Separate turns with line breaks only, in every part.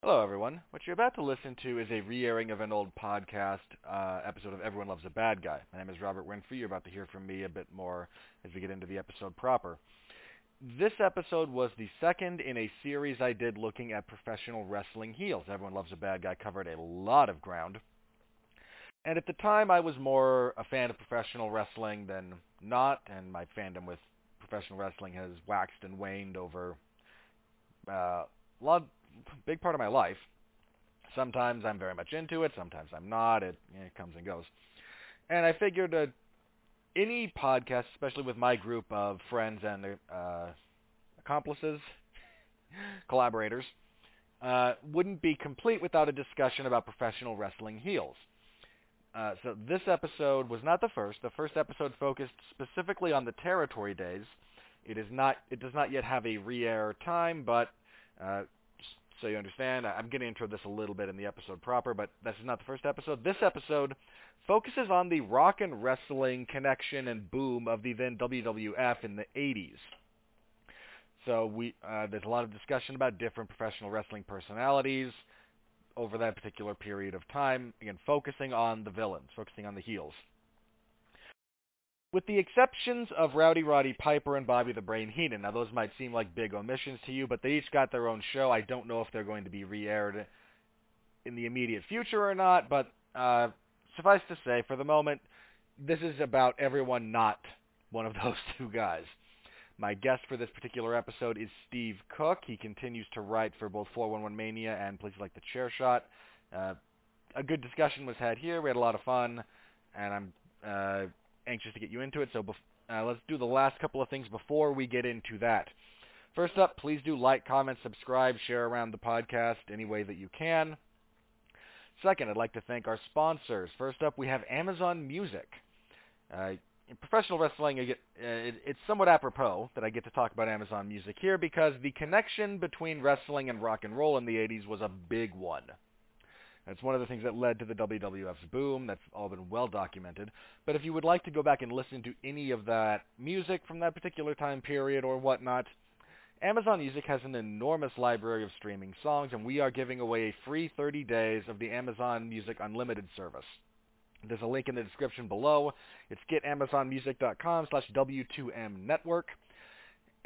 Hello, everyone. What you're about to listen to is a re-airing of an old podcast uh, episode of Everyone Loves a Bad Guy. My name is Robert Winfree. You're about to hear from me a bit more as we get into the episode proper. This episode was the second in a series I did looking at professional wrestling heels. Everyone Loves a Bad Guy covered a lot of ground. And at the time, I was more a fan of professional wrestling than not, and my fandom with professional wrestling has waxed and waned over uh, a lot, big part of my life. Sometimes I'm very much into it, sometimes I'm not. It, it comes and goes. And I figured uh, any podcast, especially with my group of friends and uh, accomplices, collaborators, uh, wouldn't be complete without a discussion about professional wrestling heels. Uh, so this episode was not the first. The first episode focused specifically on the territory days. It is not. It does not yet have a re-air time, but uh, so you understand, I'm getting into this a little bit in the episode proper, but this is not the first episode. This episode focuses on the rock and wrestling connection and boom of the then WWF in the 80s. So we uh, there's a lot of discussion about different professional wrestling personalities over that particular period of time, again focusing on the villains, focusing on the heels. With the exceptions of Rowdy Roddy Piper and Bobby the Brain Heenan, now those might seem like big omissions to you, but they each got their own show. I don't know if they're going to be re-aired in the immediate future or not, but uh, suffice to say, for the moment, this is about everyone not one of those two guys. My guest for this particular episode is Steve Cook. He continues to write for both 411 Mania and places like The Chair Shot. Uh, a good discussion was had here. We had a lot of fun, and I'm uh, anxious to get you into it. So uh, let's do the last couple of things before we get into that. First up, please do like, comment, subscribe, share around the podcast any way that you can. Second, I'd like to thank our sponsors. First up, we have Amazon Music. Uh, in professional wrestling, get, uh, somewhat apropos that I get to talk about Amazon Music here because the connection between wrestling and rock and roll in the 80s was a big one. It's one of the things that led to the WWF's boom. That's all been well documented. But if you would like to go back and listen to any of that music from that particular time period or whatnot, Amazon Music has an enormous library of streaming songs, and we are giving away a free 30 days of the Amazon Music Unlimited service. There's a link in the description below. It's getamazonmusic.com slash W2M network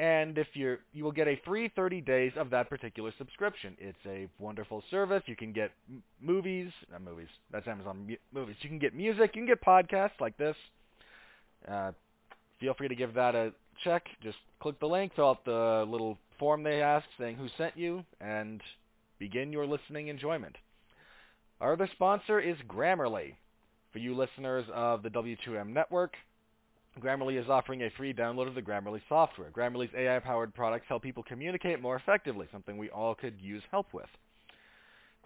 and if you're you will get a free 30 days of that particular subscription. It's a wonderful service. You can get m- movies, not movies. That's Amazon mu- movies. You can get music. You can get podcasts like this. Uh, feel free to give that a check. Just click the link, fill out the little form they ask saying who sent you, and begin your listening enjoyment. Our other sponsor is Grammarly. For you listeners of the W2M network, Grammarly is offering a free download of the Grammarly software. Grammarly's AI-powered products help people communicate more effectively, something we all could use help with.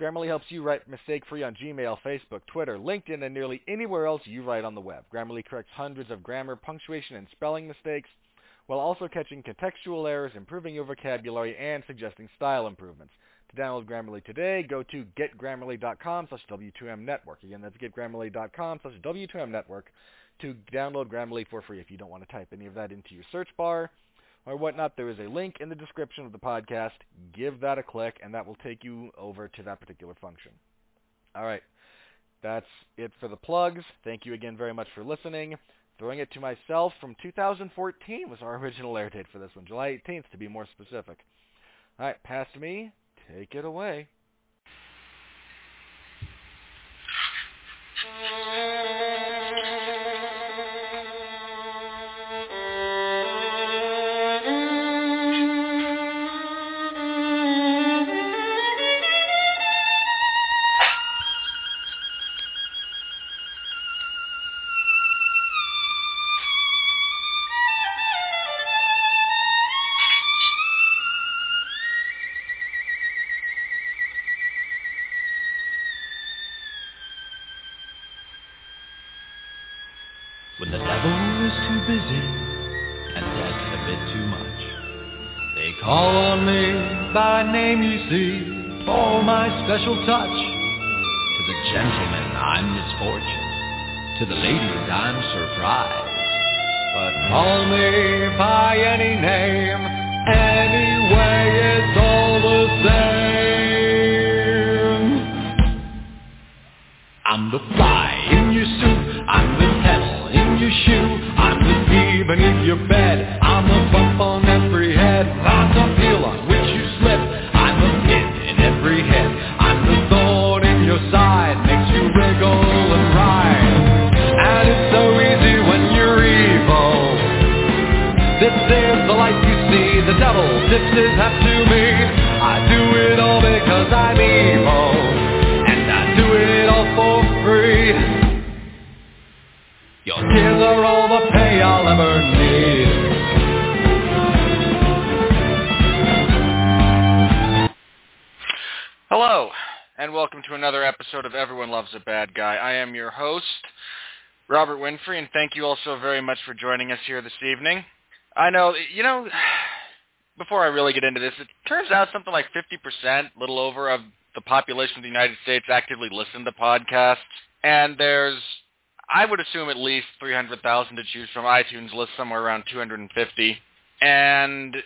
Grammarly helps you write mistake-free on Gmail, Facebook, Twitter, LinkedIn, and nearly anywhere else you write on the web. Grammarly corrects hundreds of grammar, punctuation, and spelling mistakes, while also catching contextual errors, improving your vocabulary, and suggesting style improvements. To download Grammarly today, go to getgrammarly.com slash W2M network. Again, that's getgrammarly.com slash W2M network to download Grammarly for free if you don't want to type any of that into your search bar or whatnot. There is a link in the description of the podcast. Give that a click, and that will take you over to that particular function. All right. That's it for the plugs. Thank you again very much for listening. Throwing it to myself from 2014 was our original air date for this one, July 18th to be more specific. All right, past me. Take it away.
Special touch. Winfree, and
thank you also very much for joining us here this evening. I know, you know, before I really get into this, it turns out something like 50%, little over, of the population of the United States actively listen to podcasts, and there's, I would assume at least 300,000 to choose from. iTunes lists somewhere around 250, and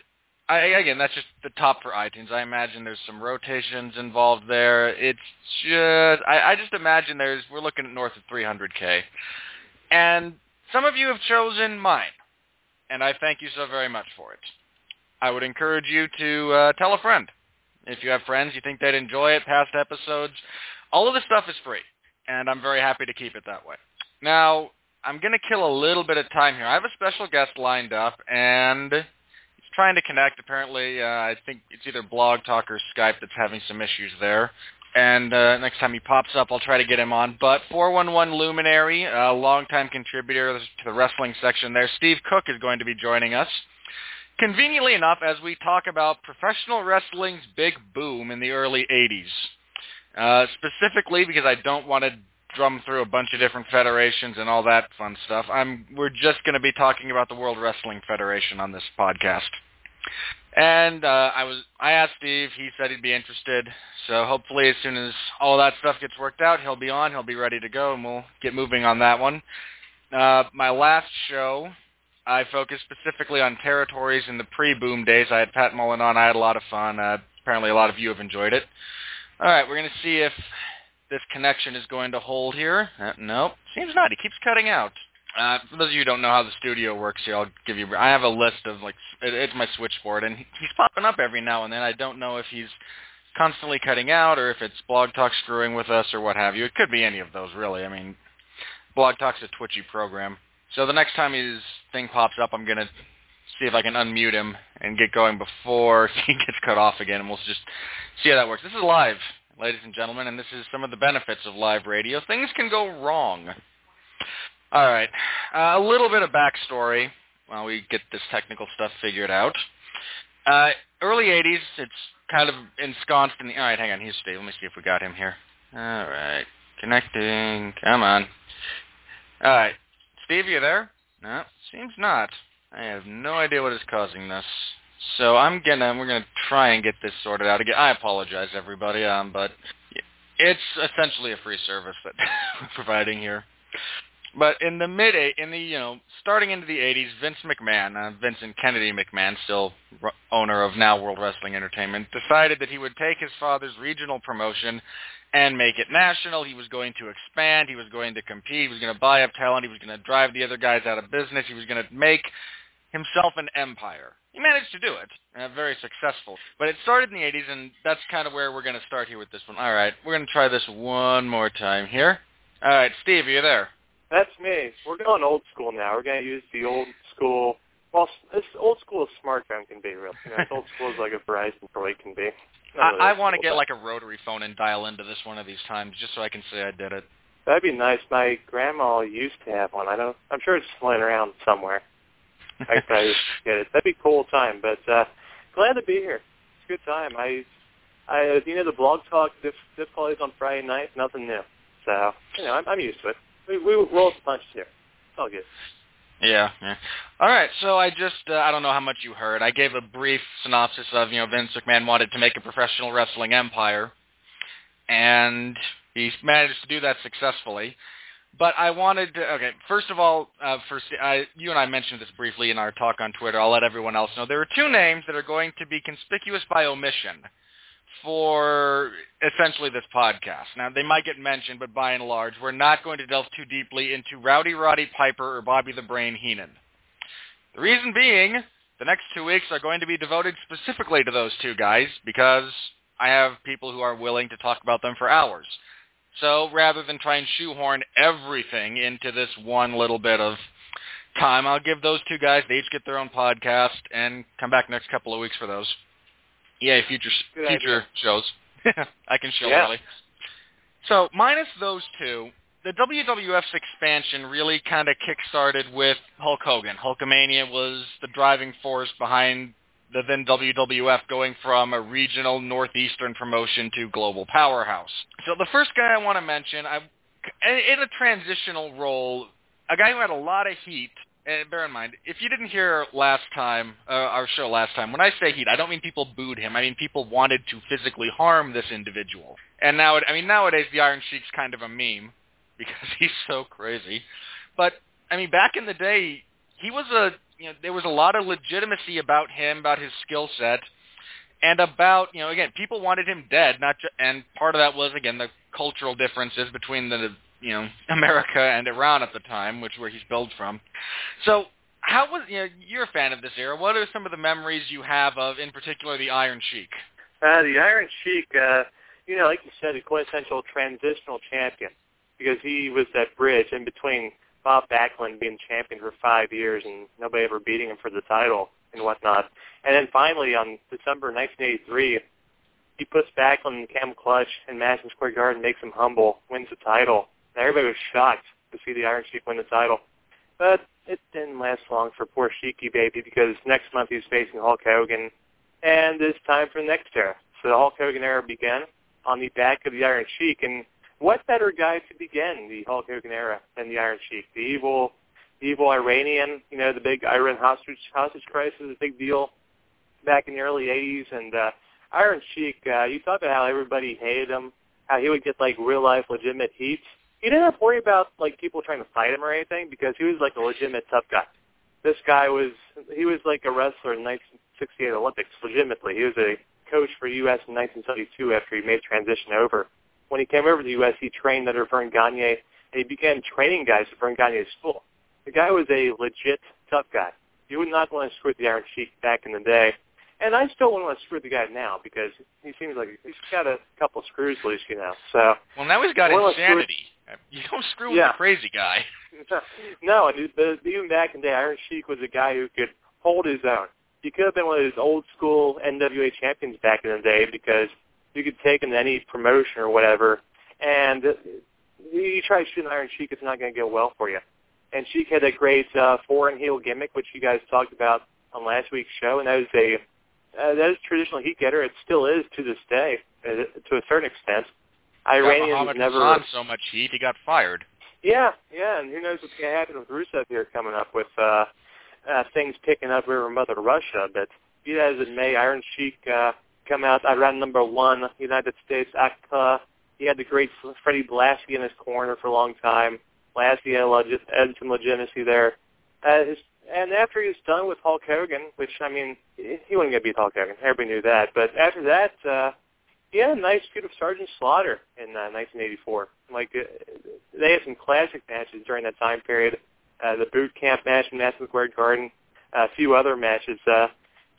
I, again, that's just the top for iTunes. I imagine there's some rotations involved there. It's just, I, I just imagine there's, we're looking at north of 300k, and some of you have chosen mine, and I thank you so very much for it. I would encourage you to uh, tell a friend. If you have friends you think they'd enjoy it, past episodes, all of this stuff is free, and I'm very happy to keep it that way. Now, I'm going to kill a little bit of time here. I have a special guest lined up, and he's trying to connect. Apparently, uh, I think it's either Blog Talk or Skype that's having some issues there. And uh, next time he pops up, I'll try to get him on. But 411 Luminary, a longtime contributor to the wrestling section there, Steve Cook is going to be joining us. Conveniently enough, as we talk about professional wrestling's big boom in the early 80s. Uh, specifically because I don't want to drum through a bunch of different federations and all that fun stuff. I'm we're just going to be talking about the World Wrestling Federation on this podcast. And uh, I was I asked Steve, he said he'd be interested. So hopefully as soon as all that stuff gets worked out, he'll be on, he'll be ready to go and we'll get moving on that one. Uh, my last show, I focused specifically on territories in the pre-boom days. I had Pat Mullen on. I had a lot of fun. Uh, apparently a lot of you have enjoyed it. All right, we're going to see if this connection is going to hold here. Uh, nope, seems not. He keeps cutting out. Uh, for those of you who don't know how the studio works here, I'll give you. I have a list of like it, it's my switchboard, and he's popping up every now and then. I don't know if he's constantly cutting out or if it's Blog Talk screwing with us or what have you. It could be any of those, really. I mean, Blog Talk's a twitchy program, so the next time his thing pops up, I'm gonna see if I can unmute him and get going before he gets cut off again, and we'll just see how that works. This is live ladies and gentlemen, and this is some of the benefits of live radio. Things can go wrong. All right, uh, a little bit of backstory while we get this technical stuff figured out. Uh, early 80s, it's kind of ensconced in the... All right, hang on, here's Steve. Let me see if we got him here. All right, connecting. Come on. All right, Steve, you there? No, seems not. I have no idea what is causing this. So I'm gonna we're gonna try and get this sorted out again. I apologize, everybody, um, but it's essentially a free service that we're providing here. But in the mid in the you know starting into the 80s, Vince McMahon, uh, Vincent Kennedy McMahon, still r- owner of now World Wrestling Entertainment, decided that he would take his father's regional promotion and make it national. He was going to expand. He was going to compete. He was going to buy up talent. He was going to drive the other guys out of business. He was going to make himself an empire. He managed to do it, uh, very successful. But it started in the 80s, and that's kind of where we're going to start here with this one. All right, we're going to try this one more time here. All right, Steve, are you there?
That's me. We're going old school now. We're going to use the old school. Well, it's old school as smartphone can be, really. You know, it's old school as like a Verizon probably can be.
I, I want to get like a rotary phone and dial into this one of these times, just so I can say I did it.
That'd be nice. My grandma used to have one. I don't. I'm sure it's laying around somewhere. I to get it. That'd be a cool time. But uh, glad to be here. It's a good time. I, I, you know, the blog talk This, dif- difficulties on Friday night, nothing new. So you know, I'm, I'm used to it. We, we roll the punches here. It's all good.
Yeah, yeah. All right, so I just uh, I don't know how much you heard. I gave a brief synopsis of you know Vince McMahon wanted to make a professional wrestling empire, and he managed to do that successfully. But I wanted to, okay, first of all, uh, first, I, you and I mentioned this briefly in our talk on Twitter. I'll let everyone else know. There are two names that are going to be conspicuous by omission for essentially this podcast. Now, they might get mentioned, but by and large, we're not going to delve too deeply into Rowdy Roddy Piper or Bobby the Brain Heenan. The reason being, the next two weeks are going to be devoted specifically to those two guys because I have people who are willing to talk about them for hours. So rather than try and shoehorn everything into this one little bit of time. I'll give those two guys. They each get their own podcast, and come back next couple of weeks for those. Yeah, future
Good
future
idea.
shows. I can show
Yeah.
early. So minus those two, the WWF's expansion really kind of kick-started with Hulk Hogan. Hulkamania was the driving force behind the then WWF going from a regional northeastern promotion to global powerhouse. So the first guy I want to mention, I in a transitional role, a guy who had a lot of heat. And bear in mind, if you didn't hear last time, uh, our show last time, when I say heat, I don't mean people booed him. I mean people wanted to physically harm this individual. And now, I mean nowadays the Iron Sheik's kind of a meme because he's so crazy. But I mean, back in the day, he was a you know there was a lot of legitimacy about him, about his skill set, and about you know again people wanted him dead. Not ju- and part of that was again the cultural differences between the you know America and Iran at the time, which where he's billed from. So how was you know you're a fan of this era? What are some of the memories you have of, in particular, the Iron Sheik?
Uh, the Iron Sheik, uh, you know, like you said, a quintessential transitional champion because he was that bridge in between Bob Backlund being champion for five years and nobody ever beating him for the title and whatnot. And then finally, on December 1983, he puts Backlund in Camel Clutch in Madison Square Garden, makes him humble, wins the title. Everybody was shocked to see the Iron Sheik win the title. But it didn't last long for poor Sheiky baby because next month he's facing Hulk Hogan, and it's time for the next era. So the Hulk Hogan era began on the back of the Iron Sheik, and what better guy to begin the Hulk Hogan era than the Iron Sheik? The evil, evil Iranian, you know, the big Iran hostage hostage crisis, a big deal back in the early '80s, and uh, Iron Sheik. Uh, you talk about how everybody hated him, how he would get like real life legitimate heat. He didn't have to worry about like people trying to fight him or anything because he was like a legitimate tough guy. This guy was he was like a wrestler in 1968 Olympics legitimately. He was a coach for U.S. in 1972 after he made transition over. When he came over to the U.S., he trained under Verne Gagne, and he began training guys at Verne Gagne's school. The guy was a legit tough guy. You would not want to screw with the Iron Sheik back in the day. And I still wouldn't want to screw with the guy now because he seems like he's got a couple screws loose, you know. So
Well, now he's got
Well, let's do it.
insanity. You don't screw with
Yeah.
the crazy guy.
no, but even back in the day, Iron Sheik was a guy who could hold his own. He could have been one of those old school NWA champions back in the day because you could take him to any promotion or whatever, and you try shooting Iron Sheik, it's not going to go well for you. And Sheik had a great uh, foreign heel gimmick, which you guys talked about on last week's show, and that was a uh, that is traditional heat getter. It still is to this day, uh, to a certain extent. Iranians
Muhammad
never.
Hassan so much heat, he got fired.
Yeah, yeah, and who knows what's going to happen with Rusev here coming up with uh, uh, things picking up over Mother Russia. But be that as it may, Iron Sheik uh, come out Iran number one, United States ACTA. He had the great Freddie Blassie in his corner for a long time. Blassie had, legit, had some legitimacy there. Uh, his, and after he was done with Hulk Hogan, which, I mean, he wasn't going to beat Hulk Hogan. Everybody knew that. But after that, uh, a nice feud of Sergeant Slaughter in uh, 1984. Like uh, they had some classic matches during that time period. Uh, the boot camp match in Madison Square Garden, a few other matches. Uh,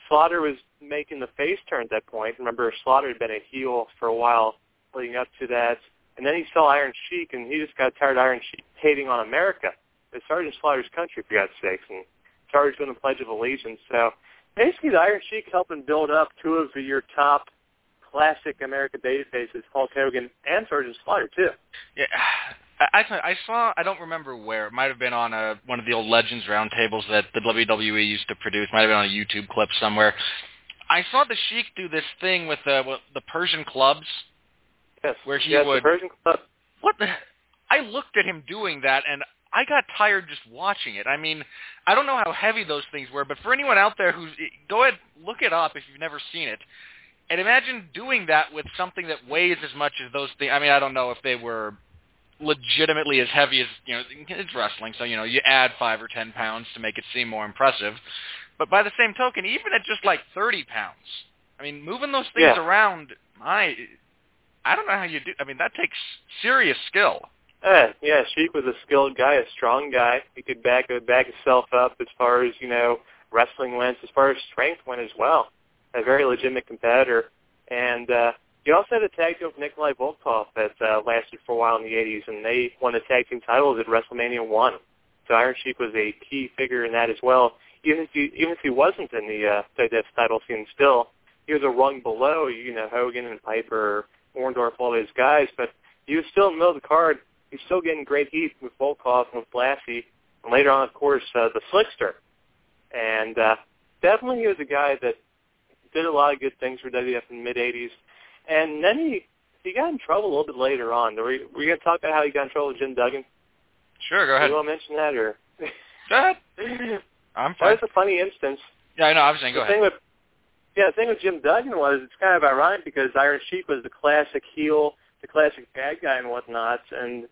Slaughter was making the face turn at that point. Remember, Slaughter had been a heel for a while leading up to that, and then he saw Iron Sheik, and he just got tired of Iron Sheik hating on America. It's Sergeant Slaughter's country, for God's sakes, and started doing the Pledge of Allegiance. So basically, the Iron Sheik helping build up two of your top classic America babyfaces, Hulk Hogan and Sergeant Slaughter too.
Yeah, I, I I saw. I don't remember where. It might have been on a one of the old Legends roundtables that the WWE used to produce. Might have been on a YouTube clip somewhere. I saw the Sheik do this thing with the with the Persian clubs.
Yes,
Where he
yes,
would-
the Persian Club.
What the? I looked at him doing that, and I got tired just watching it. I mean, I don't know how heavy those things were, but for anyone out there who's go ahead look it up if you've never seen it, and imagine doing that with something that weighs as much as those things. I mean, I don't know if they were legitimately as heavy as you know it's wrestling, so you know you add five or ten pounds to make it seem more impressive. But by the same token, even at just like thirty pounds, I mean, moving those things
Yeah.
around, my, I don't know how you do. I mean, that takes serious skill.
Uh, yeah, Sheik was a skilled guy, a strong guy. He could back back himself up as far as you know wrestling went, as far as strength went as well. A very legitimate competitor, and uh, he also had a tag team with Nikolai Volkov that uh, lasted for a while in the '80s, and they won the tag team titles at WrestleMania One. So Iron Sheik was a key figure in that as well. Even if he even if he wasn't in the uh, WWF title scene, still he was a rung below, you know, Hogan and Piper, Orndorff, all those guys. But he was still in the middle of the card. He's still getting great heat with Volkov and with Blassie, and later on, of course, uh, the Slickster. And uh, definitely, he was a guy that did a lot of good things for WWF in the mid '80s. And then he he got in trouble a little bit later on. Were you, were you going to talk about how he got in trouble with Jim Duggan?
Sure, go ahead.
You want to mention that, or?
Go ahead. I'm fine.
That was a funny instance.
Yeah, I know. I was saying, go
the
ahead.
thing with yeah, the thing with Jim Duggan was it's kind of ironic because Iron Sheik was the classic heel, the classic bad guy and whatnot, and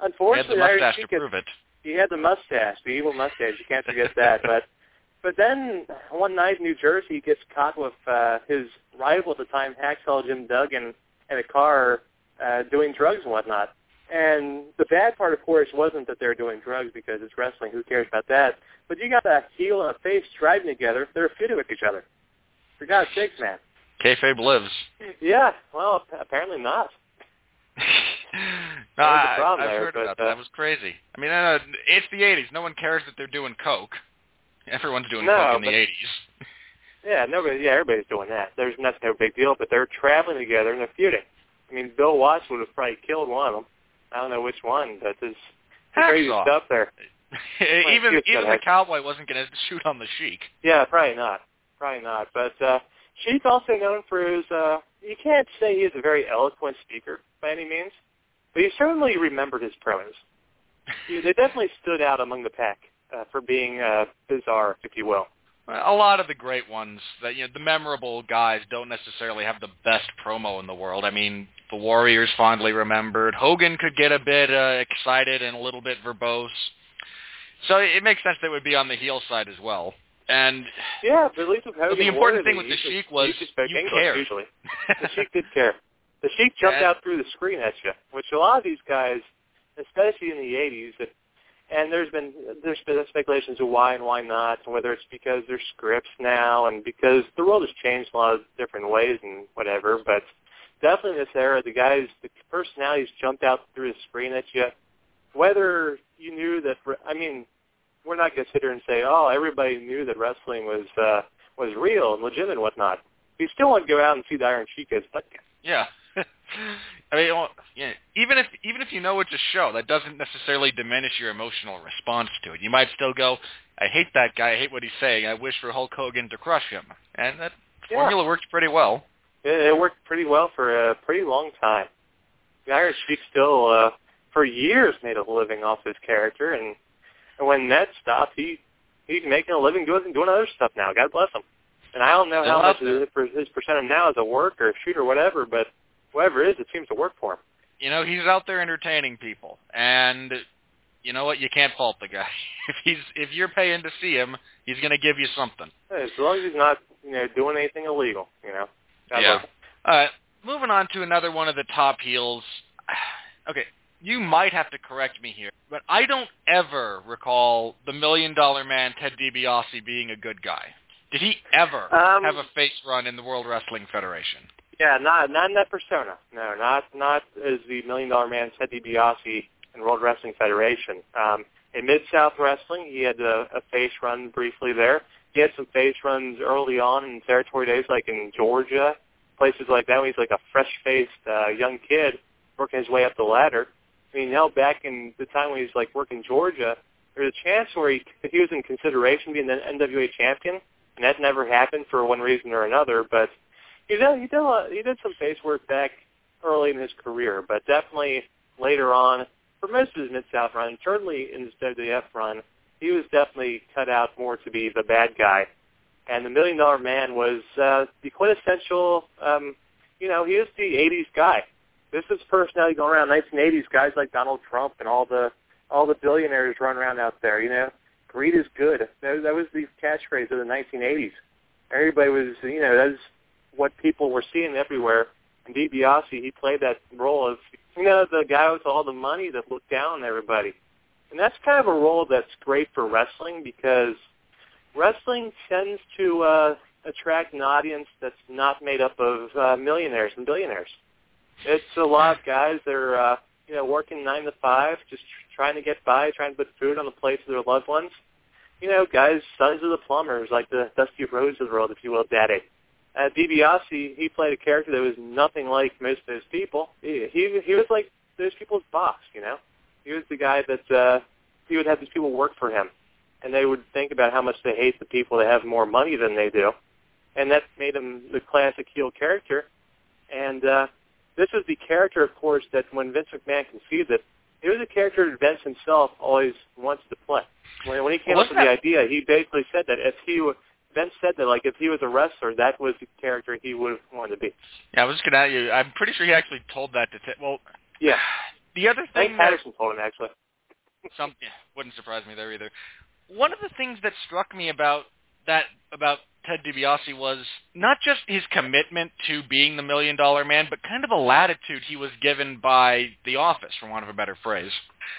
unfortunately,
He had the
Iron
mustache to
Sheik had-
prove it.
he had the mustache, the evil mustache. You can't forget that. But but then one night in New Jersey, he gets caught with uh, his rival at the time, Hacksaw Jim Duggan, in a car uh, doing drugs and whatnot. And the bad part, of course, wasn't that they were doing drugs because it's wrestling. Who cares about that? But you got a heel and a face driving together. They're feuding with each other. For God's sakes, man.
Kayfabe lives.
Yeah. Well, apparently not.
no,
That was the
I,
there,
heard
but,
about
uh,
that. That was crazy. I mean, uh, it's the '80s. No one cares that they're doing coke. Everyone's doing
No,
coke in
but-
the '80s.
Yeah, nobody. Yeah, everybody's doing that. There's that's no big deal. But they're traveling together and they're feuding. I mean, Bill Watts would have probably killed one of them. I don't know which one, but there's crazy stuff there.
even even the cowboy wasn't going to shoot on the Sheik.
Yeah, probably not. Probably not. But uh, Sheik's also known for his. Uh, you can't say he is a very eloquent speaker by any means, but he certainly remembered his. He- They definitely stood out among the pack uh, for being uh, bizarre, if you will.
A lot of the great ones, that you know, the memorable guys, don't necessarily have the best promo in the world. I mean, the Warriors fondly remembered. Hogan could get a bit uh, excited and a little bit verbose. So it makes sense that it would be on the heel side as well. And
Yeah, but at least with Hogan,
the important thing with the Sheik
just-
was
he just spoke
you
English
cared.
usually. The Sheik did care. The Sheik jumped
And-
out through the screen at you, which a lot of these guys, especially in the '80s, that- and there's been there's been speculations of why and why not, and whether it's because there's scripts now and because the world has changed a lot of different ways and whatever. But definitely in this era, the guys, the personalities jumped out through the screen at you. Whether you knew that, I mean, we're not going to sit here and say, oh, everybody knew that wrestling was uh, was real and legitimate and whatnot. You still want to go out and see the Iron Sheik as butt
Yeah. I mean, well, yeah, even if even if you know it's a show, that doesn't necessarily diminish your emotional response to it. You might still go, "I hate that guy. I hate what he's saying. I wish for Hulk Hogan to crush him." And that
Yeah.
formula works pretty well.
It, it worked pretty well for a pretty long time. The Iron Sheik still, uh, for years, made a living off his character, and, and when that stopped, he he's making a living doing doing other stuff now. God bless him. And I don't know how much his, his percent of now as a work or a shoot or whatever, but whatever it is, it seems to work for him.
You know, he's out there entertaining people, and you know what? You can't fault the guy. if he's if you're paying to see him, he's going to give you something.
As long as he's not, you know, doing anything illegal, you know. God
Yeah.
bless him.
All right, moving on to another one of the top heels. Okay, you might have to correct me here, but I don't ever recall the Million Dollar Man Ted DiBiase being a good guy. Did he ever
Um,
have a face run in the World Wrestling Federation?
Yeah, not not in that persona. No, not not as the Million Dollar Man Ted DiBiase in World Wrestling Federation. Um, in Mid South Wrestling, he had a, a face run briefly there. He had some face runs early on in territory days, like in Georgia, places like that. When he's like a fresh-faced uh, young kid working his way up the ladder. I mean, hell, back in the time when he was like working Georgia, there was a chance where he he was in consideration being the NWA champion, and that never happened for one reason or another. But he did he did a he did some face work back early in his career, but definitely later on, for most of his Mid South run, certainly in his WWF run, he was definitely cut out more to be the bad guy. And the Million Dollar Man was uh, the quintessential, um, you know, he is the '80s guy. This is personality going around 1980s guys like Donald Trump and all the all the billionaires run around out there. You know, greed is good. That, that was the catchphrase of the 1980s. Everybody was, you know, that's what people were seeing everywhere. And DiBiase, he played that role of, you know, the guy with all the money that looked down on everybody. And that's kind of a role that's great for wrestling because wrestling tends to uh, attract an audience that's not made up of uh, millionaires and billionaires. It's a lot of guys that are uh, you know, working nine to five, just trying to get by, trying to put food on the plates of their loved ones. You know, guys, sons of the plumbers, like the Dusty Rhodes of the world, if you will, Daddy. Uh, DiBiase, he played a character that was nothing like most of those people. He he, he was like those people's boss, you know. He was the guy that uh, he would have these people work for him, and they would think about how much they hate the people that have more money than they do, and that made him the classic heel character. And uh, this was the character, of course, that when Vince McMahon conceived it, it was a character that Vince himself always wanted to play. When, when he came
Well,
up with the idea, he basically said that if he w- Vince said that like if he was a wrestler, that was the character he would have wanted to be.
Yeah, I was just gonna ask you. I'm pretty sure he actually told that to. T- well,
Yeah,
the other
I think
thing that
Patterson told him actually.
Something yeah, wouldn't surprise me there either. One of the things that struck me about that about Ted DiBiase was not just his commitment to being the million dollar man, but kind of a latitude he was given by the office, for want of a better phrase.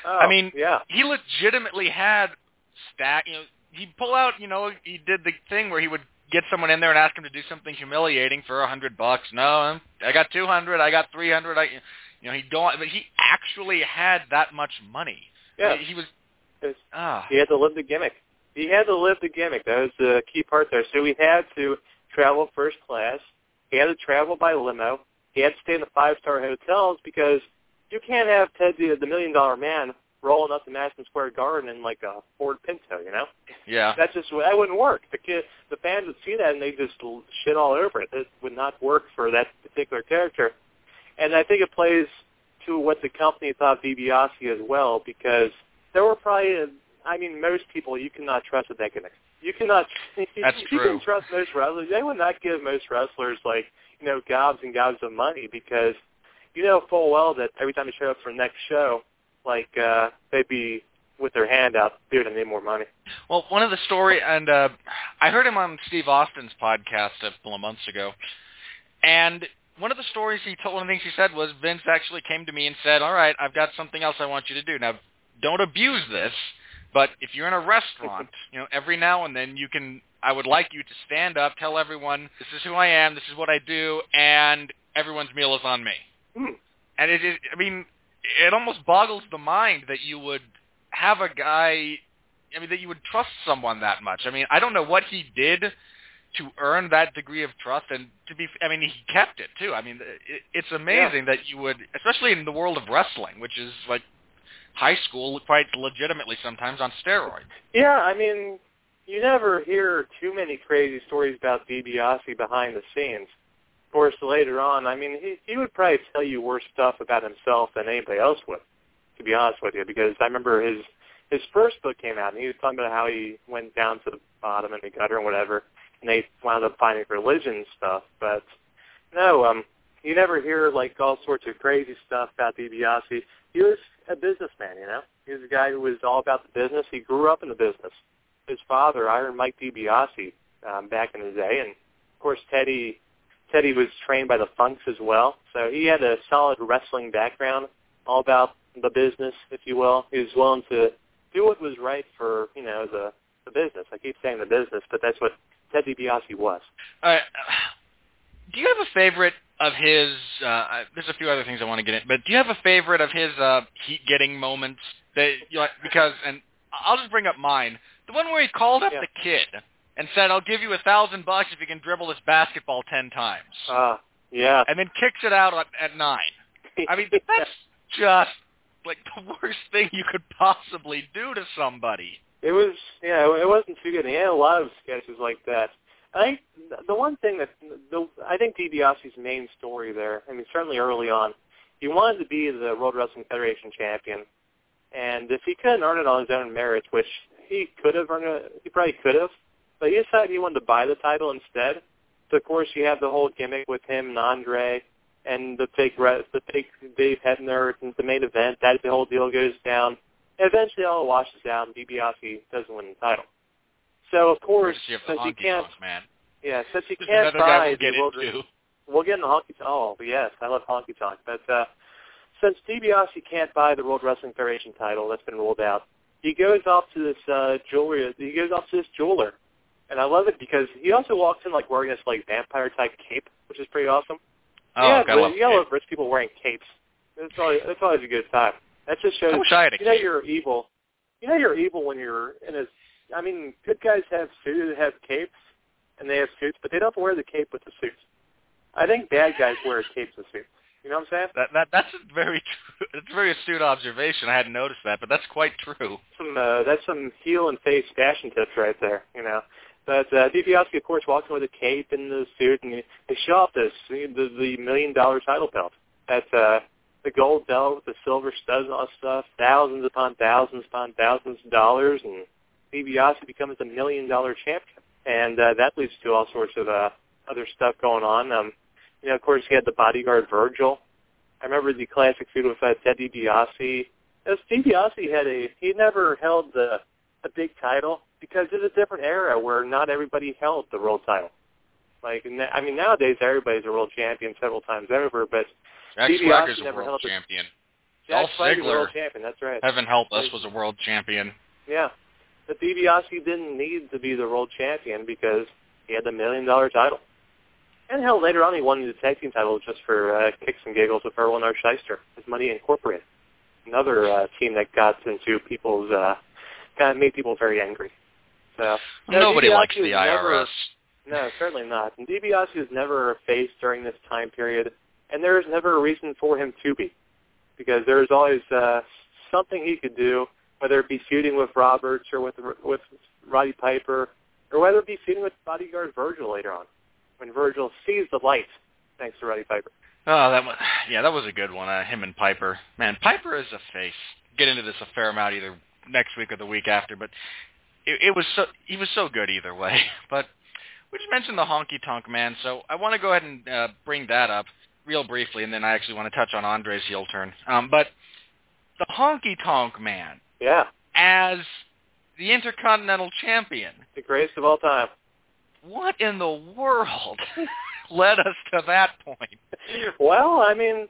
Oh,
I mean,
yeah,
He legitimately had stack. You know, he'd pull out. You know, he did the thing where he would get someone in there and ask him to do something humiliating for a hundred bucks. No, I got two hundred. I got three hundred. I, you know, he don't. But he actually had that much money.
yeah.
He was ah.
He had to live the gimmick. He had to live the gimmick. That was the key part there. So he had to travel first class. He had to travel by limo. He had to stay in the five-star hotels because you can't have Ted the, the Million Dollar Man rolling up to Madison Square Garden in like a Ford Pinto. You know,
Yeah.
that just that wouldn't work. The kid, the fans would see that and they just shit all over it. It would not work for that particular character. And I think it plays to what the company thought DiBiase as well because there were probably, I mean, most people you cannot trust with that gimmick. You cannot.
That's
you
true.
can trust most wrestlers. They would not give most wrestlers like you know gobs and gobs of money because you know full well that every time they show up for the next show, like uh, they'd be with their hand out, dude, I need more money.
Well, one of the story, and uh, I heard him on Steve Austin's podcast a couple of months ago, and one of the stories he told, one of the things he said was Vince actually came to me and said, "All right, I've got something else I want you to do. Now, don't abuse this, but if you're in a restaurant, you know, every now and then you can. I would like you to stand up, tell everyone this is who I am, this is what I do, and everyone's meal is on me."
Hmm.
And it, it I mean, it almost boggles the mind that you would have a guy I mean, that you would trust someone that much. I mean, I don't know what he did to earn that degree of trust, and to be, I mean, he kept it too. I mean, it, it's amazing that you would, especially in the world of wrestling, which is like high school, quite legitimately sometimes on steroids.
Yeah, I mean, you never hear too many crazy stories about DiBiase behind the scenes. Of course, later on, I mean, he, he would probably tell you worse stuff about himself than anybody else would, to be honest with you, because I remember his his first book came out, and he was talking about how he went down to the bottom in the gutter and whatever, and they wound up finding religion stuff. But no, um, you never hear like all sorts of crazy stuff about DiBiase. He was a businessman, you know. He was a guy who was all about the business. He grew up in the business. His father, Iron Mike DiBiase, um, back in the day, and of course Teddy. Teddy was trained by the Funks as well, so he had a solid wrestling background, all about the business, if you will. He was willing to do what was right for you know the the business. I keep saying the business, but that's what Ted DiBiase was.
All right. Do you have a favorite of his? Uh, there's a few other things I want to get in, but do you have a favorite of his uh, heat-getting moments? That you know, because, and I'll just bring up mine. The one where he called up
Yeah.
the kid and said, "I'll give you a thousand bucks if you can dribble this basketball ten times,"
Uh, yeah.
and then kicks it out at, at nine. I mean, that's just like the worst thing you could possibly do to somebody.
It was, yeah, it wasn't too good. He had a lot of sketches like that. I think the one thing that the I think DiBiase's main story there, I mean, certainly early on, he wanted to be the World Wrestling Federation champion, and if he couldn't earn it on his own merits, which he could have earned it, he probably could have, but he decided he wanted to buy the title instead. So of course you have the whole gimmick with him and Andre, and the fake the fake Dave Hebner and the main event. That the whole deal goes down. Eventually, all washes out, and DiBiase doesn't win the title. So of course, since he can't,
tonk man.
yeah, since
There's
can't buy
we'll
the
get
World
into.
We'll get in the honky tonk. Oh, yes, I love honky tonk. But uh, since DiBiase can't buy the World Wrestling Federation title, that's been ruled out. He goes off to this uh, jewelry. He goes off to this jeweler, and I love it because he also walks in like wearing this like vampire type cape, which is pretty awesome.
Oh,
yeah,
God, I love
you gotta love rich people wearing capes. It's always it's always a good time. That just shows
I wish I had a
you know
cape.
you're evil. You know you're evil when you're in a. I mean, good guys have suits, have capes, and they have suits, but they don't wear the cape with the suits. I think bad guys wear capes and suits. You know what I'm saying?
That that that's a very true, that's a very astute observation. I hadn't noticed that, but that's quite true.
Some uh, that's some heel and face fashion tips right there. You know. But uh, DiBiase, of course, walks in with a cape and the suit, and they show off this the, the million dollar title belt. That's uh, the gold belt with the silver studs and all that stuff, thousands upon thousands upon thousands of dollars, and DiBiase becomes a million dollar champion, and uh, that leads to all sorts of uh, other stuff going on. Um, you know, of course, he had the bodyguard Virgil. I remember the classic feud with uh, Ted DiBiase. As DiBiase had a, he never held the a big title because it's a different era where not everybody held the world title. Like, I mean, nowadays everybody's a world champion several times over, but
Jack
DiBiase
a
never
world
held
champion.
Jack
Dolph
a
Ziggler.
world champion. That's right.
Heaven help us was a world champion.
Yeah. But DiBiase didn't need to be the world champion because he had the million dollar title. And hell, later on he won the tag team title just for uh, kicks and giggles with Irwin R. Schyster, with Money Incorporated. Another uh, team that got into people's, uh, kind of made people very angry. No,
Nobody
DiBiase
likes the
was never-
IRS.
no, certainly not. And DiBiase was never a face during this time period, and there was never a reason for him to be, because there was always uh, something he could do, whether it be feuding with Roberts or with with Roddy Piper, or whether it be feuding with bodyguard Virgil later on, when Virgil sees the light thanks to Roddy Piper.
Oh, that was yeah, that was a good one. Uh, him and Piper. Man, Piper is a face. Get into this a fair amount either next week or the week after, but it, it was so he was so good either way. But we just mentioned the honky tonk man, so I want to go ahead and uh, bring that up real briefly, and then I actually want to touch on Andre's heel turn. Um, but the honky tonk man
Yeah,
as the Intercontinental Champion.
the greatest of all time.
What in the world led us to that point?
well, I mean,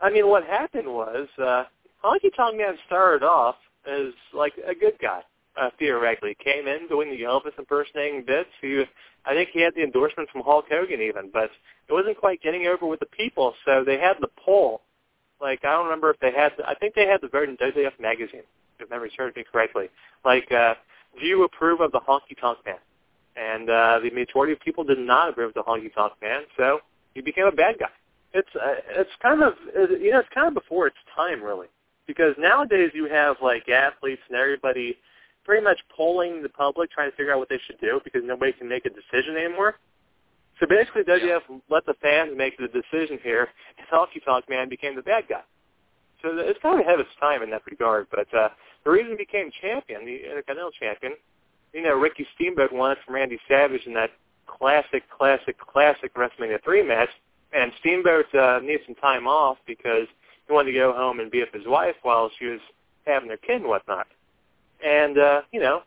I mean, what happened was uh, Honky Tonk Man started off as like a good guy. Uh, theoretically, came in doing the Elvis impersonating bits. He, I think he had the endorsement from Hulk Hogan even, but it wasn't quite getting over with the people. So they had the poll. Like I don't remember if they had. The, I think they had the vote in WWF magazine. If memory serves me correctly. Like, uh, do you approve of the Honky Tonk Man? And uh, the majority of people did not approve of the Honky Tonk Man, so he became a bad guy it's uh, it's kind of you know it's kind of before its time really because nowadays you have like athletes and everybody pretty much polling the public trying to figure out what they should do because nobody can make a decision anymore. So basically, WWF let the fans make the decision here, and Honky Tonk Man became the bad guy. So it's kind of ahead of its time in that regard. But uh, the reason he became champion, the Intercontinental Champion, you know, Ricky Steamboat won it from Randy Savage in that classic, classic, classic WrestleMania 3 match. And Steamboat uh, needed some time off because he wanted to go home and be with his wife while she was having their kid and whatnot. And, uh, you know,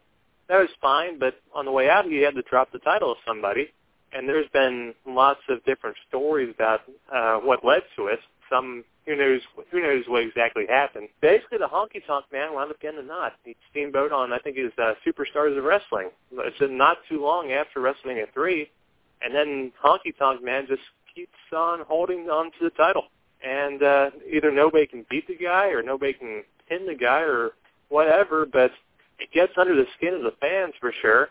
that was fine, but on the way out he had to drop the title of somebody. And there's been lots of different stories about uh, what led to it. Some who knows who knows what exactly happened. Basically, the Honky Tonk Man wound up getting the nod. He steamboat on I think was uh, Superstars of Wrestling. It's not too long after WrestleMania three, and then Honky Tonk Man just keeps on holding on to the title. And uh, either nobody can beat the guy or nobody can pin the guy or whatever, but it gets under the skin of the fans for sure.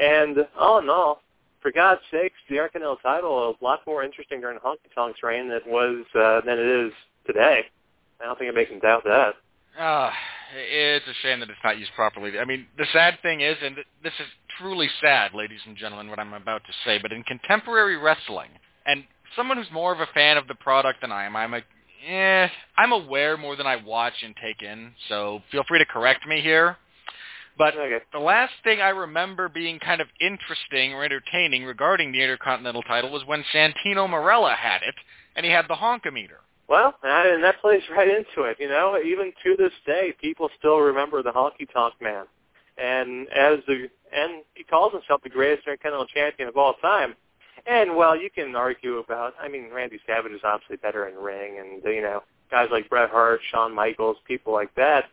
And in all, for God's sakes, the Intercontinental title is a lot more interesting during Honky Tonk's reign than it was uh, than it is today. I don't think anybody can doubt that.
Ah, it's a shame that it's not used properly. I mean, the sad thing is, and this is truly sad, ladies and gentlemen, what I'm about to say, but in contemporary wrestling, and someone who's more of a fan of the product than I am, I'm a, eh, I'm aware more than I watch and take in, so feel free to correct me here. But
Okay.
the last thing I remember being kind of interesting or entertaining regarding the Intercontinental title was when Santino Marella had it, and he had the honkometer.
Well, and that plays right into it. You know, even to this day, people still remember the Honky Tonk Man, and as the and he calls himself the greatest Intercontinental Champion of all time. And well, you can argue about. I mean, Randy Savage is obviously better in ring, and you know, guys like Bret Hart, Shawn Michaels, people like that.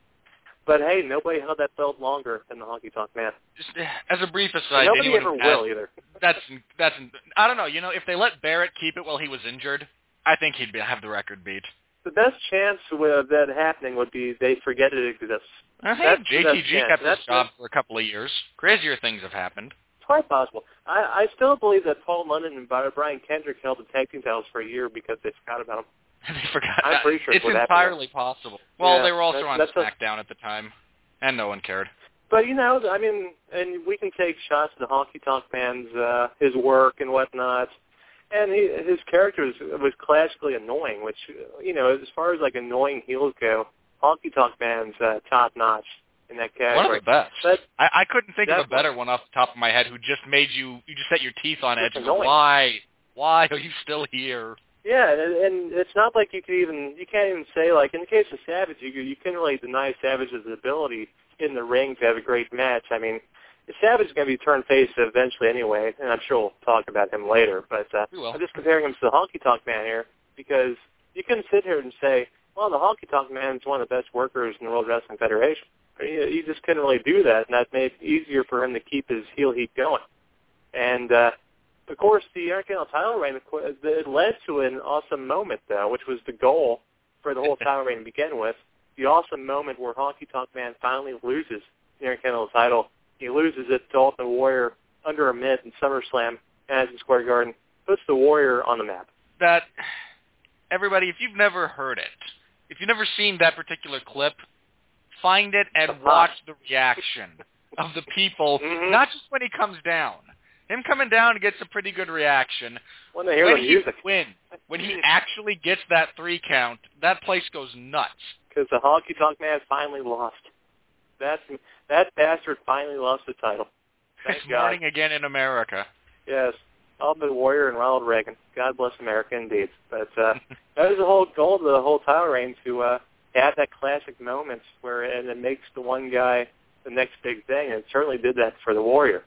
But hey, nobody held that belt longer than the Honky Tonk Man.
Just as a brief aside,
nobody ever will either.
that's that's I don't know. You know, if they let Barrett keep it while he was injured, I think he'd be, have the record beat.
the best chance of that happening would be they forget it exists.
Hey,
That's
JTG kept his job for a couple of years. Crazier things have happened.
Quite possible. I, I still believe that Paul London and Brian Kendrick held the tag team titles for a year because they forgot about them.
they forgot.
I'm pretty sure
it's entirely possible. Well,
Yeah,
they were also
that-
on
that's a-
SmackDown at the time, and no one cared.
But you know, I mean, and we can take shots at the Honky Tonk Man's uh, his work and whatnot. And he, his character was, was classically annoying, which you know, as far as like annoying heels go, Honky Tonk Man's uh, top notch in that
One of the best.
But
I, I couldn't think of a better one off the top of my head who just made you you just set your teeth on edge. And go. Why? Why are you still here?
Yeah, and, and it's not like you could even you can't even say like in the case of Savage, you you couldn't really deny Savage's ability in the ring to have a great match. I mean, Savage is going to be turned face eventually anyway, and I'm sure we'll talk about him later. But uh, I'm just comparing him to the Honky Tonk Man here because you couldn't sit here and say, well, the Honky Tonk Man is one of the best workers in the World Wrestling Federation. You, you just couldn't really do that, and that made it easier for him to keep his heel heat going. And uh, of course, the Intercontinental title reign it led to an awesome moment, though, which was the goal for the whole title reign to begin with. The awesome moment where Honky Tonk Man finally loses the Intercontinental title. He loses it to Ultimate Warrior under a minute in SummerSlam, at Madison Square Garden, puts the Warrior on the map.
That everybody, if you've never heard it, if you've never seen that particular clip, find it and
Uh-huh.
watch the reaction of the people.
Mhm.
Not just when he comes down. Him coming down gets a pretty good reaction.
When they hear
when
the
he
music,
wins, when he actually gets that three count, that place goes nuts.
because the Honky Tonk Man finally lost. That that bastard finally lost the title. Thank
It's
God.
morning again in America.
Yes, Ultimate Warrior and Ronald Reagan. God bless America indeed. But uh, that was the whole goal of the whole title reign to uh, have that classic moment where and it makes the one guy the next big thing, and it certainly did that for the Warrior.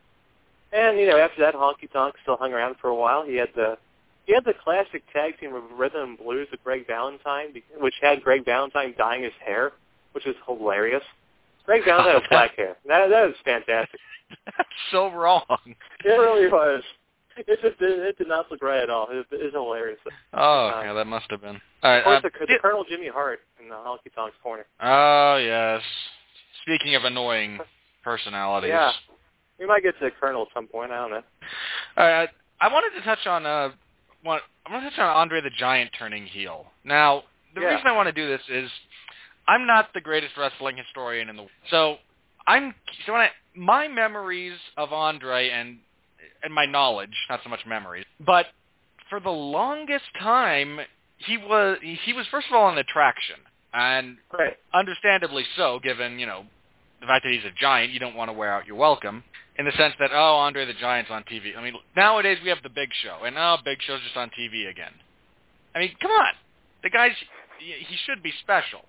And you know, after that, Honky Tonk still hung around for a while. He had the he had the classic tag team of Rhythm and Blues with Greg Valentine, which had Greg Valentine dyeing his hair, which is hilarious. Greg Valentine with black hair. That that was fantastic.
That's so wrong.
It really was. It just did, it did not look right at all. It, it's hilarious.
Oh,
Uh,
yeah, that must have been. All right.
Of course,
uh,
the, the Colonel Jimmy Hart in the Honky Tonk's corner.
oh, yes. Speaking of annoying personalities.
Yeah. We might get to the Colonel at some point. I don't know.
All right. I wanted to touch on uh, one. I want to touch on Andre the Giant turning heel. Now, the
Yeah.
reason I want to do this is I'm not the greatest wrestling historian in the world. So I'm so when I, my memories of Andre and and my knowledge, not so much memories, but for the longest time he was he was first of all an attraction and
Right.
understandably so, given you know the fact that he's a giant. You don't want to wear out your welcome. In the sense that oh, Andre the Giant's on TV. I mean, nowadays we have the Big Show, and oh, Big Show's just on TV again. I mean, come on, the guy's he should be special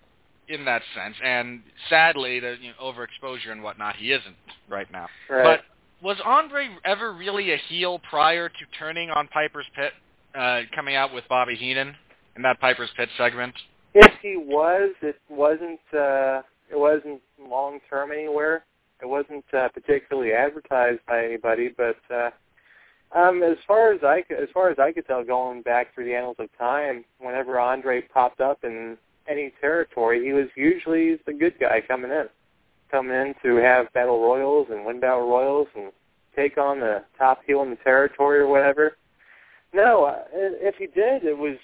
in that sense, and sadly, the you know, overexposure and whatnot, he isn't right now.
Right.
But was Andre ever really a heel prior to turning on Piper's Pit, uh, coming out with Bobby Heenan in that Piper's Pit segment?
if he was, it wasn't. uh It wasn't long term anywhere. It wasn't uh, particularly advertised by anybody. But uh um as far as I as far as I could tell, going back through the annals of time, whenever Andre popped up in any territory, he was usually the good guy coming in, coming in to have battle royals and win battle royals and take on the top heel in the territory or whatever. No, uh, if he did, it was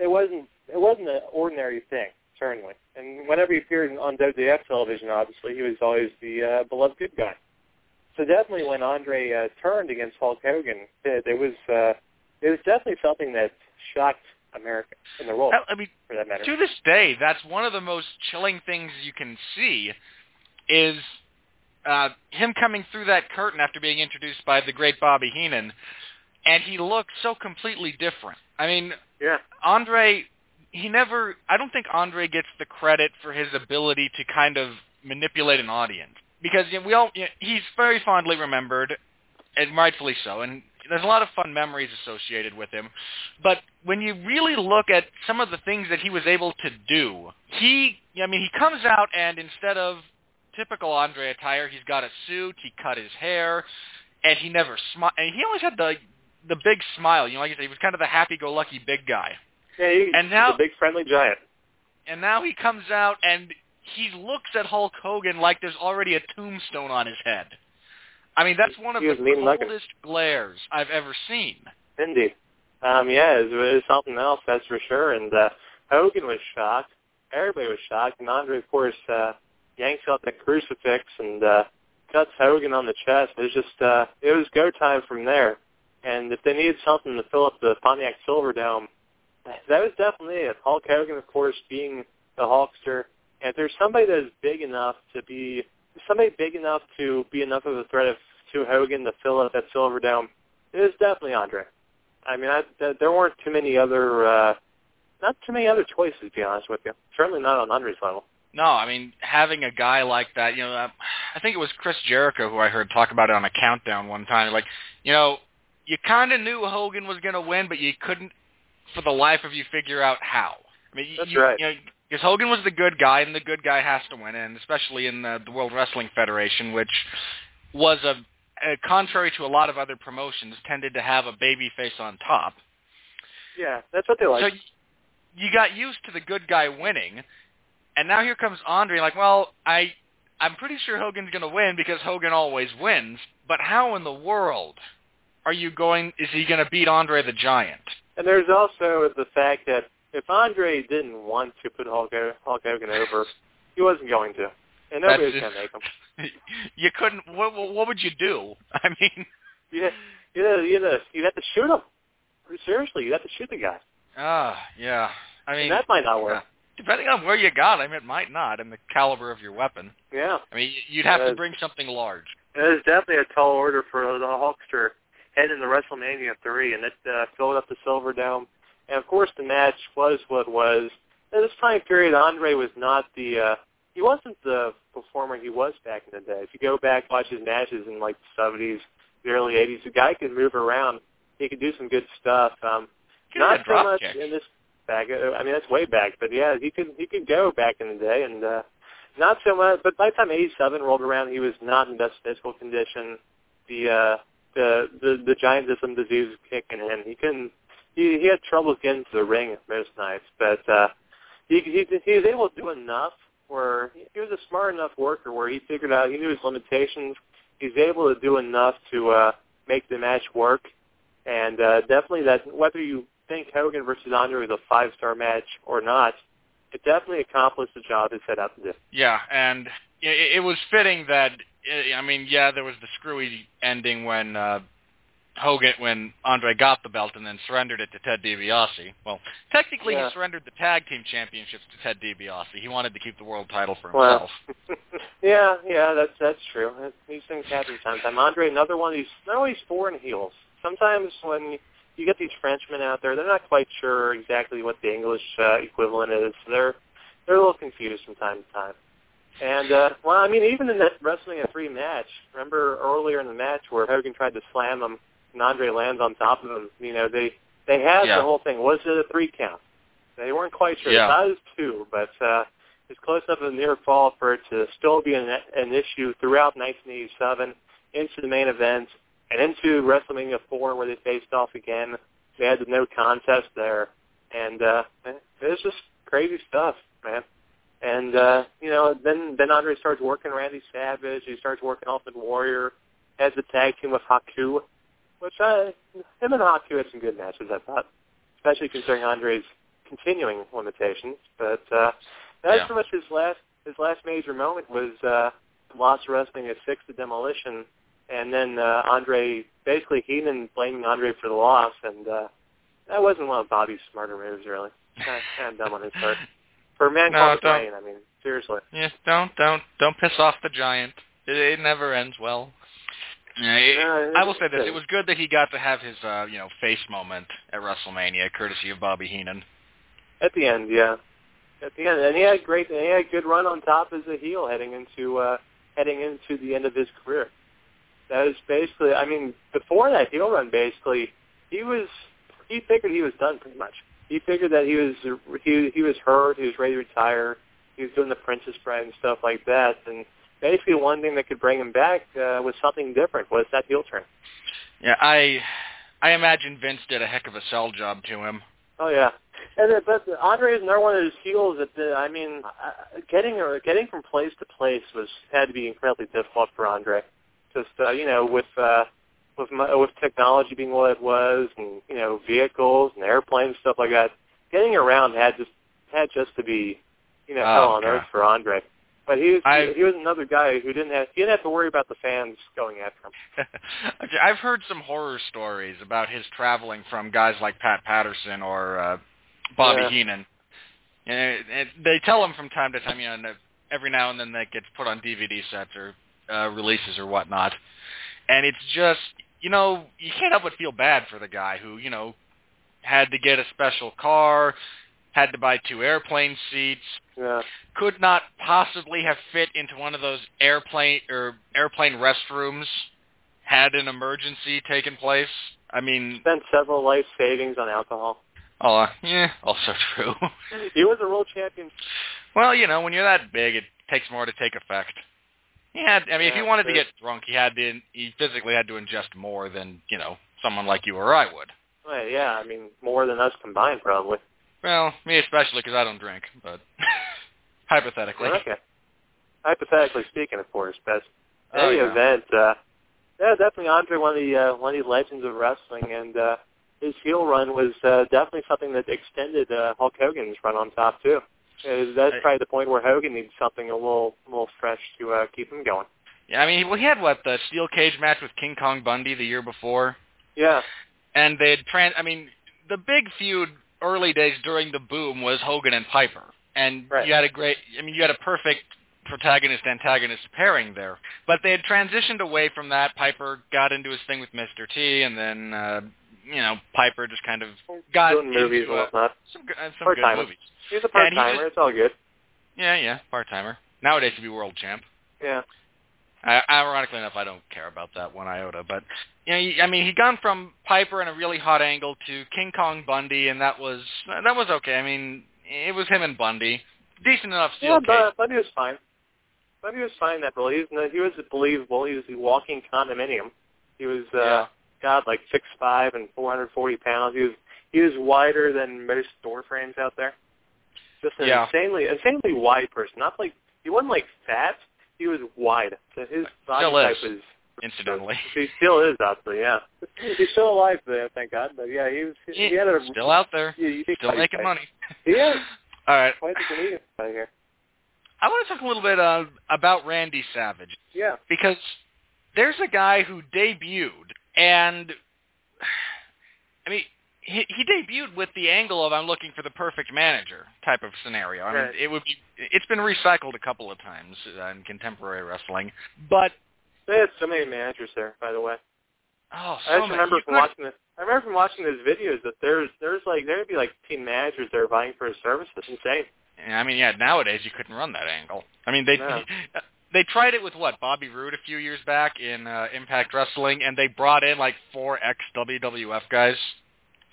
it wasn't it wasn't an ordinary thing, certainly. And whenever he appeared on WWF television, obviously he was always the uh, beloved good guy. So definitely, when Andre uh, turned against Hulk Hogan, it, it was uh, it was definitely something that shocked America in the world,
I mean,
for that matter.
to this day, that's one of the most chilling things you can see is uh, him coming through that curtain after being introduced by the great Bobby Heenan, and he looks so completely different. I mean,
Yeah,
Andre, he never, I don't think Andre gets the credit for his ability to kind of manipulate an audience. Because you know, we all, you know, he's very fondly remembered, and rightfully so, and there's a lot of fun memories associated with him. But when you really look at some of the things that he was able to do, he, I mean, he comes out and instead of typical Andre attire, he's got a suit, he cut his hair, and he never smiled. And he always had the the big smile. You know, like I said, he was kind of the happy-go-lucky big guy.
yeah. He,
And now-
the big friendly giant.
and now he comes out and he looks at Hulk Hogan like there's already a tombstone on his head. I mean, that's one of the coldest glares I've ever seen.
Indeed. Um, yeah, it was, it was something else, that's for sure. And uh, Hogan was shocked. Everybody was shocked. And Andre, of course, uh, yanks out the crucifix and uh, cuts Hogan on the chest. It was just, uh, it was go time from there. And if they needed something to fill up the Pontiac Silverdome, that was definitely it. Hulk Hogan, of course, being the Hulkster. And if there's somebody that is big enough to be, somebody big enough to be enough of a threat of, to Hogan to fill up that Silverdome, it is definitely Andre. I mean, I, th- there weren't too many other, uh, not too many other choices, to be honest with you. Certainly not on Andre's level.
No, I mean having a guy like that, you know, uh, I think it was Chris Jericho who I heard talk about it on a countdown one time. Like, you know, you kind of knew Hogan was going to win, but you couldn't, for the life of you, figure out how. I mean,
That's
you,
right.
You know, because Hogan was the good guy, and the good guy has to win, and especially in the, the World Wrestling Federation, which was a, a contrary to a lot of other promotions, tended to have a baby face on top.
Yeah, that's what they like.
So you got used to the good guy winning, and now here comes Andre. Like, well, I, I'm pretty sure Hogan's going to win because Hogan always wins. But how in the world are you going? Is he going to beat Andre the Giant?
And there's also the fact that if Andre didn't want to put Hulk, Hulk Hogan over, he wasn't going to. And nobody was going to make him.
you couldn't. What, what would you do? I mean,
You, you, know, you, know, you'd have to shoot him. Seriously, you'd have to shoot the guy.
ah, yeah. I mean,
and that might not work.
Depending on where you got him, it might not, and the caliber of your weapon.
Yeah.
I mean, you'd have
Uh,
to bring something large.
It was definitely a tall order for the Hulkster heading into WrestleMania 3, and it uh, filled up the Silverdome. And, of course, the match was what was. At this time period, Andre was not the... Uh, he wasn't the performer he was back in the day. If you go back watch his matches in, like, the 70s, the early 80s, the guy could move around. He could do some good stuff. Um,
Give
not so much
kick.
in this back. uh, I mean, that's way back, but yeah, he could he could go back in the day, and uh, not so much. But by the time '87 rolled around, he was not in best physical condition. The uh, the the the giantism disease kicking in. He couldn't. He he had trouble getting to the ring most nights, but uh, he he he was able to do enough. Where he was a smart enough worker, where he figured out he knew his limitations. He's able to do enough to uh, make the match work, and uh, definitely that whether you think Hogan versus Andre was a five star match or not, it definitely accomplished the job it set out to do.
Yeah, and it, it was fitting that. I mean, yeah, there was the screwy ending when uh, Hogan, when Andre got the belt and then surrendered it to Ted DiBiase. Well, technically,
Yeah.
he surrendered the tag team championships to Ted DiBiase. He wanted to keep the world title for
Well,
himself.
yeah, yeah, that's that's true. These things happen sometimes. Andre, another one of these. Not always foreign heels. Sometimes when you get these Frenchmen out there, they're not quite sure exactly what the English uh, equivalent is. They're they're a little confused from time to time. And uh, well, I mean, even in that WrestleMania three match, remember earlier in the match where Hogan tried to slam him and Andre lands on top of him. You know, they they had
Yeah.
the whole thing. Was it a three count? They weren't quite sure.
Yeah.
They it was two, but uh, it's close enough of a near fall for it to still be an, an issue throughout 1987 into the main event and into WrestleMania 4 where they faced off again. They had the no contest there, and uh, it was just crazy stuff, man. And uh, you know, then then Andre starts working Randy Savage. He starts working Ultimate Warrior. Has the tag team with Haku, which I him and Haku had some good matches. I thought, especially considering Andre's continuing limitations. But uh, that's
Yeah.
pretty much his last his last major moment was uh, Lost WrestleMania six to Demolition, and then uh, Andre basically Heenan blaming Andre for the loss, and uh, that wasn't one of Bobby's smarter moves, really. Kind of dumb on his part. For a man
No,
called
don't-
Brain, I mean, seriously.
Yeah, don't don't don't piss off the giant. It, it never ends well. Yeah, it- I will say this:
it-
it was good that he got to have his uh, you know face moment at WrestleMania, courtesy of Bobby Heenan.
At the end, yeah. At the end, and he had great, and he had a good run on top as a heel heading into uh, heading into the end of his career. That was basically, I mean, before that heel run, basically, he was he figured he was done pretty much. He figured that he was he he was hurt, he was ready to retire. He was doing the Princess Bride and stuff like that, and basically one thing that could bring him back uh, was something different. Was that heel turn?
Yeah, I I imagine Vince did a heck of a sell job to him.
Oh yeah, and then, but Andre is another one of those heels that the, I mean, uh, getting getting from place to place was had to be incredibly difficult for Andre. Just uh, you know, with uh, with my, with technology being what it was, and you know, vehicles and airplanes and stuff like that, getting around had just had just to be, you know,
Oh,
hell on
God.
earth for Andre. But he was
I-
he was another guy who didn't have he didn't have to worry about the fans going after him.
Okay, I've heard some horror stories about his traveling from guys like Pat Patterson or uh, Bobby
Yeah.
Heenan. And, they tell him from time to time, you know, and every now and then that gets put on DVD sets or uh, releases or whatnot. And it's just, you know, you can't help but feel bad for the guy who, you know, had to get a special car, had to buy two airplane seats,
Yeah.
could not possibly have fit into one of those airplane or airplane restrooms had an emergency taken place. I mean,
Spent several life savings on alcohol.
oh, uh, yeah, also true.
He was a world champion.
well, you know, when you're that big, it takes more to take effect. He had, I mean, if he wanted to get drunk, he had to, he physically had to ingest more than, you know, someone like you or I would.
Well, yeah, I mean more than us combined probably.
Well, me especially because I don't drink, but hypothetically.
Okay. Hypothetically speaking, of course, but
Oh,
any
yeah.
event, uh, yeah, definitely Andre, one of the uh, one of the legends of wrestling, and uh, his heel run was uh, definitely something that extended uh, Hulk Hogan's run on top too. That's probably the point where Hogan needs something a little a little fresh to uh, keep him going.
Yeah, I mean, well, he had what the steel cage match with King Kong Bundy the year before.
Yeah,
and they had trans. I mean, the big feud early days during the boom was Hogan and Piper, and
Right.
you had a great. I mean, you had a perfect protagonist antagonist pairing there. But they had transitioned away from that. Piper got into his thing with Mr. T, and then uh, you know Piper just kind of got
doing movies
into
and
uh,
whatnot.
some good- uh, some good movies.
He's a
Yeah, and
part
he
timer.
just-
It's all good.
Yeah, yeah, part timer. Nowadays, to be world champ.
Yeah.
I, ironically enough, I don't care about that one iota. But you know, he- I mean, he'd gone from Piper in a really hot angle to King Kong Bundy, and that was that was okay. I mean, it was him and Bundy, decent enough steel
Yeah, Bundy was fine. Bundy was fine that role. He was he was believable. He was a walking condominium. He was uh
Yeah.
God like six five and four hundred forty pounds. He was he was wider than most door frames out there. Just an
Yeah.
insanely insanely wide person. Not like he wasn't like fat. He was wide. So his body
Still is,
type was
incidentally.
He still is actually, yeah. He's still alive today, thank God. But yeah, he was he,
Yeah,
had a
Still out there,
yeah, you
still making
type.
money.
Yeah,
All right,
quite the comedian out here.
I want to talk a little bit uh, about Randy Savage.
Yeah.
because there's a guy who debuted and I mean he, he debuted with the angle of I'm looking for the perfect manager type of scenario. I mean
Right.
it would be it's been recycled a couple of times uh, in contemporary wrestling, but
They had so many managers there, by the way.
oh, so
I just
many-
remember
you
from
could-
watching this. I remember from watching those videos that there's there's like there'd be like team managers there vying for his service. That's insane.
I mean, yeah, nowadays you couldn't run that angle. I mean, they
No.
they tried it with what Bobby Roode a few years back in uh, Impact Wrestling, and they brought in like four ex WWF guys.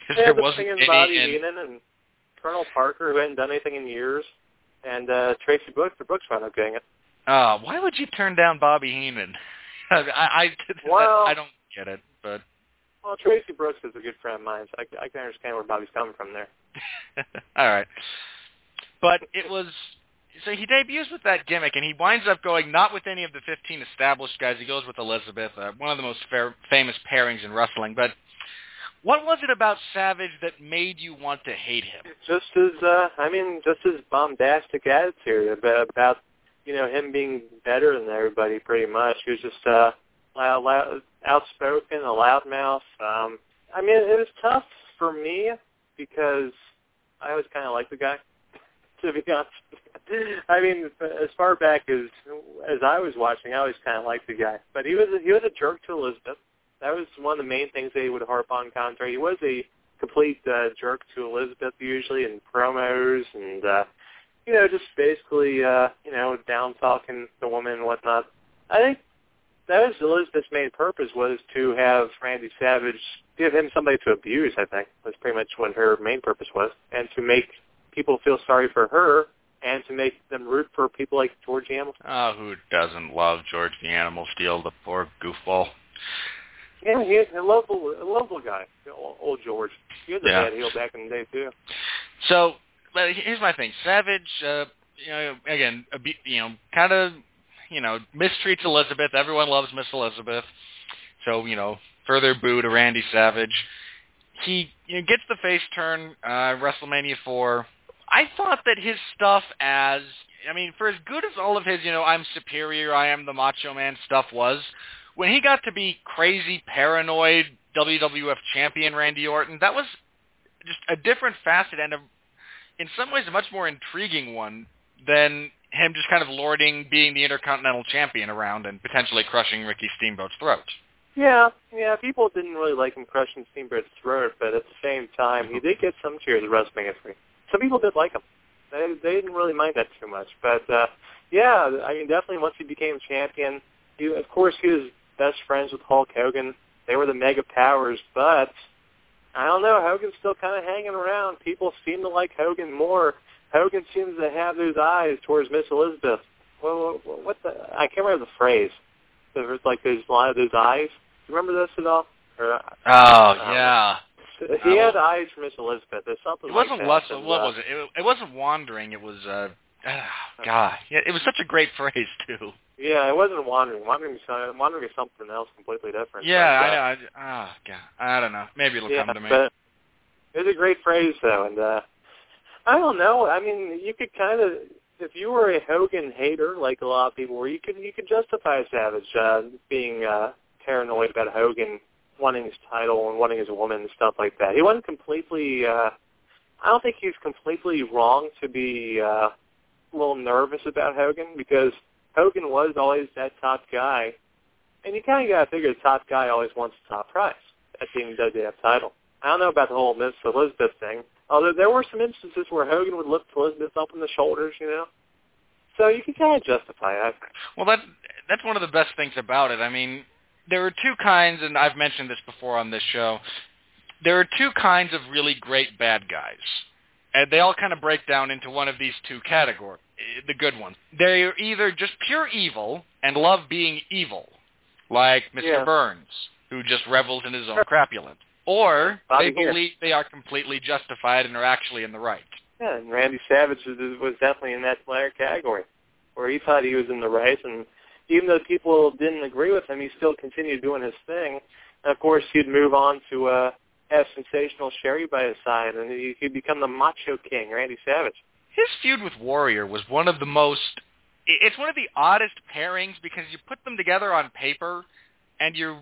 'Cause
They
there wasn't any
Bobby
in-
Heenan and Colonel Parker who hadn't done anything in years, and uh Traci Brooks. The Brooks wound up getting it.
Uh, why would you turn down Bobby Heenan? I, I,
Well-
I don't get it, but
Well, Traci Brooks is a good friend of mine, so I, I can understand where Bobby's coming from there.
all right. But it was so he debuts with that gimmick, and he winds up going not with any of the 15 established guys. He goes with Elizabeth, uh, one of the most fair, famous pairings in wrestling. But what was it about Savage that made you want to hate him?
Just his, uh, I mean, just his bombastic attitude about, about you know him being better than everybody. Pretty much, he was just uh, loud, loud, outspoken, a loudmouth. Um, I mean, it was tough for me because I always kind of liked the guy. To be honest, I mean, as far back as as I was watching, I always kind of liked the guy. But he was he was a jerk to Elizabeth. That was one of the main things they would harp on commentary. He was a complete uh, jerk to Elizabeth usually in promos and uh, you know just basically uh, you know down talking the woman and whatnot. I think that was Elizabeth's main purpose was to have Randy Savage give him somebody to abuse. I think was pretty much what her main purpose was, and to make people feel sorry for her and to make them root for people like George Hamilton.
Oh, who doesn't love George the Animal Steele, the poor goofball?
Yeah, he's a local, a local guy, old George. He was a
Yeah.
bad heel back in the day too.
So, but here's my thing: Savage, uh, you know, again, you know, kind of, you know, mistreats Elizabeth. Everyone loves Miss Elizabeth. So, you know, further boo to Randy Savage. He you know, gets the face turn uh, WrestleMania four. I thought that his stuff as I mean, for as good as all of his, you know, I'm superior, I am the Macho Man stuff was, when he got to be crazy, paranoid WWF champion Randy Orton, that was just a different facet and a, in some ways a much more intriguing one than him just kind of lording being the Intercontinental Champion around and potentially crushing Ricky Steamboat's throat.
Yeah, yeah. People didn't really like him crushing Steamboat's throat, but at the same time, he did get some cheers at WrestleMania 3. Some people did like him. They they didn't really mind that too much, but uh, yeah, I mean, definitely once he became champion, he of course he was best friends with Hulk Hogan. They were the mega powers, but I don't know. Hogan's still kind of hanging around. People seem to like Hogan more. Hogan seems to have those eyes towards Miss Elizabeth. Well, what the? I can't remember the phrase. There was like those a lot of those eyes. You remember this at all? Or, uh,
Oh
yeah. He had eyes for Miss Elizabeth. There's something
It wasn't
like
less. What
uh,
was it? it? It wasn't wandering. It was. uh ah, God, yeah, it was such a great phrase too.
Yeah, it wasn't wandering. Wandering is, uh, wandering is something else completely different.
Yeah,
but, uh,
I know. I, ah, God, I don't know. Maybe it'll
yeah,
come to me.
but it was a great phrase though, and uh I don't know. I mean, you could kind of, if you were a Hogan hater, like a lot of people were, you could you could justify Savage uh, being uh, paranoid about Hogan wanting his title and wanting his woman and stuff like that. He wasn't completely. uh I don't think he's completely wrong to be uh, a little nervous about Hogan because Hogan was always that top guy, and you kind of got to figure the top guy always wants the top prize at the WWF title. I don't know about the whole Miss Elizabeth thing. Although there were some instances where Hogan would lift Elizabeth up in the shoulders, you know. So you can kind of justify it.
Well, that that's one of the best things about it. I mean, there are two kinds, and I've mentioned this before on this show. There are two kinds of really great bad guys, and they all kind of break down into one of these two categories. The good ones. They're either just pure evil and love being evil, like Mr.
Yeah.
Burns, who just revels in his own crapulence, or they believe they are completely justified and are actually in the right.
Yeah, and Randy Savage was, was definitely in that latter category, where he thought he was in the right, and even though people didn't agree with him, he still continued doing his thing. And of course, he'd move on to uh, have sensational Sherri by his side, and he, he'd become the Macho King, Randy Savage.
His feud with Warrior was one of the most. It's one of the oddest pairings because you put them together on paper, and you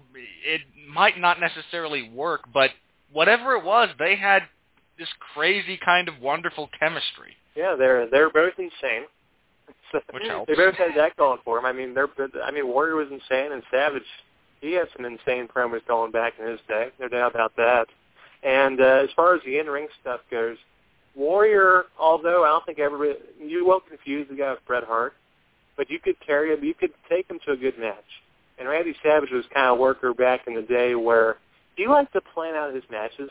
it might not necessarily work, but whatever it was, they had this crazy kind of wonderful chemistry.
Yeah, they're they're both insane.
Which helps.
They both had that going for them. I mean, they're I mean, Warrior was insane, and Savage he had some insane promos going back in his day. No doubt about that. And uh, as far as the in-ring stuff goes, Warrior, although I don't think everybody you won't confuse the guy with Bret Hart, but you could carry him, you could take him to a good match. And Randy Savage was kind of a worker back in the day where he liked to plan out his matches.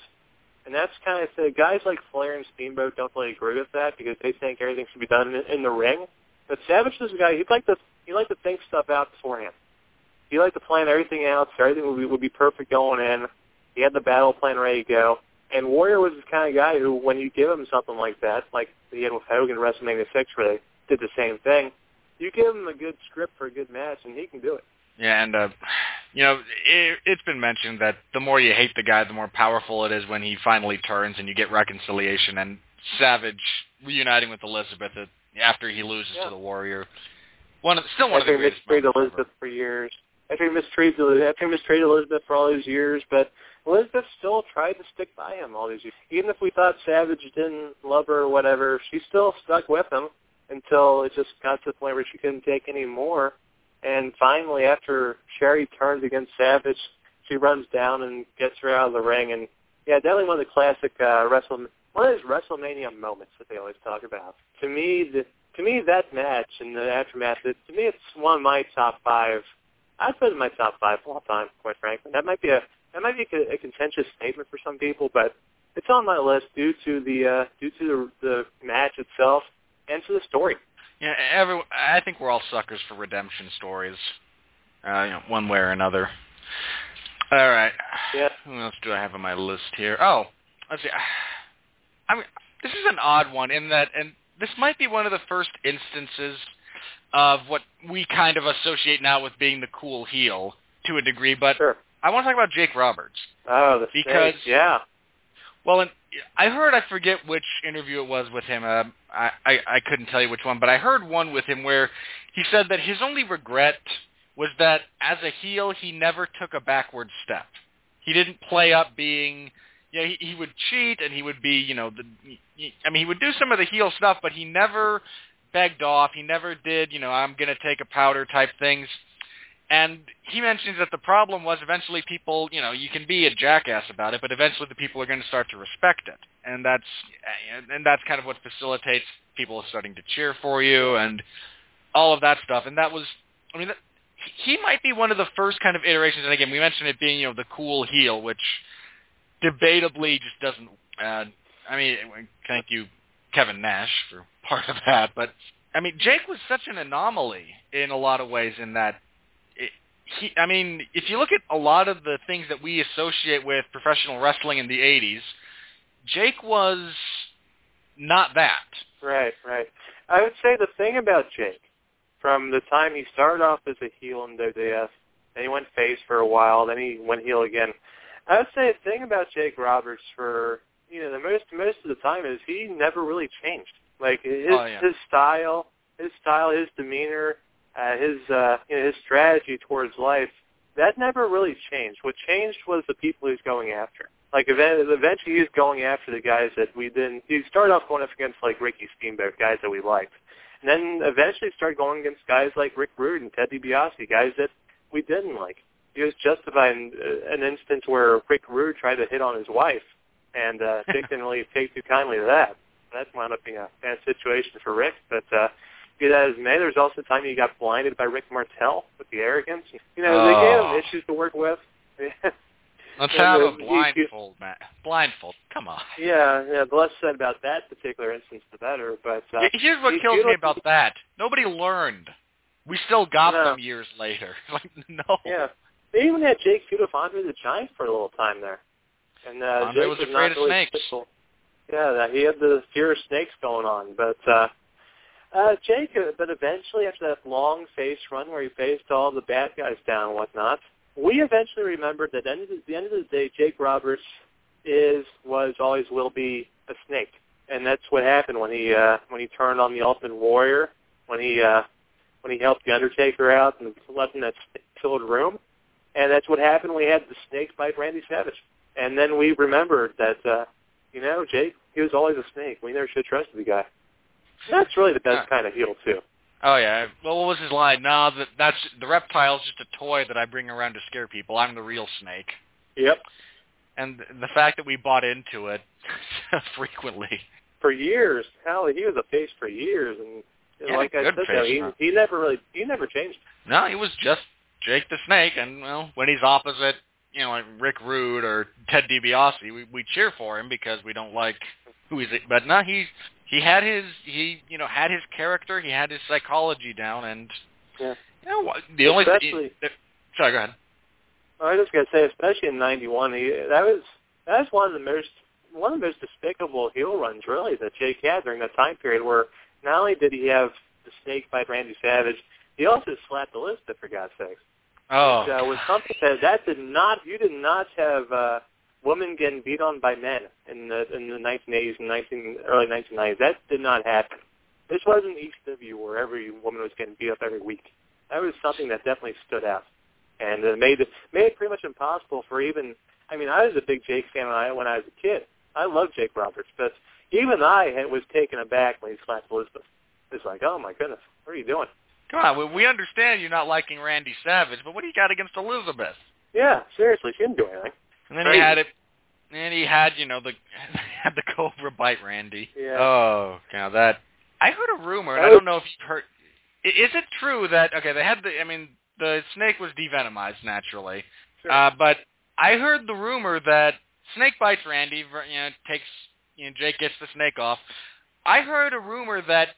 And that's kind of the guys like Flair and Steamboat don't really agree with that because they think everything should be done in, in the ring. But Savage is a guy he'd like to he like to think stuff out beforehand. He liked to plan everything out so everything would be, would be perfect going in. He had the battle plan ready to go. And Warrior was the kind of guy who, when you give him something like that, like he had with Hogan WrestleMania 6 where they did the same thing, you give him a good script for a good match and he can do it.
Yeah, and uh, you know, it, it's been mentioned that the more you hate the guy, the more powerful it is when he finally turns and you get reconciliation. And Savage reuniting with Elizabeth at- after he loses
Yeah.
to the Warrior, one of the still one of the
after he
greatest
mistreated
moments ever.
Elizabeth for years. After he mistreated after he mistreated Elizabeth for all these years, but Elizabeth still tried to stick by him all these years. Even if we thought Savage didn't love her or whatever, she still stuck with him until it just got to the point where she couldn't take any more. And finally, after Sherri turns against Savage, she runs down and gets her out of the ring. And yeah, definitely one of the classic uh, Wrestle one of those WrestleMania moments that they always talk about. To me, the to me that match and the aftermath, it, to me, it's one of my top five. I'd put it in my top five all time, quite frankly. That might be a that might be a, a contentious statement for some people, but it's on my list due to the uh, due to the, the match itself and to the story.
Yeah, every, I think we're all suckers for redemption stories, uh, you know, one way or another. All right.
Yeah.
Who else do I have on my list here? Oh, let's see. I mean, this is an odd one in that, and this might be one of the first instances of what we kind of associate now with being the cool heel to a degree. But
Sure.
I want to talk about Jake Roberts.
Oh, the
Because-
snake. Yeah.
Well, and I heard I forget which interview it was with him. Uh, I, I I couldn't tell you which one, but I heard one with him where he said that his only regret was that as a heel he never took a backward step. He didn't play up being, you know, he, he would cheat and he would be, you know, the. he- I mean, he would do some of the heel stuff, but he never begged off. He never did, you know, I'm going to take a powder type things. And he mentions that the problem was eventually people, you know, you can be a jackass about it, but eventually the people are going to start to respect it, and that's and that's kind of what facilitates people starting to cheer for you and all of that stuff. And that was, I mean, that, he might be one of the first kind of iterations. And again, we mentioned it being, you know, the cool heel, which debatably just doesn't. Uh, I mean, thank you, Kevin Nash, for part of that, but I mean, Jake was such an anomaly in a lot of ways in that he, I mean, if you look at a lot of the things that we associate with professional wrestling in the 80s, Jake was not that.
Right, right. I would say the thing about Jake, from the time he started off as a heel in WWF, then he went face for a while, then he went heel again. I would say the thing about Jake Roberts for you know the most most of the time is he never really changed. Like his
Oh, yeah.
his style, his style, his demeanor, uh, his uh, you know his strategy towards life that never really changed. What changed was the people he's going after. Like ev- eventually he's going after the guys that we didn't. He started off going up against like Ricky Steamboat, guys that we liked, and then eventually started going against guys like Rick Rude and Ted DiBiase, guys that we didn't like. He was justified in uh, an instance where Rick Rude tried to hit on his wife, and uh, Dick didn't really take too kindly to that. That wound up being a bad situation for Rick, but uh, be that as may, there was also a time he got blinded by Rick Martel with the arrogance. You know, they gave
Oh.
him issues to work with.
Let's have a blindfold, Matt. Blindfold. Come on.
yeah, yeah. The less said about that particular instance, the better. But uh,
Here's what kills me about that. Nobody learned. We still got
No.
them years later. Like no.
yeah, they even had Jake feud with Andre the Giant for a little time there, and uh,
Andre
Jake
was afraid
not
of
really
snakes.
typical. Yeah, that he had the fear of snakes going on, but uh, uh, Jake. But eventually, after that long face run where he faced all the bad guys down and whatnot, we eventually remembered that at the end of the, the end of the day, Jake Roberts is was always will be a snake, and that's what happened when he uh, when he turned on the Ultimate Warrior, when he uh, when he helped the Undertaker out and left in that filled room, and that's what happened we had the snake bite Randy Savage, and then we remembered that uh, you know Jake he was always a snake. We never should have trusted the guy. That's really the best kind of heel too.
Oh yeah. Well, what was his line? No, that that's the reptile's just a toy that I bring around to scare people. I'm the real snake.
Yep.
And the fact that we bought into it frequently.
For years, hell, he was a face for years, and, and
Yeah,
like I said,
face,
he he never really he never changed.
No, he was just Jake the Snake, and well, when he's opposite, you know, like Rick Rude or Ted DiBiase, we we cheer for him because we don't like who he's. But no, he he had his he you know had his character, he had his psychology down, and
Yeah.
you know? The only
Especially-
thing. Sorry, go ahead.
I was just gonna say, especially in '91, that was that was one of the most one of the most despicable heel runs, really, that Jake had during that time period. Where not only did he have the snake bite Randy Savage, he also slapped Elizabeth for God's sakes.
Oh,
Which, uh, was something that that did not you did not have uh, women getting beat on by men in the in the 1980s and 19 early 1990s. That did not happen. This wasn't ECW where every woman was getting beat up every week. That was something that definitely stood out, and it made it made it pretty much impossible for even. I mean, I was a big Jake fan when I when I was a kid. I loved Jake Roberts, but even I had, was taken aback when he slapped Elizabeth. It's like, oh my goodness, what are you doing?
Come on. We, we understand you're not liking Randy Savage, but what do you got against Elizabeth?
Yeah, seriously, she didn't do anything.
And then
Crazy.
he had it. And he had, you know, the had the cobra bite Randy.
Yeah.
Oh, now that I heard a rumor, and I don't know if you've heard. Is it true that okay, they had the? I mean, the snake was devenomized naturally,
Sure.
uh, but I heard the rumor that snake bites Randy. You know, takes you know Jake gets the snake off. I heard a rumor that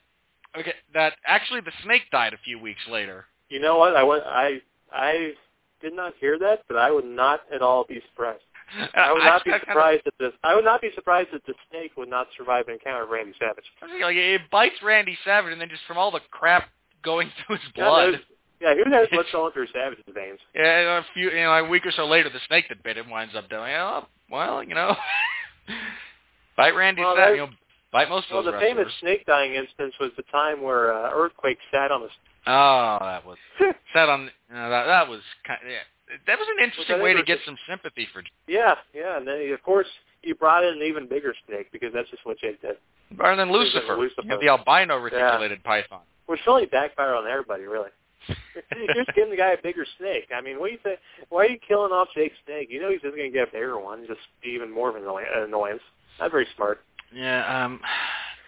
okay, that actually the snake died a few weeks later.
You know what? I went. I I did not hear that, but I would not at all be surprised. I would not be surprised at this. I would not be surprised that the snake would not survive an encounter with Randy Savage.
Like, it bites Randy Savage, and then just from all the crap going through his blood.
Yeah, who knows what's going through Savage's veins?
Yeah, a few, you know, a week or so later, the snake that bit him winds up doing, oh, well, you know, bite Randy
well,
Savage, you know, most
well,
of those
the
wrestlers.
famous snake dying instance was the time where uh, Earthquake sat on the.
Oh, that was sat on. Uh, that that was kind. Yeah, that was an interesting way to get some sympathy for.
Yeah, yeah, and then of course he brought in an even bigger snake because that's just what Jake did.
Better than Lucifer,
Lucifer.
You know, the albino reticulated
yeah.
python.
Which really backfired on everybody, really. You're just giving the guy a bigger snake. I mean, what do you think? Why are you killing off Jake's snake? You know he's just going to get a bigger one, just be even more of an annoyance. Not very smart.
Yeah, um,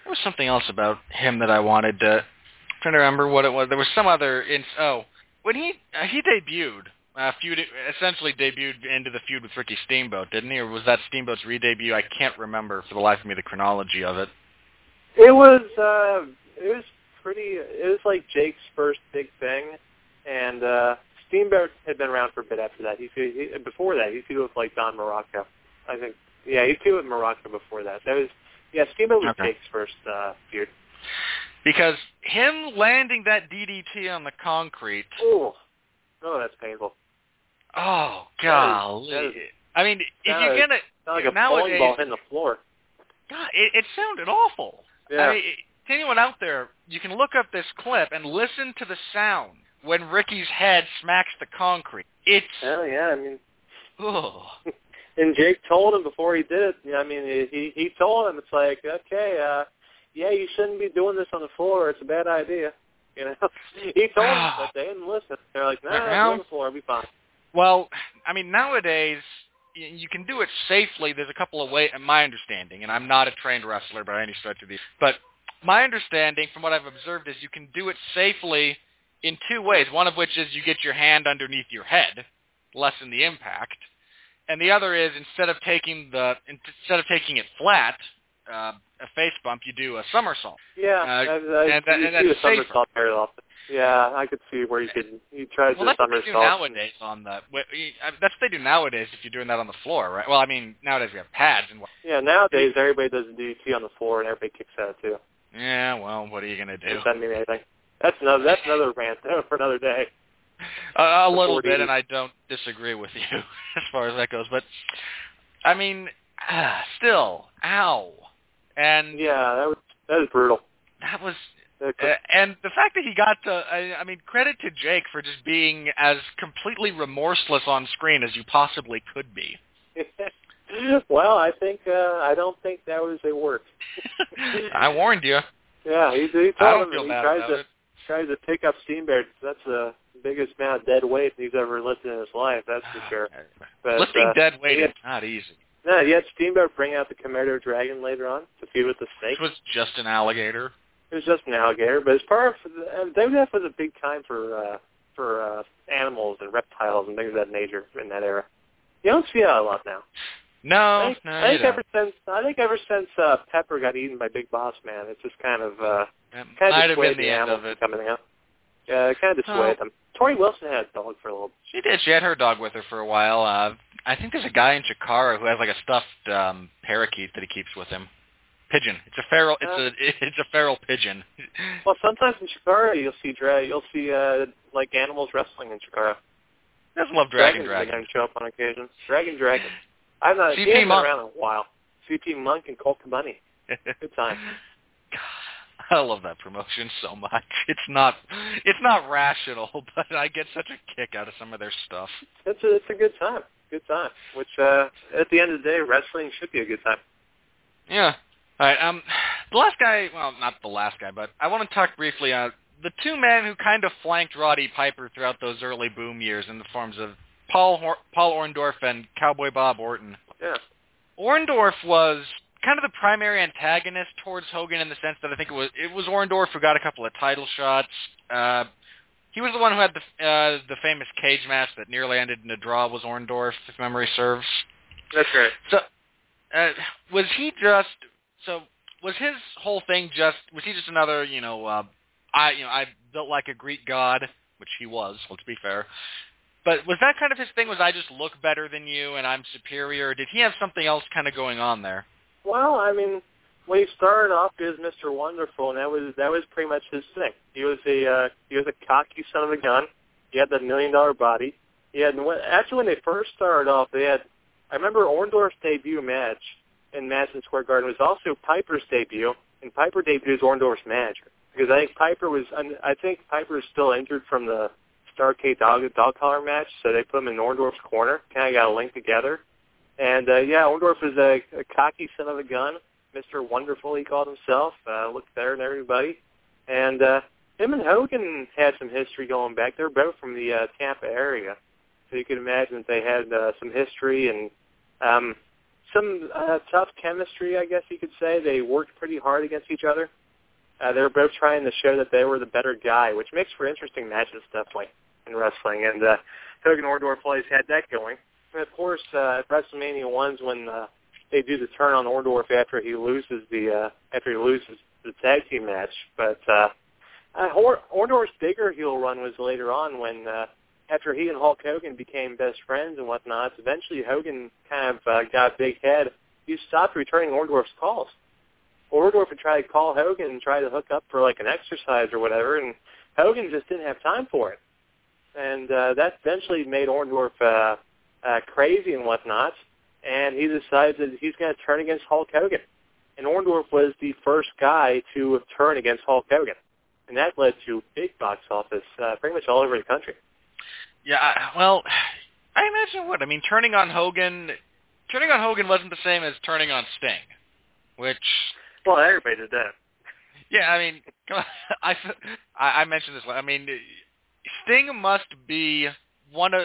there was something else about him that I wanted to. I'm trying to remember what it was. There was some other. In, oh, when he uh, he debuted, uh, feud essentially debuted into the feud with Ricky Steamboat, didn't he? Or was that Steamboat's re-debut? I can't remember for the life of me the chronology of it.
It was uh, it was pretty. It was like Jake's first big thing, and uh, Steamboat had been around for a bit after that. He, he before that he feuded with like Don Muraco. I think yeah, he feuded with Muraco before that. That was yeah, Steamboat
Okay.
Jake's first uh, feud.
Because him landing that DDT on the concrete.
Oh, oh, that's painful.
Oh
That is-
golly!
that is-
I mean, if you're gonna
like a
nowadays,
bowling ball hitting the floor.
God, it, it sounded awful.
Yeah.
I mean, to anyone out there, you can look up this clip and listen to the sound when Ricky's head smacks the concrete. It's
Hell yeah, I mean,
oh,
and Jake told him before he did it. I mean, he he told him it's like, okay, uh, yeah, you shouldn't be doing this on the floor. It's a bad idea. You know, he told them, but they didn't listen. They're like, nah,
Well-
on the floor, it'll be fine.
well. I mean, nowadays you can do it safely. There's a couple of ways, in my understanding, and I'm not a trained wrestler by any stretch of the. But my understanding, from what I've observed, is you can do it safely in two ways. One of which is you get your hand underneath your head, lessen the impact, and the other is instead of taking the instead of taking it flat, uh, a face bump, you do a somersault.
Yeah,
Uh,
I, I,
and that- and that's
a somersault very often. Yeah, I could see where you could. You
Well,
to
that's what they do
somersault.
nowadays on the. wh- y- I- That's what they do nowadays if you're doing that on the floor, right? Well, I mean, nowadays we have pads and. what-
Yeah, nowadays everybody does a DDT on the floor and everybody kicks out too.
Yeah, well, what are you gonna do?
It doesn't mean anything. That's another. That's another rant for another day.
A, a little
40s.
bit, and I don't disagree with you as far as that goes. But I mean, ah, still, ow, and
Yeah, that was that was brutal.
that was. Uh, and the fact that he got to, I, I mean, credit to Jake for just being as completely remorseless on screen as you possibly could be.
well, I think uh, I don't think that was a work.
I warned you.
Yeah, he, he
I
told
don't
him
feel
he
bad
tries
about
to
it.
Tries to pick up Steamboat. That's the biggest amount of dead weight he's ever lifted in his life. That's for sure. But,
Lifting
uh,
dead weight
yeah.
is not easy.
No, you had Steamboat bring out the Komodo dragon later on to feud with the snake.
It was just an alligator.
It was just an alligator, but as part of uh, WWF was a big time for uh, for uh, animals and reptiles and things of that nature in that era. You don't see that a lot now.
No,
I think,
no,
I think ever since I think ever since uh, Pepper got eaten by Big Boss Man, it's just kind of uh, kind
might
of
have been the
the
end of it.
coming out. Yeah, it kind of
Oh.
dissuaded them. Torrie Wilson had a dog for a little.
She did. She had her dog with her for a while. Uh, I think there's a guy in Chikara who has like a stuffed um, parakeet that he keeps with him. Pigeon. It's a feral. It's
Uh.
a it's a feral pigeon.
Well, sometimes in Chikara you'll see dra- you'll see uh, like animals wrestling in Chikara.
Doesn't love Dragon
Dragons
Dragon.
going to show up on occasion. Dragon I'm not.
CP
been
Munk.
around in a while. CP Munk and Colt Bunny. Good time.
I love that promotion so much. It's not it's not rational, but I get such a kick out of some of their stuff.
It's a it's a good time. Good time. Which uh, at the end of the day, wrestling should be a good time.
Yeah. All right. Um, the last guy. Well, not the last guy, but I want to talk briefly on the two men who kind of flanked Roddy Piper throughout those early boom years in the forms of Paul Hor- Paul Orndorff and Cowboy Bob Orton.
Yeah.
Orndorff was kind of the primary antagonist towards Hogan in the sense that I think it was it was Orndorff who got a couple of title shots. Uh, he was the one who had the uh, the famous cage match that nearly ended in a draw. Was Orndorff, if memory serves?
That's right.
So, uh, was he just so? Was his whole thing just? Was he just another? You know, uh, I you know I built like a Greek god, which he was. Let's be fair. But was that kind of his thing? Was I just look better than you and I'm superior? Did he have something else kind of going on there?
Well, I mean, when he started off as Mr. Wonderful, and that was that was pretty much his thing. He was a uh, he was a cocky son of a gun. He had that million dollar body. He had when, actually when they first started off, they had. I remember Orndorff's debut match in Madison Square Garden was also Piper's debut, and Piper debuted as Orndorff's manager because I think Piper was. I think Piper is still injured from the Starcade dog dog collar match, so they put him in Orndorff's corner. Kind of got a link together. And uh, yeah, Orndorff was a, a cocky son of a gun, Mr. Wonderful he called himself. Uh, looked better than everybody. And uh, him and Hogan had some history going back. They're both from the uh, Tampa area, so you could imagine that they had uh, some history and um, some uh, tough chemistry, I guess you could say. They worked pretty hard against each other. Uh, they were both trying to show that they were the better guy, which makes for interesting matches, definitely in wrestling. And uh, Hogan Orndorff always had that going. And of course, uh, WrestleMania one's when uh, they do the turn on Orndorff after he loses the uh, after he loses the tag team match. But uh, uh, Orndorff's bigger heel run was later on when uh, after he and Hulk Hogan became best friends and whatnot. Eventually, Hogan kind of uh, got big head. He stopped returning Orndorff's calls. Orndorff would try to call Hogan and try to hook up for like an exercise or whatever, and Hogan just didn't have time for it. And uh, that eventually made Orndorff uh, uh, crazy and whatnot, and he decides that he's going to turn against Hulk Hogan. And Orndorff was the first guy to turn against Hulk Hogan, and that led to big box office uh, pretty much all over the country.
Yeah, well, I imagine what I mean. Turning on Hogan, turning on Hogan wasn't the same as turning on Sting, which
well, everybody did that.
Yeah, I mean, I I mentioned this. I mean, Sting must be one of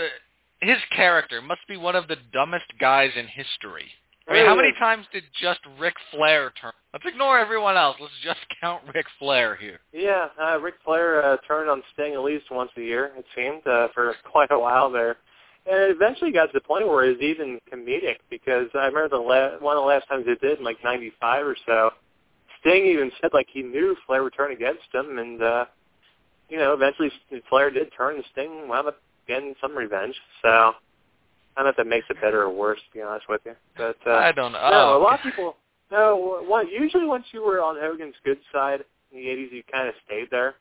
his character must be one of the dumbest guys in history. I mean, how many times did just Ric Flair turn? Let's ignore everyone else. Let's just count Ric Flair here.
Yeah, uh, Ric Flair uh, turned on Sting at least once a year, it seemed, uh, for quite a while there. And it eventually got to the point where it was even comedic because I remember the la- one of the last times it did in like 95 or so, Sting even said like he knew Flair would turn against him, and uh, you know, eventually Flair did turn, and Sting wound up getting some revenge. So I don't know if that makes it better or worse, to be honest with you. But uh,
I don't know.
No,
a
lot of people. No, one, usually once you were on Hogan's good side in the '80s, you kind of stayed there.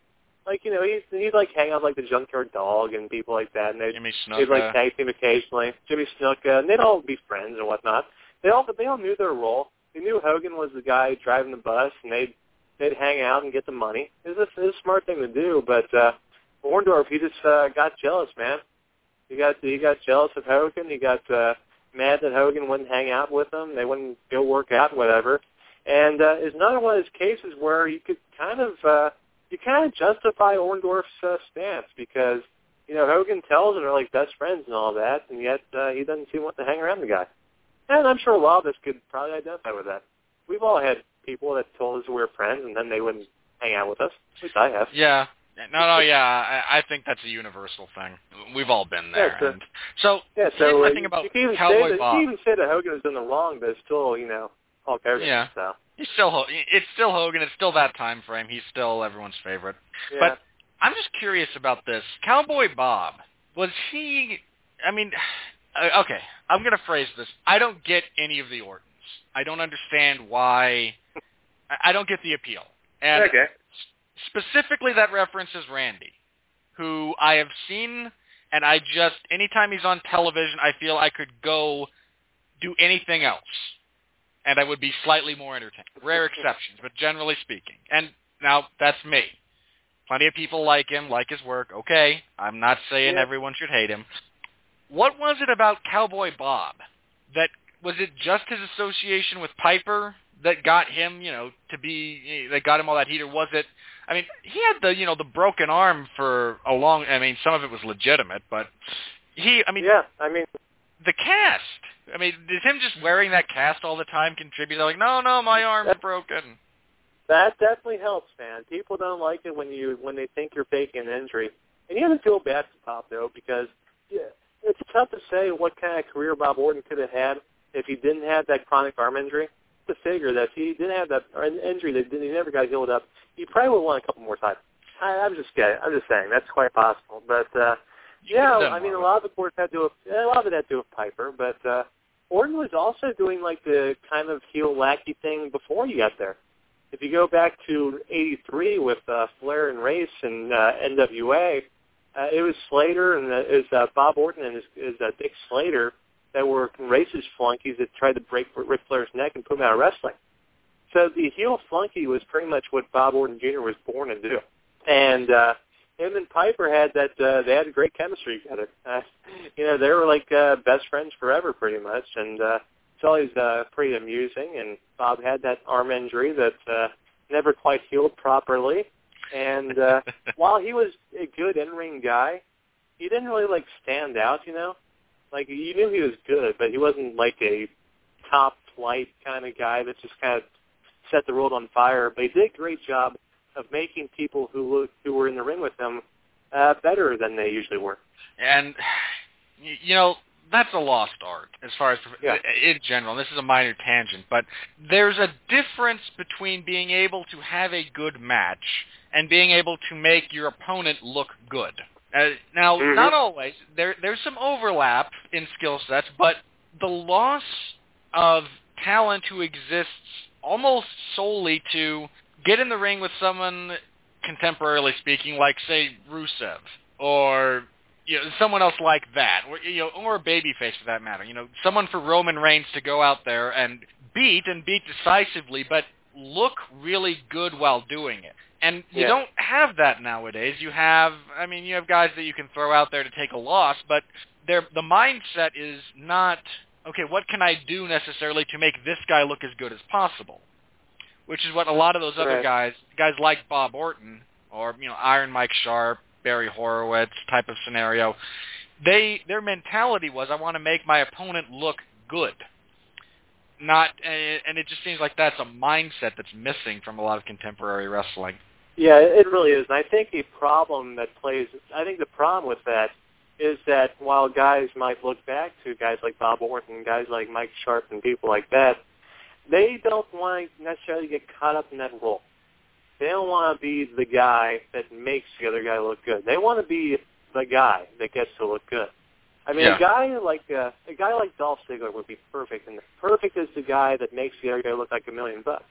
Like you know, he'd he'd like hang out like the Junkyard Dog and people like that, and they'd
Jimmy
they'd like tag team occasionally. Jimmy Snuka, and they'd all be friends and whatnot. They all they all knew their role. They knew Hogan was the guy driving the bus, and they'd they'd hang out and get the money. It was a, it was a smart thing to do, but uh, Orndorff he just uh, got jealous, man. He got he got jealous of Hogan. He got uh, mad that Hogan wouldn't hang out with him. They wouldn't go work out, whatever. And uh, it's another one of those cases where you could kind of uh, you kind of justify Orndorff's uh, stance because you know Hogan tells him they're like best friends and all that, and yet uh, he doesn't seem want to hang around the guy. And I'm sure a lot of us could probably identify with that. We've all had people that told us we were friends, and then they wouldn't hang out with us. At least I have.
Yeah. No, no, yeah. I, I think that's a universal thing. We've all been there.
Yeah,
and so,
yeah, so
I think about
you can even
Cowboy
say that,
Bob.
You can even say that Hogan was in the wrong, but it's still, you know, Hulk Hogan.
Yeah.
So.
He's still it's still Hogan. It's still that time frame. He's still everyone's favorite.
Yeah.
But I'm just curious about this. Cowboy Bob was he? I mean, uh, okay. I'm going to phrase this. I don't get any of the Ortons. I don't understand why. I- don't get the appeal. And
okay.
specifically, that references Randy, who I have seen, and I just anytime he's on television, I feel I could go do anything else, and I would be slightly more entertained. Rare exceptions, but generally speaking. And now that's me. Plenty of people like him, like his work. Okay, I'm not saying
Yeah.
everyone should hate him. What was it about Cowboy Bob that was it just his association with Piper that got him, you know, to be that got him all that heat, or was it? I mean, he had the you know the broken arm for a long. I mean, some of it was legitimate, but he. I mean,
yeah, I mean,
the cast. I mean, did him just wearing that cast all the time contribute? They're like, no, no, my arm's
That-
broken.
that definitely helps, man. People don't like it when you when they think you're faking an injury, and you have to feel bad for Bob though because yeah, it's tough to say what kind of career Bob Orton could have had if he didn't have that chronic arm injury. To figure that if he didn't have that injury that he never got healed up, he probably would have won a couple more times. I, I'm just kidding. I'm just saying that's quite possible. But uh, yeah, I mean, a lot of it, of course, had to a lot of it had to do with Piper, but uh, Orton was also doing like the kind of heel lackey thing before you got there. If you go back to '83 with uh, Flair and Race and uh, NWA, uh, it was Slater and uh, it was uh, Bob Orton and his, his uh, Dick Slater that were Race's flunkies that tried to break Ric Flair's neck and put him out of wrestling. So the heel flunky was pretty much what Bob Orton Jr. was born to do. And uh, him and Piper had that uh, they had a great chemistry together. Uh, you know, they were like uh, best friends forever, pretty much, and uh, it's always uh, pretty amusing. And Bob had that arm injury that uh, never quite healed properly. And uh, while he was a good in-ring guy, he didn't really like stand out. You know, like you knew he was good, but he wasn't like a top flight kind of guy that just kind of set the world on fire. But he did a great job of making people who look, who were in the ring with him uh, better than they usually were.
And you know that's a lost art as far as
Yeah.
in general. This is a minor tangent, but there's a difference between being able to have a good match and being able to make your opponent look good. Uh, now,
Mhm.
not always. There, there's some overlap in skill sets, but the loss of talent who exists almost solely to get in the ring with someone, contemporarily speaking, like say Rusev or you know someone else like that, or you know, or a babyface for that matter. You know, someone for Roman Reigns to go out there and beat and beat decisively, but look really good while doing it. And you
Yeah.
don't have that nowadays. You have, I mean, you have guys that you can throw out there to take a loss, but their the mindset is not okay. What can I do necessarily to make this guy look as good as possible? Which is what a lot of those other
Right.
guys, guys like Bob Orton or you know Iron Mike Sharpe, Barry Horowitz type of scenario, they their mentality was I want to make my opponent look good. Not and it just seems like that's a mindset that's missing from a lot of contemporary wrestling.
Yeah, it really is. And I think the problem that plays, I think the problem with that is that while guys might look back to guys like Bob Orton, guys like Mike Sharpe, and people like that, they don't want to necessarily get caught up in that role. They don't want to be the guy that makes the other guy look good. They want to be the guy that gets to look good. I mean,
Yeah.
a guy like uh, a guy like Dolph Ziggler would be perfect, and perfect is the guy that makes the other guy look like a million bucks.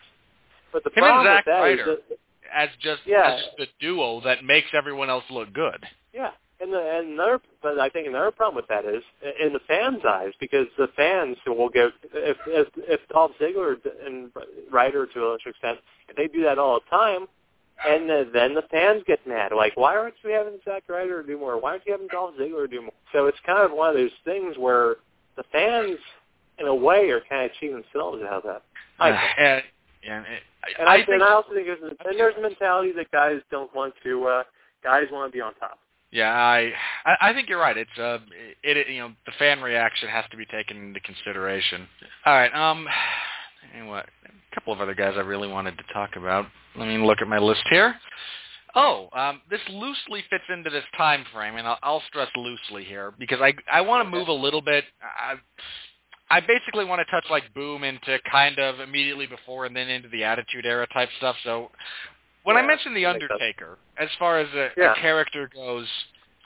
But the
Him and
problem
Zack
with that is
Ryder.
that
As just
Yeah.
as just the duo that makes everyone else look good.
Yeah, and the, and another, but I think another problem with that is in the fans' eyes because the fans who will go if if if Dolph Ziggler and Ryder to a lesser extent if they do that all the time, and the, then the fans get mad like why aren't you having Zack Ryder do more? Why aren't you having Dolph Ziggler do more? So it's kind of one of those things where the fans, in a way, are kind of cheating themselves out of that. I think.
and, and, it-
And I,
I think
and I also think there's and there's a mentality that guys don't want to uh guys want to be on top.
Yeah, I I I think you're right. It's uh it, it you know the fan reaction has to be taken into consideration. All right, um, anyway, a couple of other guys I really wanted to talk about. Let me look at my list here. Oh, um, this loosely fits into this time frame, and I'll, I'll stress loosely here because I I want to move a little bit. I, I basically want to touch like Boom into kind of immediately before and then into the Attitude Era type stuff. So when I
Yeah,
mentioned the
that makes sense.
Undertaker, as far as a,
Yeah.
a character goes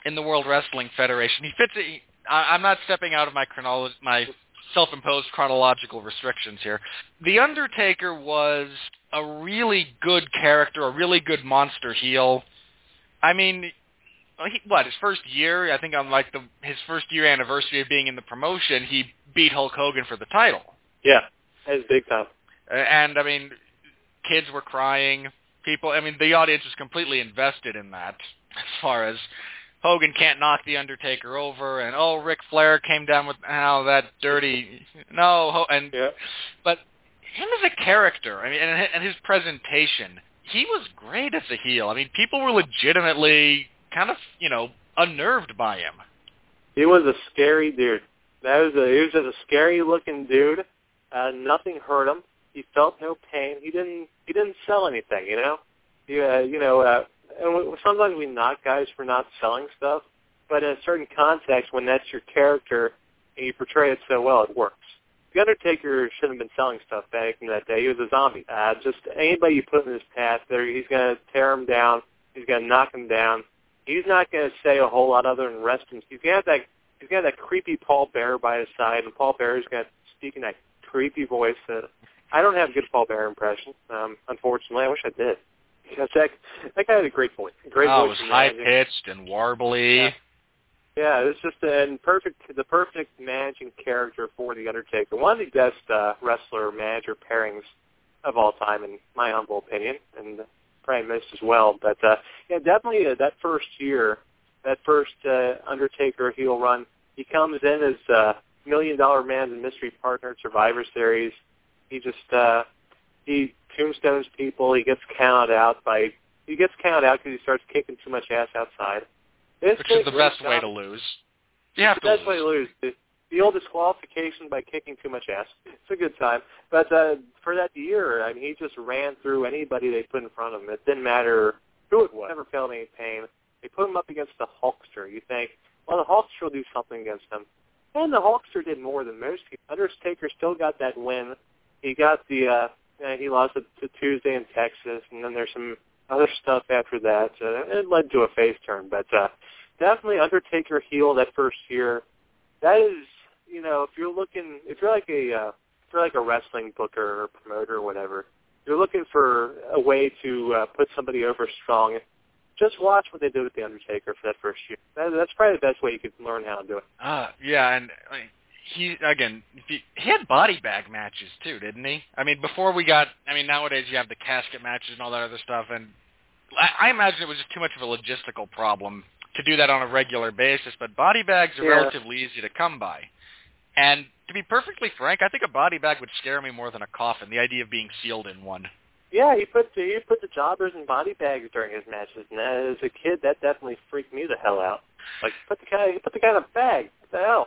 in the World Wrestling Federation, he fits. it- I, I'm not stepping out of my chronolo- my self-imposed chronological restrictions here. The Undertaker was a really good character, a really good monster heel. I mean, he, what his first year? I think on like the his first year anniversary of being in the promotion, he beat Hulk Hogan for the title.
Yeah, that's big time.
And I mean, kids were crying. People, I mean, the audience was completely invested in that. As far as Hogan can't knock the Undertaker over, and oh, Ric Flair came down with how that dirty no, Ho- and
Yeah.
but him as a character, I mean, and, and his presentation, he was great as a heel. I mean, people were legitimately kind of, you know, unnerved by him.
He was a scary dude. That was a he was just a scary looking dude. Uh, nothing hurt him. He felt no pain. He didn't he didn't sell anything. You know. He, uh, you know. Uh, and we, sometimes we knock guys for not selling stuff, but in a certain context, when that's your character and you portray it so well, it works. The Undertaker shouldn't have been selling stuff back in that day. He was a zombie. Uh, just anybody you put in his path, there he's going to tear him down. He's going to knock him down. he's not going to say a whole lot other than rest him. He's got that he's got that creepy Paul Bearer by his side, and Paul Bearer's got speaking that creepy voice that I don't have a good Paul Bearer impression. Um, unfortunately, I wish I did. Because that that guy had a great voice. Great
oh,
voice.
it was high pitched and warbly.
Yeah. Yeah, it's just a perfect, the perfect managing character for the Undertaker. One of the best uh, wrestler manager pairings of all time, in my humble opinion, and probably missed as well. But uh, yeah, definitely uh, that first year, that first uh, Undertaker heel run, he comes in as uh, Million Dollar Man and Mystery Partner Survivor Series. He just uh, he tombstones people. He gets counted out by he gets counted out because he starts kicking too much ass outside. It's
Which is the best way to lose. You have to
best way to lose. The, the old disqualification by kicking too much ass. It's a good time. But uh, for that year, I mean, he just ran through anybody they put in front of him. It didn't matter who it was. Never felt any pain. They put him up against the Hulkster. You think, well, the Hulkster will do something against him. And the Hulkster did more than most people. Undertaker still got that win. He got the, uh, uh, he lost it to Tuesday in Texas, and then there's some other stuff after that. Uh, it led to a face turn, but uh, definitely Undertaker heel that first year. That is, you know, if you're looking, if you're like a, uh, if you're like a wrestling booker or promoter or whatever, you're looking for a way to uh, put somebody over strong. Just watch what they did with the Undertaker for that first year. That, that's probably the best way you could learn how to do it.
Uh, yeah, and I he again, he, he had body bag matches too, didn't he? I mean, before we got, I mean, nowadays you have the casket matches and all that other stuff, and I, I imagine it was just too much of a logistical problem to do that on a regular basis. But body bags are
Yeah.
relatively easy to come by, and to be perfectly frank, I think a body bag would scare me more than a coffin. The idea of being sealed in one.
Yeah, he put the, he put the jobbers in body bags during his matches, and as a kid, that definitely freaked me the hell out. Like, put the guy, put the guy in a bag. What the hell?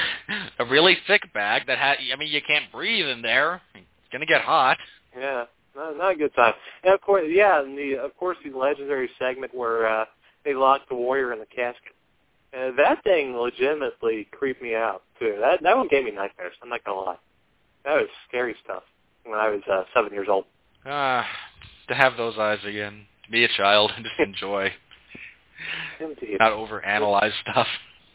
a really thick bag that had, I mean, you can't breathe in there. It's gonna get hot.
Yeah, not, not a good time. And of course, yeah, and the of course the legendary segment where uh, they locked the warrior in the casket. Uh, that thing legitimately creeped me out too. That that one gave me nightmares. I'm not gonna lie. That was scary stuff when I was uh, seven years old.
Ah, to have those eyes again, to be a child and just enjoy,
Indeed.
not overanalyze stuff.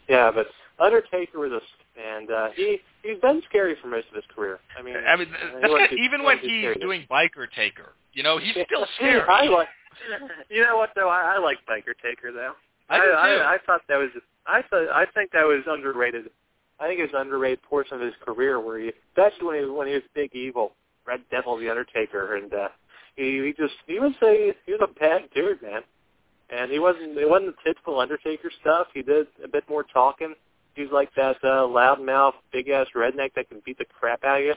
Yeah, but Undertaker was a and uh, he he's been scary for most of his career. I mean,
I mean, that's
wasn't
not, even when
wasn't
he's doing biker taker, you know, he's still scary.
I like. You know what though? I, I like Biker Taker though.
I do too.
I, I thought that was. I thought. I think that was underrated. I think it was an underrated portion of his career where he, especially when he when he was Big Evil, Red Devil, the Undertaker, and uh, he he just he was a he was a bad dude, man. And he wasn't it wasn't the typical Undertaker stuff. He did a bit more talking. He was like that uh, loudmouth, big ass redneck that can beat the crap out of you.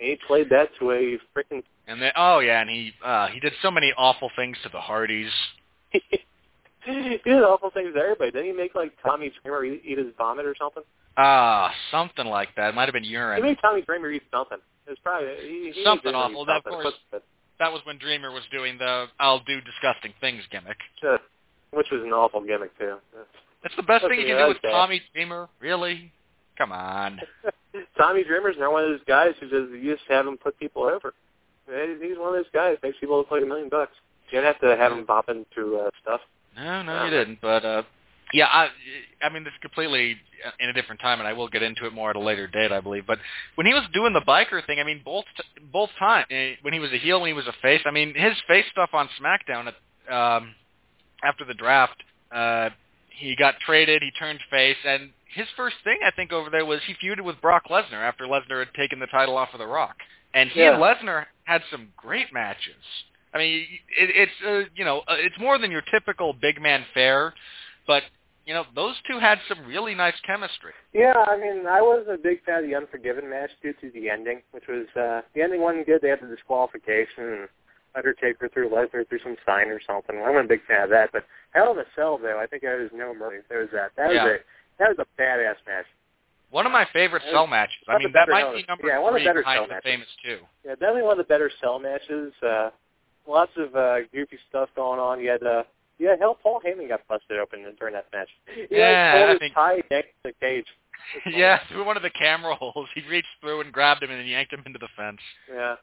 And he played that to a freaking
And then, oh yeah, and he uh he did so many awful things to the Hardys.
he did awful things to everybody. Didn't he make like Tommy Dreamer eat, eat his vomit or something?
Ah, something like that. It might have been
He
urine.
made Tommy Dreamer eat something. It was probably he, he
Something
made Dreamer eat
awful. Of course.
But-
That was when Dreamer was doing the "I'll do disgusting things" gimmick.
uh, which was an awful gimmick too.
That's the best thing you can do with. Tommy Dreamer. Really? Come on.
Tommy Dreamer's not one of those guys who just you just have him put people over. He's one of those guys makes people look like a million bucks. You don't have to have him bop into uh, stuff.
No, no,
Yeah.
you didn't. But uh yeah, I I mean, this is completely in a different time, and I will get into it more at a later date, I believe. But when he was doing the biker thing, I mean, both both times when he was a heel, when he was a face, I mean, his face stuff on SmackDown at, um, after the draft, uh, he got traded, he turned face, and his first thing I think over there was he feuded with Brock Lesnar after Lesnar had taken the title off of The Rock, and he and Lesnar had some great matches. I mean, it, it's uh, you know, uh, it's more than your typical big man fare, but you know, those two had some really nice chemistry.
Yeah, I mean, I was a big fan of the Unforgiven match due to the ending, which was uh the ending wasn't good. They had the disqualification. And Undertaker threw Lesnar through some sign or something. I wasn't a big fan of that, but Hell in a Cell though, I think I was no mercy. There was that. That
Yeah.
was a that was a badass match.
One of my favorite cell matches. I
of
mean, that might
Hell-
be number
yeah, one of the
three
better cell matches.
famous two.
Yeah, definitely one of the better Cell matches. Uh lots of uh goofy stuff going on. You had uh yeah, hell Paul Heyman got busted open during that match. He
Yeah,
like,
I think-
tie next to the cage.
Yeah, through one of the camera holes, he reached through and grabbed him and then yanked him into the fence.
Yeah.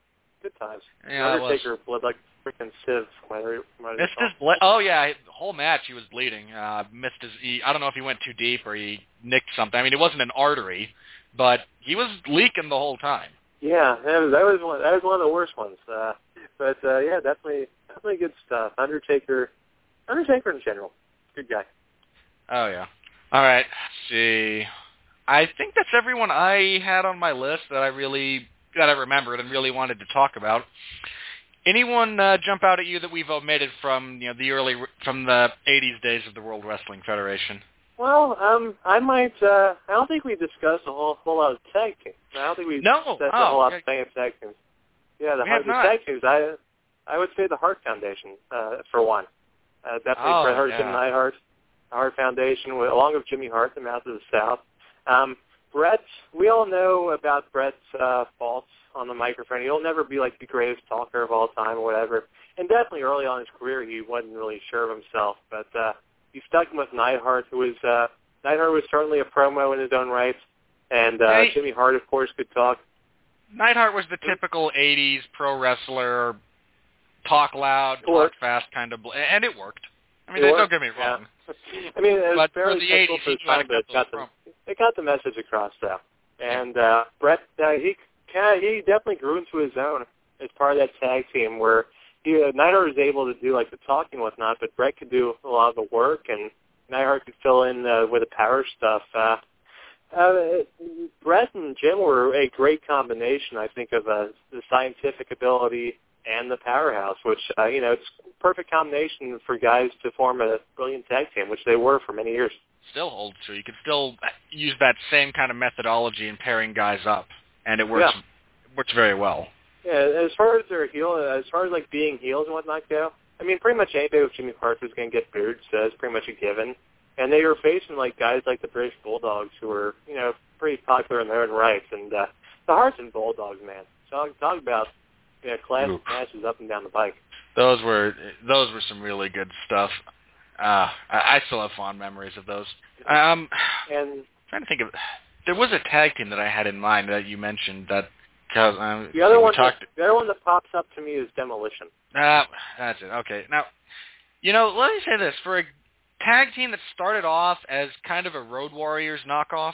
Good times.
Yeah.
Undertaker bled like freaking sieve. My, my
Missed his ble- oh yeah, whole match he was bleeding. Uh missed his he, I don't know if he went too deep or he nicked something. I mean, it wasn't an artery, but he was leaking the whole time.
Yeah, that was that was one that was one of the worst ones. Uh, but uh, yeah, definitely definitely good stuff. Undertaker, Undertaker in general, good guy.
Oh yeah. All right. Let's see. I think that's everyone I had on my list that I really that I remembered and really wanted to talk about. Anyone uh, jump out at you that we've omitted from you know the early from the 80s days of the World Wrestling Federation?
Well, um, I might. Uh, I don't think we discussed a whole whole lot of tag teams. I don't think we
No.
discussed
Oh,
a whole lot
okay.
of tag teams. Yeah, the,
We
the tag teams. I I would say the Hart Foundation uh, for one. Uh, definitely
Oh,
Hart,
yeah.
Jim Neidhart, the Hart Foundation, with, along with Jimmy Hart, the Mouth of the South. Um, Bret, we all know about Bret's uh, faults on the microphone. He'll never be like the greatest talker of all time or whatever. And definitely early on in his career, he wasn't really sure of himself. But uh, he stuck with Neidhart, who was uh, Neidhart was certainly a promo in his own right, and uh. Jimmy Hart, of course, could talk.
Neidhart was the typical 80s pro wrestler, talk loud, talk fast kind of, bl- and it worked. I mean,
It
don't
worked,
get me
yeah. I mean, it was
But
fairly
the
typical
80s,
for
he
the time, but it got the it got the message across though. And uh, Bret, uh, he he definitely grew into his own as part of that tag team where he uh, Neidhart was able to do like the talking and whatnot, but Bret could do a lot of the work, and Neidhart could fill in uh, with the power stuff. Uh, uh, Bret and Jim were a great combination, I think, of uh, the scientific ability and the powerhouse, which uh, you know it's a perfect combination for guys to form a brilliant tag team, which they were for many years.
Still holds true. You could still use that same kind of methodology in pairing guys up, and it works
Yeah.
works very well.
Yeah, as far as their heel, as far as like being heels and whatnot go, I mean, pretty much anybody with Jimmy Hart was going to get booed, so it's pretty much a given. And they were facing like guys like the British Bulldogs, who were you know pretty popular in their own rights, and uh, the Harts and Bulldogs, man. Talk talk about you know classic
Oof.
matches up and down the bike.
Those were those were some really good stuff. Uh, I, I still have fond memories of those. Um,
And
trying to think of there was a tag team that I had in mind that you mentioned that cause um,
the other one,
talked.
that, the other one that pops up to me is Demolition.
Uh, that's it. Okay. Now, you know, let me say this: for a tag team that started off as kind of a Road Warriors knockoff,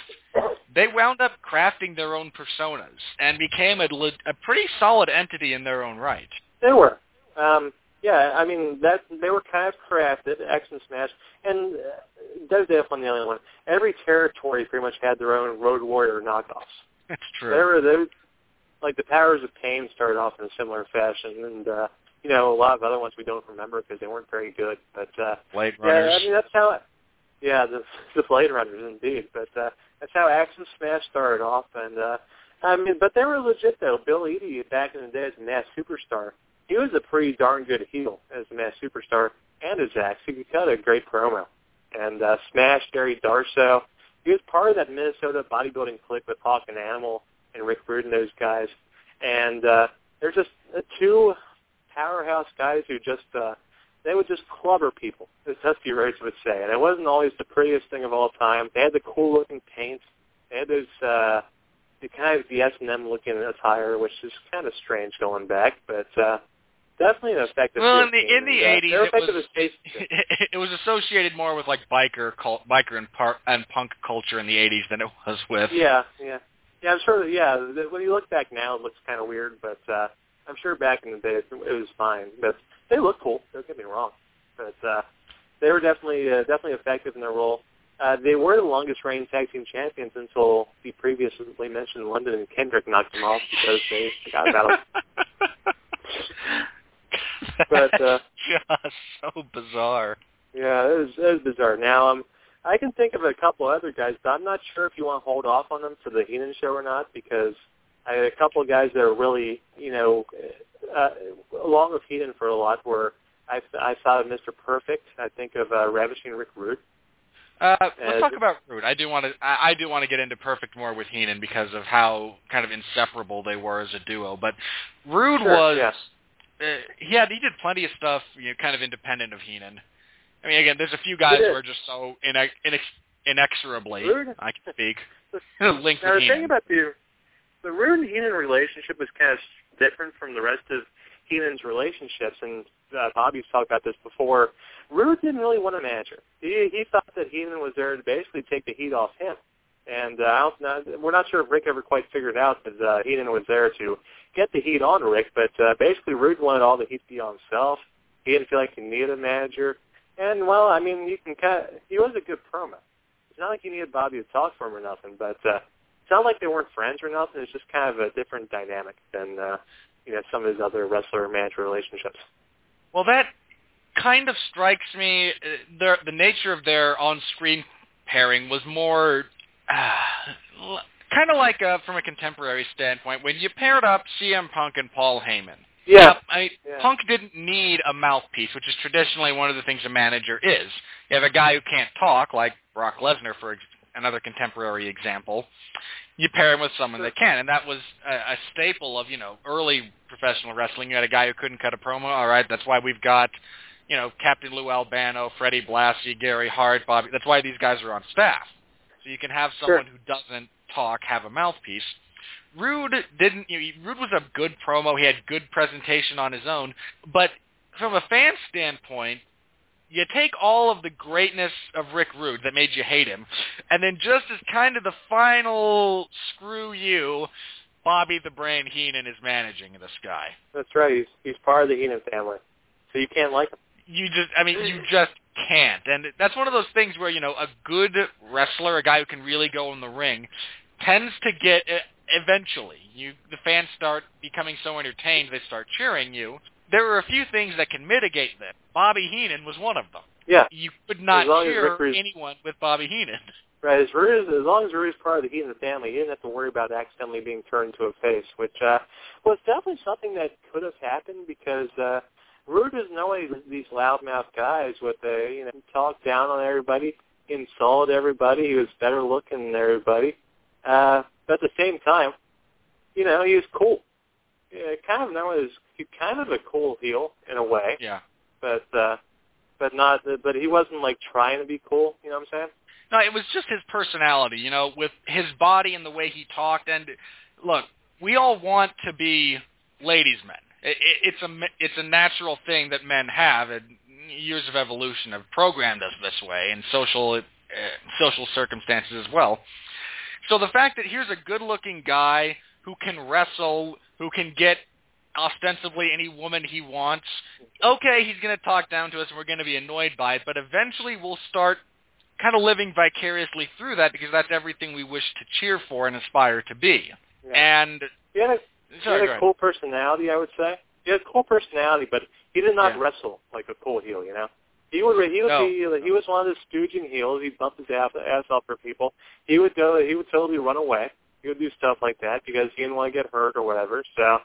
they wound up crafting their own personas and became a, a pretty solid entity in their own right.
They were. Um, yeah, I mean that they were kind of crafted, Ax and Smash, and uh, that's definitely the only one. Every territory pretty much had their own Road Warrior knockoffs.
That's true.
There were those, like the Powers of Pain started off in a similar fashion, and uh, you know a lot of other ones we don't remember because they weren't very good. But uh,
Blade
yeah,
Runners.
I mean that's how. Yeah, the the Blade Runners indeed, but uh, that's how Ax and Smash started off, and uh, I mean, but they were legit though. Bill Eadie back in the day as a Masked Superstar, he was a pretty darn good heel as a Masked Superstar and as Axe. He cut a great promo, and uh, Smash Barry Darsow. He was part of that Minnesota bodybuilding clique with Hawk and Animal and Rick Rude and those guys, and uh, they're just uh, two powerhouse guys who just uh, they would just clubber people, as Dusty Rhodes would say. And it wasn't always the prettiest thing of all time. They had the cool looking paint. They had those uh the kind of the S and M looking attire, which is kind of strange going back, but uh definitely an effective
Well, in the in the
And, uh,
eighties, it was it was associated more with like biker cult, biker and par, and punk culture in the eighties than it was with.
Yeah, yeah. Yeah, I'm sure yeah, when you look back now it looks kind of weird, but uh I'm sure back in the day it, it was fine. But they look cool, don't get me wrong. But uh they were definitely uh, definitely effective in their role. Uh, they were the longest reigning tag team champions until the previously mentioned London and Kendrick knocked them off because they about them. But, uh,
just so bizarre.
Yeah, it was, it was bizarre. Now, um, I can think of a couple other guys, but I'm not sure if you want to hold off on them for the Heenan show or not because I had a couple of guys that are really, you know, uh, along with Heenan for a lot where I, I thought of Mr. Perfect. I think of uh, Ravishing Rick Rude.
Uh, let's talk about Rude. I do want to. I, I do want to get into Perfect more with Heenan because of how kind of inseparable they were as a duo. But Rude
Sure,
was.
yeah.
Uh, he had he did plenty of stuff, you know, kind of independent of Heenan. I mean, again, there's a few guys who are just so inex- inex- inexorably.
Rude-
I can speak. linked
Now,
with
the thing about the the Rude and Heenan relationship was kind of different from the rest of Heenan's relationships. And uh, Bobby's talked about this before. Rude didn't really want a manager. He he thought that Heenan was there to basically take the heat off him. And uh, I don't, know, we're not sure if Rick ever quite figured out that uh, Heenan was there to get the heat on Rick. But uh, basically, Rude wanted all the heat to be on himself. He didn't feel like he needed a manager. And well, I mean, you can kind of, he was a good promo. It's not like you needed Bobby to talk for him or nothing, but uh, not like they weren't friends or nothing. It's just kind of a different dynamic than uh, you know some of his other wrestler manager relationships.
Well, that kind of strikes me. Uh, their, the nature of their on-screen pairing was more uh, kind of like uh, from a contemporary standpoint when you paired up CM Punk and Paul Heyman.
Yeah.
I,
Yeah.
Punk didn't need a mouthpiece, which is traditionally one of the things a manager is. You have a guy who can't talk, like Brock Lesnar, for ex- another contemporary example. You pair him with someone that can, and that was a, a staple of you know early professional wrestling. You had a guy who couldn't cut a promo. All right, that's why we've got you know Captain Lou Albano, Freddie Blassie, Gary Hart, Bobby. That's why these guys are on staff, so you can have
Sure.
someone who doesn't talk have a mouthpiece. Rude didn't. You know, Rude was a good promo. He had good presentation on his own, but from a fan standpoint, you take all of the greatness of Rick Rude that made you hate him, and then just as kind of the final screw you, Bobby the Brain Heenan is managing this guy.
That's right. He's he's part of the Heenan family, so you can't like him.
You just, I mean, you just can't. And that's one of those things where, you know, a good wrestler, a guy who can really go in the ring, tends to get, e- eventually, you, the fans start becoming so entertained they start cheering you. There are a few things that can mitigate that. Bobby Heenan was one of them.
Yeah.
You could not
As long as
cheer anyone with Bobby Heenan.
Right. As Rude, as long as Rude's part of the Heenan family, he didn't have to worry about accidentally being turned into a face, which uh, was definitely something that could have happened because uh, Rude is no way these loudmouth guys with the you know talk down on everybody, insult everybody. He was better looking than everybody, uh, but at the same time, you know, he was cool. Yeah, kind of as he's kind of a cool heel in a way,
Yeah.
but uh, but not. But he wasn't like trying to be cool. You know what I'm saying?
No, it was just his personality, you know, with his body and the way he talked. And look, we all want to be ladies' men. It, it, it's a it's a natural thing that men have, and years of evolution have programmed us this way, and social uh, social circumstances as well. So the fact that here's a good-looking guy who can wrestle, who can get ostensibly any woman he wants, okay, he's going to talk down to us, and we're going to be annoyed by it, but eventually we'll start kind of living vicariously through that because that's everything we wish to cheer for and aspire to be.
Yeah.
And
He had a, he had a cool personality, I would say. He had a cool personality, but he did not
Yeah.
wrestle like a cool heel. You know, he would he would
No.
be uh, he was one of the stooging heels. He'd bump his ass, ass up for people. He would go. He would totally run away. He would do stuff like that because he didn't want to get hurt or whatever. So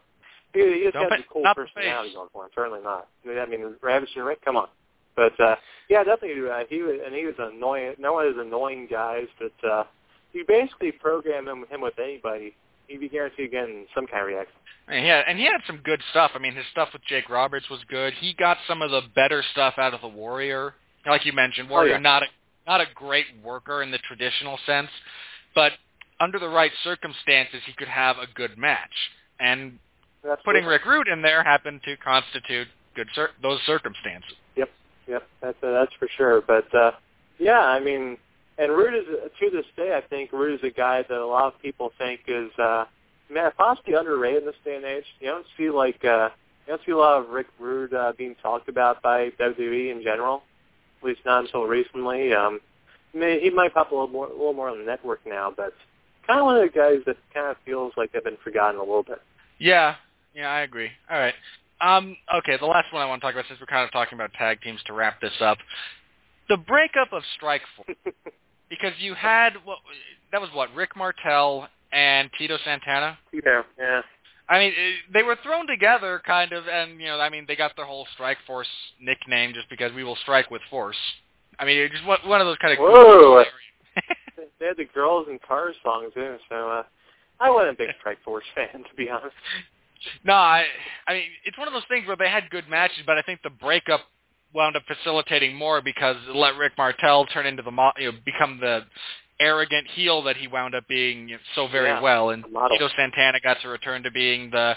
he, he just
Don't
had a cool personality going for him. Certainly not. I mean, and Rick, come on. But uh, yeah, definitely. Uh, he was, and he was annoying. No one is annoying guys, but uh, you basically program him, him with anybody, he'd be guaranteed getting some kind of reaction.
And he had, and he had some good stuff. I mean, his stuff with Jake Roberts was good. He got some of the better stuff out of the Warrior, like you mentioned. Warrior,
yeah.
not a not a great worker in the traditional sense, but under the right circumstances, he could have a good match. And
That's
putting. Rick Rude in there happened to constitute good cir- those circumstances.
Yep, yep, that's uh, that's for sure. But uh, yeah, I mean, and Rude is to this day, I think Rude is a guy that a lot of people think is uh, man possibly underrated in this day and age. You don't see like uh, you don't see a lot of Rick Rude uh, being talked about by WWE in general, at least not until recently. Um, may, he might pop a little more, a little more on the network now, but kind of one of the guys that kind of feels like they've been forgotten a little bit.
Yeah, yeah, I agree. All right. Um, okay, the last one I want to talk about, since we're kind of talking about tag teams to wrap this up, the breakup of Strike Force, because you had what that was what Rick Martel and Tito Santana.
yeah, yeah.
I mean, eh, they were thrown together, kind of, and you know, I mean, they got their whole Strike Force nickname just because we will strike with force. I mean, it's just one one of those kind of.
Whoa. They had the girls and cars song too, so uh, I wasn't a big Strike Force fan to be honest.
No, I, I mean, it's one of those things where they had good matches, but I think the breakup wound up facilitating more because it let Rick Martel turn into the, mo- you know, become the arrogant heel that he wound up being you know, so very
Yeah,
well, and. Tito Santana got to return to being the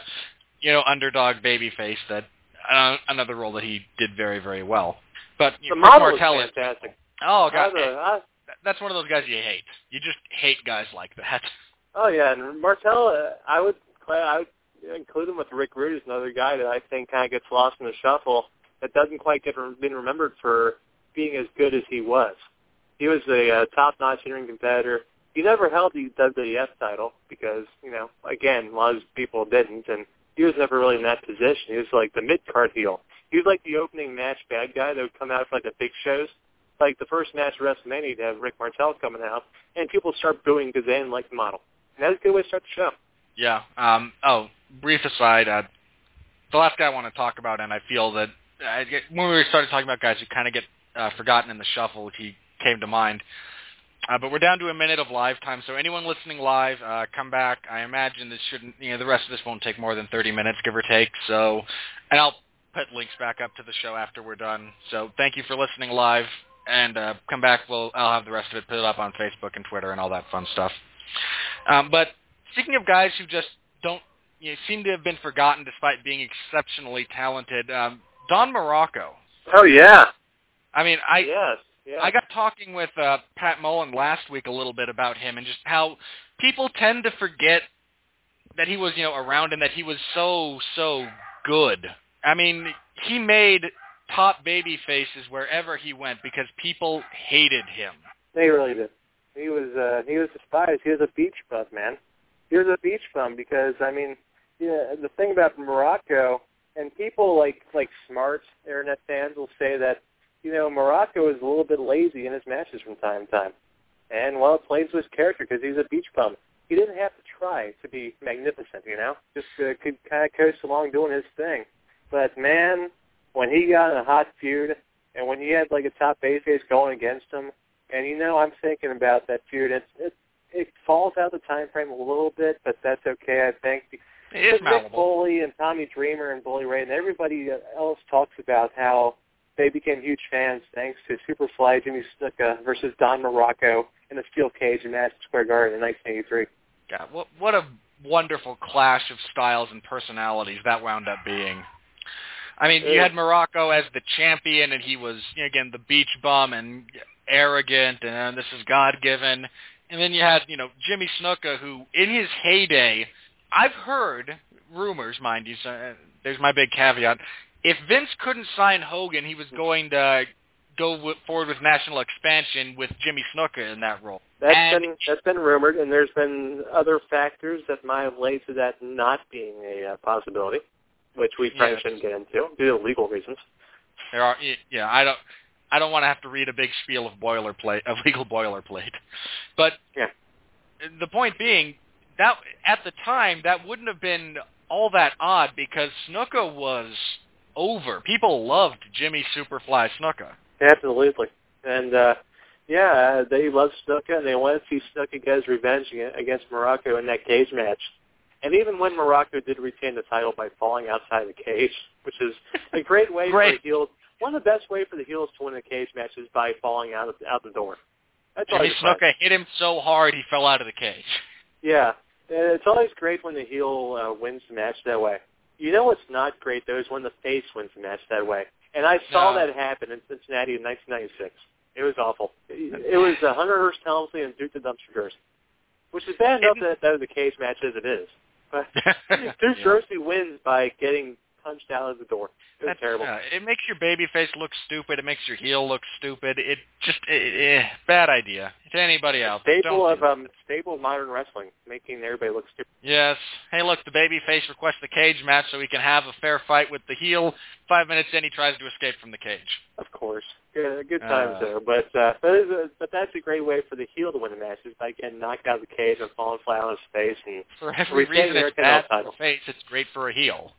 you know, underdog babyface that uh, another role that he did very very well. But you
The
know, Rick
model was
Martel is
fantastic.
oh god,
I, I,
that's one of those guys you hate. You just hate guys like that.
Oh yeah, and Martel, uh, I would I would include him with Rick Rude as another guy that I think kind of gets lost in the shuffle. That doesn't quite get re- been remembered for being as good as he was. He was a uh, top-notch in-ring competitor. He never held the WWF title because you know, again, a lot of people didn't, and he was never really in that position. He was like the mid-card heel. He was like the opening match bad guy that would come out for like the big shows. Like the first match of WrestleMania, you'd have Rick Martel coming out, and people start booing because they didn't like the model. And that's a good way to start the show.
Yeah. Um, oh, brief aside. Uh, the last guy I want to talk about, and I feel that I get, when we started talking about guys who kind of get uh, forgotten in the shuffle, he came to mind. Uh, but we're down to a minute of live time, so anyone listening live, uh, come back. I imagine this shouldn't, you know, the rest of this won't take more than 30 minutes, give or take. So, and I'll put links back up to the show after we're done. So thank you for listening live, and uh, come back. We'll I'll have the rest of it put up on Facebook and Twitter and all that fun stuff. Um, but speaking of guys who just don't you know, seem to have been forgotten despite being exceptionally talented, um, Don Muraco.
Oh yeah.
I mean, I
yes. Yeah.
I got talking with uh, Pat Mullen last week a little bit about him and just how people tend to forget that he was, you know, around and that he was so so good. I mean, he made top baby faces wherever he went because people hated him.
They really did. He was uh he was despised. He was a beach bum, man. He was a beach bum because I mean, yeah, the thing about Muraco and people like like smart internet fans will say that you know Muraco is a little bit lazy in his matches from time to time, and well, it plays to his character because he's a beach bum. He didn't have to try to be magnificent, you know, just uh, could kind of coast along doing his thing. But man, when he got in a hot feud, and when he had like a top babyface going against him, and you know, I'm thinking about that feud. It's it it falls out the time frame a little bit, but that's okay, I think.
It is
Mick. Foley and Tommy Dreamer and Bully Ray and everybody else talks about how they became huge fans thanks to Superfly Jimmy Snuka versus Don Muraco in a steel cage in Madison Square Garden in 1983.
God, what what a wonderful clash of styles and personalities that wound up being. I mean, you had Muraco as the champion, and he was you know, again the beach bum and arrogant, and this is God given. And then you had you know Jimmy Snuka, who in his heyday, I've heard rumors, mind you. So uh, there's my big caveat. If Vince couldn't sign Hogan, he was going to go w- forward with national expansion with Jimmy Snuka in that role.
That's
And-
been that's been rumored, and there's been other factors that might have led to that not being a uh, possibility, which we probably
Yes.
shouldn't get into due to legal reasons.
There are, yeah, I don't, I don't want to have to read a big spiel of boilerplate, of legal boilerplate, but
Yeah.
the point being that at the time that wouldn't have been all that odd because Snuka was over. People loved Jimmy Superfly Snuka.
Absolutely. And uh yeah, they loved Snuka and they want to see Snuka get his revenge aga- against Muraco in that cage match. And even when Muraco did retain the title by falling outside the cage, which is a great way
Great.
for the heels. One of the best way for the heels to win a cage match is by falling out of, out the door. That's always.
Snuka hit him so hard he fell out of the cage.
Yeah, it's always great when the heel uh, wins the match that way. You know what's not great though is when the face wins the match that way. And I saw
No.
that happen in Cincinnati in 1996. It was awful. It, it was uh, Hunter Hearst Helmsley and Duke the Dumpster Droese, which is bad enough that that was a cage match as it is. But Duke
Yeah.
Droese wins by getting punched out of the door. It was
That's,
terrible.
uh, it makes your baby face look stupid. It makes your heel look stupid. It just eh, eh, bad idea to anybody else.
staple
Don't
of um staple of modern wrestling, making everybody look stupid.
Yes. Hey, look, the baby face requests the cage match so he can have a fair fight with the heel. Five minutes in, he tries to escape from the cage.
Of course, good, good times
Uh.
there. But uh, but, a, but that's a great way for the heel to win the match is by getting knocked out of the cage and falling flat on his face. And
For every reason it's bad for face, it's great for a heel.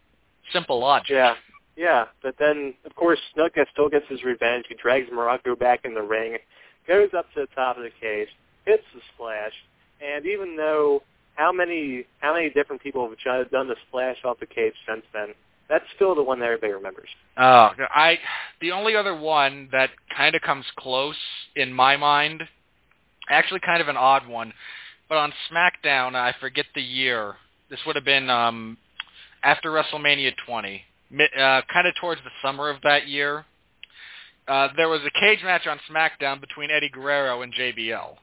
Simple logic.
yeah, yeah. But then of course Snuka still gets his revenge. He drags Muraco back in the ring, goes up to the top of the cage, hits the splash, and even though how many how many different people have done the splash off the cage since then, that's still the one that everybody remembers.
Oh, I the only other one that kind of comes close in my mind, actually kind of an odd one, but on SmackDown, I forget the year. This would have been um after WrestleMania 20, uh, kind of towards the summer of that year, uh, there was a cage match on SmackDown between Eddie Guerrero and JBL,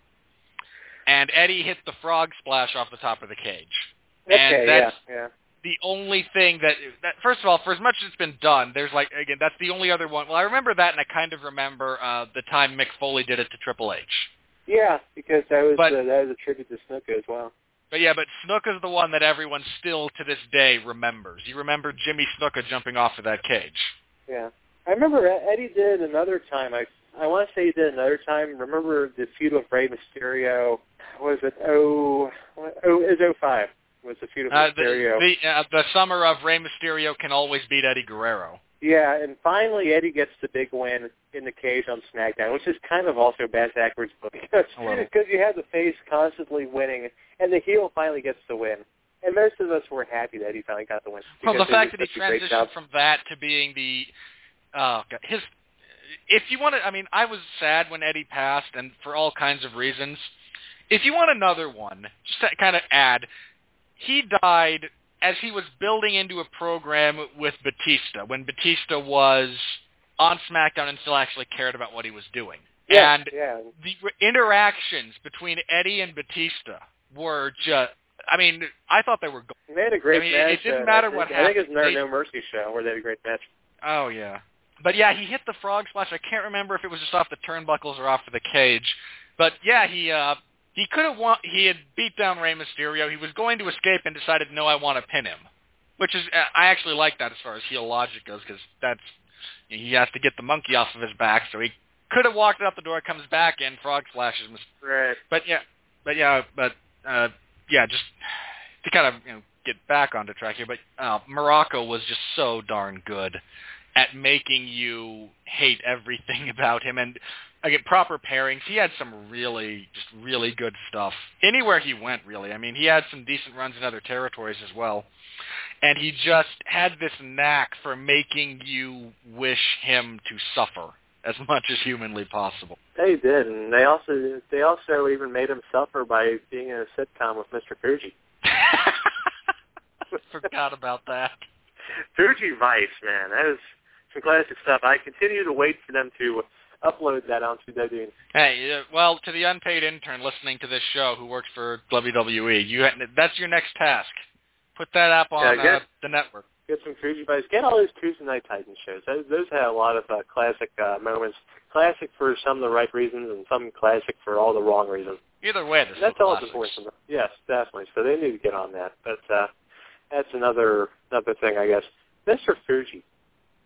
and Eddie hit the frog splash off the top of the cage.
Okay,
and that's
yeah, yeah.
the only thing that, that first of all, for as much as it's been done, there's like again, that's the only other one. Well, I remember that, and I kind of remember uh, the time Mick Foley did it to Triple H.
Yeah, because that was
But-
uh, that was a tribute to Snuka as well.
But yeah, but Snook is the one that everyone still to this day remembers. You remember Jimmy Snuka jumping off of that cage.
Yeah, I remember Eddie did another time. I I want to say he did another time. Remember the feud with Rey Mysterio? Was it oh oh it oh five? was the feud with
Uh, the
Mysterio?
the, uh, the summer of Rey Mysterio can always beat Eddie Guerrero.
Yeah, and finally Eddie gets the big win in the cage on SmackDown, which is kind of also bad backwards because because you have the face constantly winning, and the heel finally gets the win. And most of us were happy that he finally got the win.
Well, the fact that he transitioned from that to being the, uh, God, his, if you want to, I mean, I was sad when Eddie passed, and for all kinds of reasons. If you want another one, just to kind of add, he died as he was building into a program with Batista when Batista was on SmackDown and still actually cared about what he was doing.
yeah,
and
yeah,
the interactions between Eddie and Batista were just. I mean, I thought they were. Go-
they had a great
I mean,
match.
it didn't
uh,
matter
I think,
what
I think it was
happened. They-
no Mercy show where they had a great match.
oh yeah. But yeah, he hit the frog splash. I can't remember if it was just off the turnbuckles or off of the cage. But yeah, he uh he could have won. He had beat down Rey Mysterio. He was going to escape and decided, no, I want to pin him. Which is, uh, I actually like that as far as heel logic goes because that's he has to get the monkey off of his back. So he could have walked out the door, comes back in, frog splashes
Right.
but yeah, but yeah, but uh, yeah, just to kind of you know get back onto track here. But uh, Muraco was just so darn good at making you hate everything about him, and again, proper pairings. He had some really, just really good stuff anywhere he went. Really, I mean, he had some decent runs in other territories as well. And he just had this knack for making you wish him to suffer as much as humanly possible.
They did, and they also they also even made him suffer by being in a sitcom with Mr. Fuji.
Forgot about that.
Fuji Vice, man, that is some classic stuff. I continue to wait for them to upload that onto WWE.
Hey, uh, well, to the unpaid intern listening to this show who works for WWE, you that's your next task. Put that up on
Yeah, get-
uh, the network.
Get some Fuji Vice. Get all those Tuesday Night Titan shows. Those, those had a lot of uh, classic uh, moments. Classic for some of the right reasons, and some classic for all the wrong reasons.
Either way,
That's all important. Yes, definitely. So they need to get on that. But uh, that's another another thing, I guess. Mr. Fuji.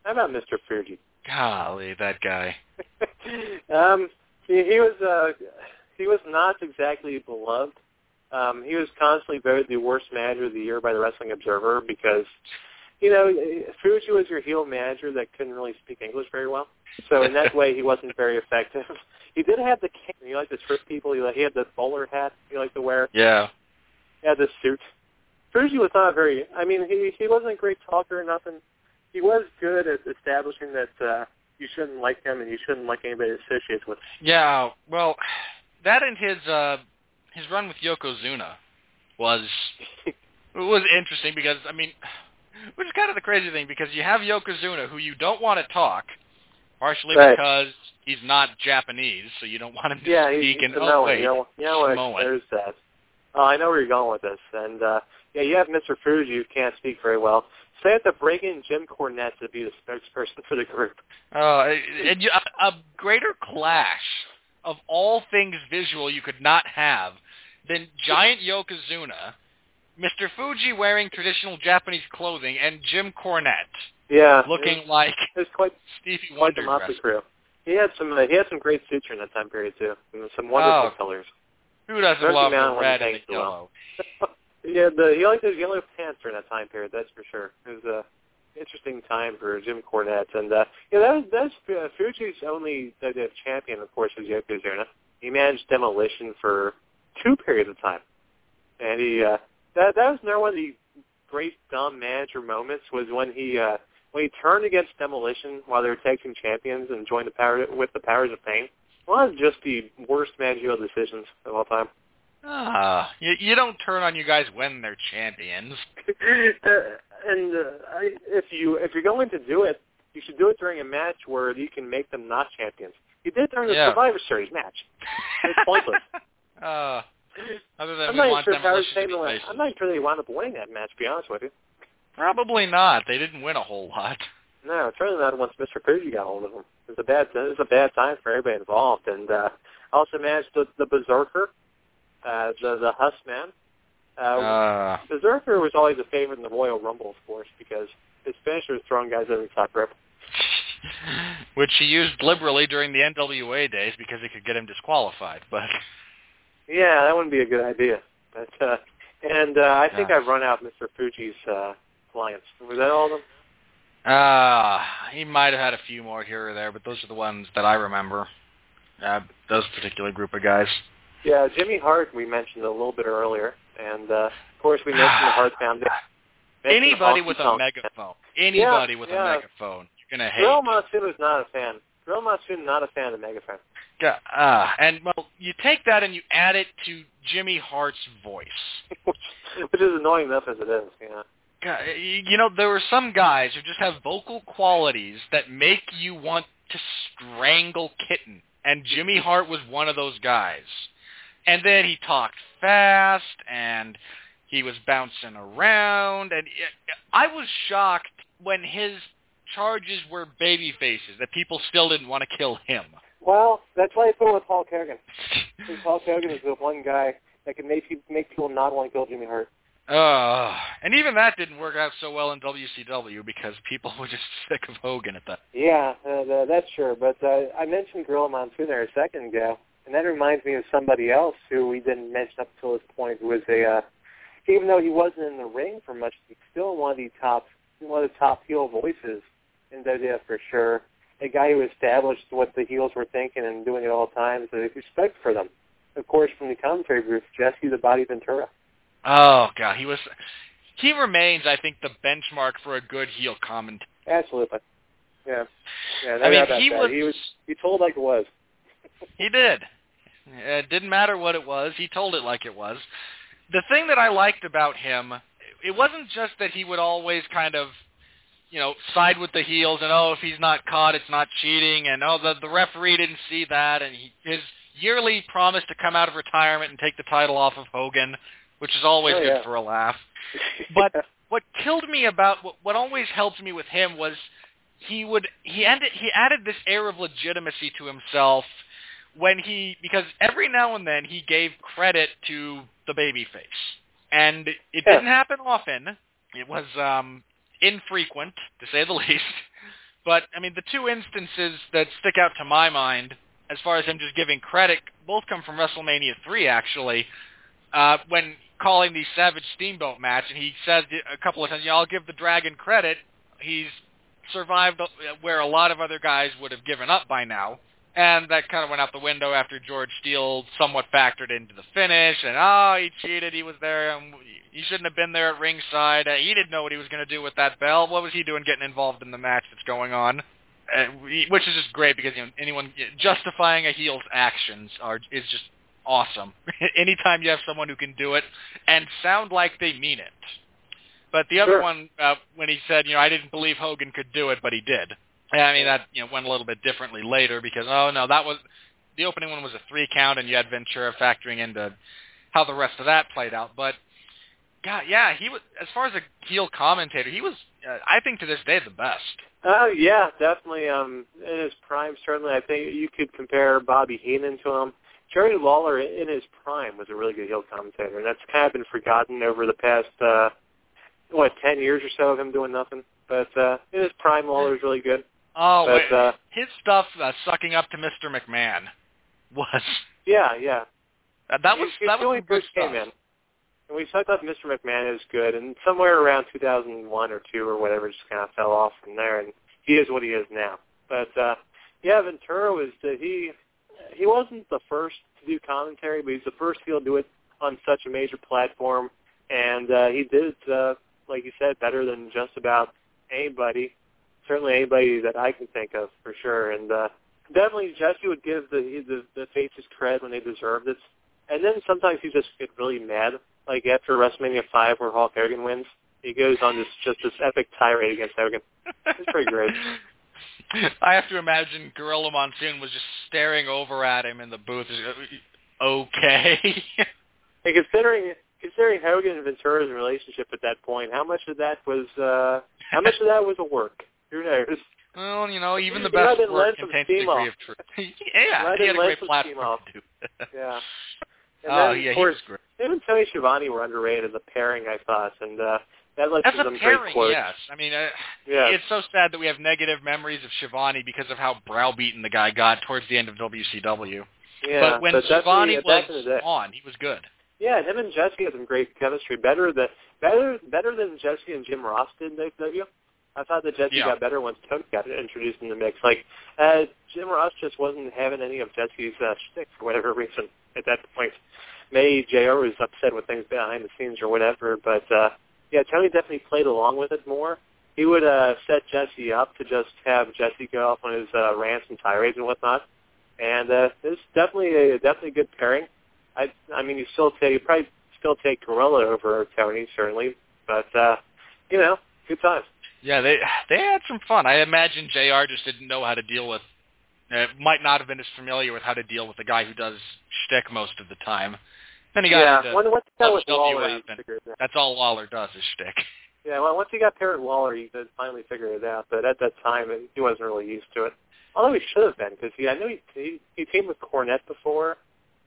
How about Mr. Fuji?
Golly, that guy.
um, he, he was uh, he was not exactly beloved. Um, he was constantly voted the worst manager of the year by the Wrestling Observer because, you know, Fuji was your heel manager that couldn't really speak English very well. So in that way, he wasn't very effective. He did have the cane. He liked to trick people. He, he had the bowler hat he liked to wear.
Yeah.
He had the suit. Fuji was not very. I mean, he he wasn't a great talker or nothing. He was good at establishing that uh, you shouldn't like him and you shouldn't like anybody that associates with. him.
Yeah, well, that and his uh his run with Yokozuna was was interesting because I mean, which is kind of the crazy thing because you have Yokozuna who you don't want to talk, partially
Right.
because he's not Japanese, so you don't want him to
Yeah,
speak.
he's
and oh wait,
you know, you?
Samoan.
There's that. Oh, I know where you're going with this. And uh, yeah, you have Mr. Fuji who can't speak very well. They have to bring in Jim Cornette to be the spokesperson for the group.
Uh, and you, a, a greater clash of all things visual you could not have than giant Yokozuna, Mr. Fuji wearing traditional Japanese clothing, and Jim Cornette
Yeah,
looking
it,
like
it was quite
Stevie
quite the
Wonder.
motley
dressed.
crew. He had some uh, he had some great suture in that time period too. And some wonderful
Oh.
colors.
Who doesn't
Especially
love the red and the
paints so well.
yellow?
yeah, the he liked those yellow pants during that time period. That's for sure. It was a interesting time for Jim Cornette, and uh, yeah, that was that's uh, Fuji's only WWF champion, of course, was Yokozuna. He managed Demolition for two periods of time, and he uh, that that was another one of the great dumb manager moments was when he uh, when he turned against Demolition while they were tag team champions and joined the power with the Powers of Pain. One of just the worst managerial decisions of all time.
Ah, you, you don't turn on you guys when they're champions.
uh, and uh, I, if you if you're going to do it, you should do it during a match where you can make them not champions. You did during the
Yeah.
Survivor Series match. It's pointless.
uh, other than
I'm
we
not
want
sure if Howard
demolition to be
I'm not sure they wound up winning that match. To be honest with you.
Probably not. They didn't win a whole lot.
No, it's certainly not once Mr. Fuji got hold of them. It was a bad. It was a bad time for everybody involved, and uh, also managed the, the Berserker, uh, the the Huss man. Uh,
Uh,
Berserker was always a favorite in the Royal Rumble, of course, because his finisher was throwing guys over the top rope.
which he used liberally during the NWA days because it could get him disqualified. But
Yeah, that wouldn't be a good idea. But uh, and uh, I think
Yeah.
I've run out Mr. Fuji's uh, clients. Was that all of them?
uh, he might have had a few more here or there, but those are the ones that I remember. Uh, those particular group of guys.
Yeah, Jimmy Hart we mentioned a little bit earlier, and uh, of course we mentioned the Hart Foundation.
Anybody with a megaphone. Anybody with
yeah.
a megaphone. You're gonna hate.
Gorilla Monsoon is not a fan. Gorilla Monsoon not a fan of Megaphone.
Yeah, Uh, and well, you take that and you add it to Jimmy Hart's voice.
which is annoying enough as it is. Yeah.
God, you know, there are some guys who just have vocal qualities that make you want to strangle kitten, and Jimmy Hart was one of those guys. And then he talked fast, and he was bouncing around, and it- I was shocked when his charges were baby faces that people still didn't want to kill him.
Well, that's why I put it with Hulk Hogan. Because Hulk Hogan is the one guy that can make you make people not want to kill Jimmy Hart.
Uh, and even that didn't work out so well in WCW because people were just sick of Hogan at that.
Yeah, uh, that's sure. But uh, I mentioned Gorilla Monsoon there a second ago, and that reminds me of somebody else who we didn't mention up until this point, who was a, uh, even though he wasn't in the ring for much, he's still one of the top, one of the top heel voices in WWF for sure. A guy who established what the heels were thinking and doing at all times, and respect for them. Of course, from the commentary group, Jesse the Body Ventura.
Oh god, he was. He remains, I think, the benchmark for a good heel comment.
Absolutely. Yeah. Yeah,
I mean, he
that.
was.
He was he told like it was.
He did. It didn't matter what it was. He told it like it was. The thing that I liked about him, it wasn't just that he would always kind of, you know, side with the heels and oh, if he's not caught, it's not cheating, and oh, the the referee didn't see that, and he, his yearly promise to come out of retirement and take the title off of Hogan, which is always
Oh,
good for a laugh. But what killed me about what, what always helped me with him was he would he ended he added this air of legitimacy to himself when he because every now and then he gave credit to the babyface and it
Yeah.
didn't happen often it was um infrequent to say the least but i mean the two instances that stick out to my mind as far as him just giving credit both come from WrestleMania 3 actually uh when calling the Savage Steamboat match and he said a couple of times, "Yeah, I'll give the Dragon credit. He's survived where a lot of other guys would have given up by now." And that kind of went out the window after George Steele somewhat factored into the finish. And oh, he cheated. He was there. And he shouldn't have been there at ringside. Uh, he didn't know what he was going to do with that bell. What was he doing getting involved in the match that's going on? Uh, we- which is just great because you know anyone justifying a heel's actions are is just awesome. Anytime you have someone who can do it and sound like they mean it. But the other
Sure.
one, uh, when he said, you know, I didn't believe Hogan could do it, but he did. And I mean, that you know went a little bit differently later because oh no, that was the opening one was a three count, and you had Ventura factoring into how the rest of that played out. But God, yeah, he was as far as a heel commentator, he was, uh, I think, to this day, the best.
Oh yeah, definitely. Um, in his prime, certainly, I think you could compare Bobby Heenan to him. Jerry Lawler, in his prime, was a really good heel commentator, and that's kind of been forgotten over the past uh, what ten years or so of him doing nothing. But uh, in his prime, Lawler was really good.
Oh,
But,
wait,
uh,
his stuff uh, sucking up to Mr. McMahon was
Yeah, yeah.
uh, that was
He-
that was
only
good
first came
stuff.
in. And we thought that Mr. McMahon is good, and somewhere around 2001 or two or whatever, just kind of fell off from there, and he is what he is now. But uh, yeah, Ventura was that he he wasn't the first to do commentary, but he's the first to do it on such a major platform, and uh, he did it, uh, like you said, better than just about anybody. Certainly anybody that I can think of for sure, and uh, definitely Jesse would give the the, the faces cred when they deserved it and then sometimes he just gets really mad. Like after WrestleMania five, where Hulk Hogan wins, he goes on this just this epic tirade against Hogan. It's pretty great.
I have to imagine Gorilla Monsoon was just staring over at him in the booth. Okay.
hey, considering considering Hogan and Ventura's relationship at that point, how much of that was uh how much of that was a work? Who knows?
Well, you know, even the best work contains a degree of truth.
He
yeah,
might
he had a great platform
steam off.
to do.
Yeah. And
oh,
then,
yeah,
of
he
course,
was great.
him and Tony Schiavone were underrated as a pairing, I thought, and uh that led
As
to
a
some
pairing,
great quotes.
yes. I mean, uh,
Yeah.
it's so sad that we have negative memories of Schiavone because of how browbeaten the guy got towards the end of WCW.
yeah.
but when
definitely,
Schiavone
yeah, back in the
was on, he was good.
Yeah, him and Jesse had some great chemistry. Better than better better than Jesse and Jim Ross did in WWE. I thought that Jesse
Yeah.
got better once Tony got introduced in the mix. Like uh, Jim Ross just wasn't having any of Jesse's uh, shtick for whatever reason at that point. Maybe Jr. was upset with things behind the scenes or whatever, but uh, yeah, Tony definitely played along with it more. He would uh, set Jesse up to just have Jesse go off on his uh, rants and tirades and whatnot, and uh, it's definitely a definitely a good pairing. I I mean, you still take you probably still take Gorilla over Tony certainly, but uh, you know, good times.
Yeah, they they had some fun. I imagine Jr. just didn't know how to deal with. Uh, might not have been as familiar with how to deal with the guy who does shtick most of the time. Then he got
yeah,
into
when, once he got with Lawler, he
and-
figured it out.
that's all Lawler does is shtick.
Yeah, well, once he got paired with Lawler, he could finally figure it out. But at that time, he wasn't really used to it. Although he should have been, because he, I know he, he he teamed with Cornette before.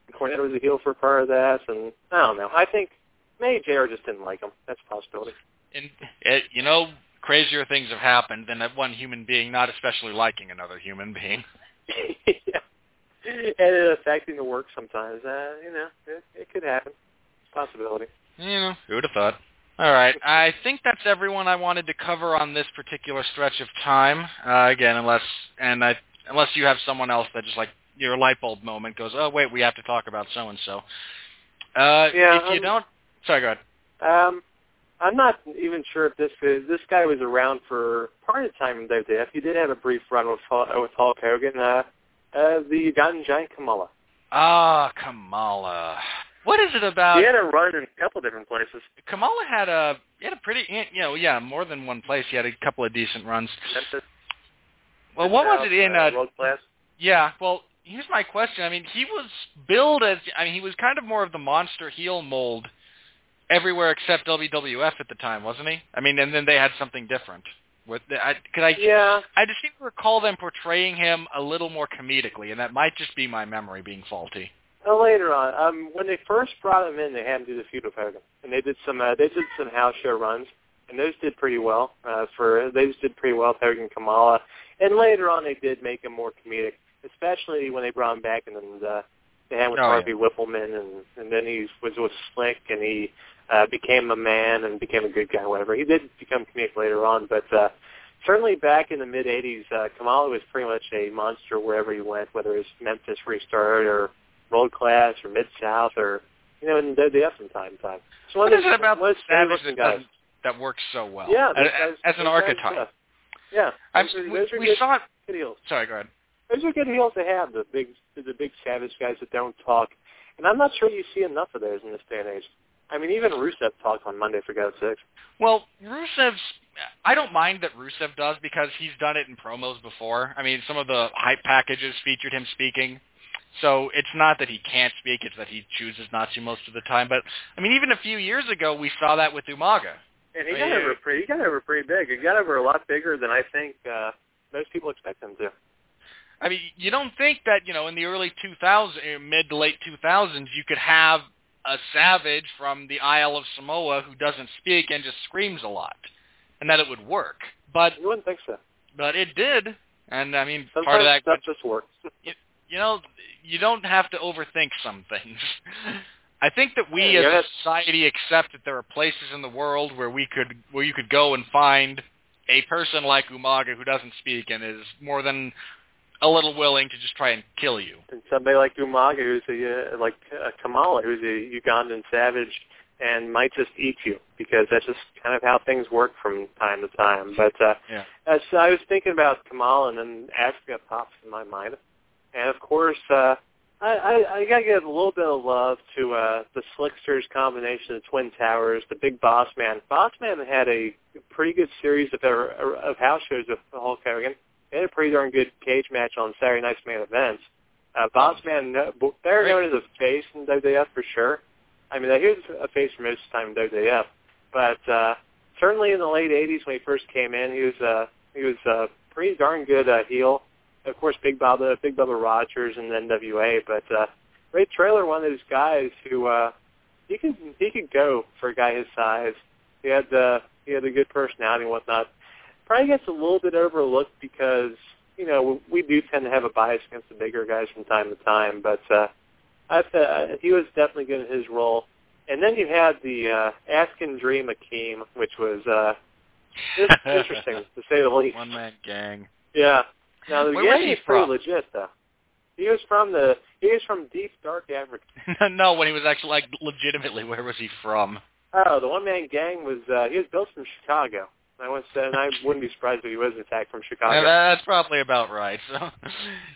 And Cornette was a heel for part of that, and I don't know. I think maybe Jr. just didn't like him. That's a possibility.
And it, you know, crazier things have happened than that one human being not especially liking another human being.
yeah. And it affecting the work sometimes. Uh, you know, it, it could happen. Possibility.
You know, who would have thought? All right, I think that's everyone I wanted to cover on this particular stretch of time. Uh, again, unless and I, unless you have someone else that just like your light bulb moment goes, oh wait, we have to talk about so and so. Uh,
Yeah,
if you
I'm-
don't, sorry, go ahead.
Um, I'm not even sure if this is, this guy was around for part of the time in WWF. He did have a brief run with Hul- with Hulk Hogan. Uh, uh, the Ugandan Giant Kamala.
Ah, Kamala. What is it about?
he had a run in a couple different places.
Kamala had a he had a pretty you know yeah more than one place. He had a couple of decent runs.
Memphis,
Well, what was it in? Uh,
World Class?
Yeah, well, here's my question. I mean, he was billed as I mean, he was kind of more of the monster heel mold everywhere except WWF at the time, wasn't he? I mean, and then they had something different. With the, I, could I?
Yeah,
I just seem to recall them portraying him a little more comedically, and that might just be my memory being faulty.
uh, later on. Um, when they first brought him in, they had him do the feud with Hogan, and they did some uh, they did some house show runs, and those did pretty well. Uh, for they just did pretty well with Hogan and Kamala, and later on they did make him more comedic, especially when they brought him back and then uh, they had him with
Oh,
Harvey Wippleman, and and then he was with Slick, and he uh, became a man and became a good guy, whatever. He did become comedic later on, but uh, certainly back in the mid '80s, uh, Kamala was pretty much a monster wherever he went, whether it was Memphis Restart or World Class or Mid South or you know in WWF from time to time. So
What is it about Savage that
guys.
that works so well?
Yeah,
as,
guys-
as an archetype.
Yeah,
I'm,
those are,
we,
those are
we
good,
saw it.
good heels.
Sorry, go ahead.
Those are good heels to have. The big, the big savage guys that don't talk, and I'm not sure you see enough of those in this day and age. I mean, even Rusev talked on Monday for God's sake.
Well, Rusev's. I don't mind that Rusev does because he's done it in promos before. I mean, some of the hype packages featured him speaking. So it's not that he can't speak; it's that he chooses not to most of the time. But I mean, even a few years ago, we saw that with Umaga.
And he
Oh,
got over pretty. He got over pretty big. He got over a lot bigger than I think uh, most people expect him to.
I mean, you don't think that you know in the early 2000s, uh, mid to late 2000s, you could have a savage from the Isle of Samoa who doesn't speak and just screams a lot, and that it would work. But
You wouldn't think so.
but it did, and I mean,
Sometimes
part of that
stuff just works.
you know, you don't have to overthink some things. I think that we
Yeah,
as a society accept that there are places in the world where we could where you could go and find a person like Umaga who doesn't speak and is more than a little willing to just try and kill you.
and somebody like Umaga, who's a uh, like uh, Kamala, who's a Ugandan savage, and might just eat you because that's just kind of how things work from time to time. But uh,
Yeah.
as I was thinking about Kamala, and then Africa pops in my mind, and of course, uh, I, I, I gotta give a little bit of love to uh, the Slicksters combination of Twin Towers, the Big Boss Man. Boss Man had a pretty good series of of house shows with Hulk Hogan. They had a pretty darn good cage match on Saturday Night's main events. Uh, Boss Man, they're known as a face in WWF for sure. I mean, he was a face for most of the time in WWF, but uh, certainly in the late '80s when he first came in, he was uh, he was a pretty darn good uh, heel of course, Big Bubba, Big Bubba Rogers, and NWA. But uh, Ray Traylor, one of those guys who uh, he could he could go for a guy his size. He had the he had a good personality and whatnot. Probably gets a little bit overlooked because you know we do tend to have a bias against the bigger guys from time to time. But uh, I uh, he was definitely good in his role. And then you had the uh, Ask and Dream Akeem, which was uh, interesting to say the least.
One man gang.
Yeah, now the
Where was he
pretty legit though. He was from the he was from deep dark Africa.
no, when he was actually like legitimately, where was he from?
Oh, the one man gang was uh he was built from Chicago. I once said and I wouldn't be surprised if he was fact from Chicago.
Uh, that's probably about right. So,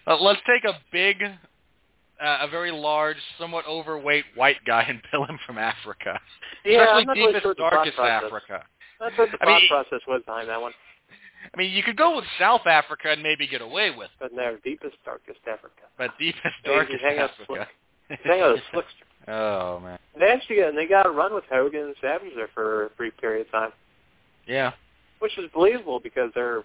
uh, let's take a big, uh, a very large, somewhat overweight white guy and bill him from Africa,
yeah,
especially
I'm not really
deepest,
sure what the
darkest. Africa.
That's what the
I
thought
mean-
process was behind that one.
I mean, you could go with South Africa and maybe get away with, it,
But no, deepest darkest Africa.
but deepest,
Yeah,
darkest
hang out
Africa.
Hang on, the Slickster.
oh man,
They actually got, and they got a run with Hogan and Savage there for a brief period of time,
yeah.
Which is believable because they're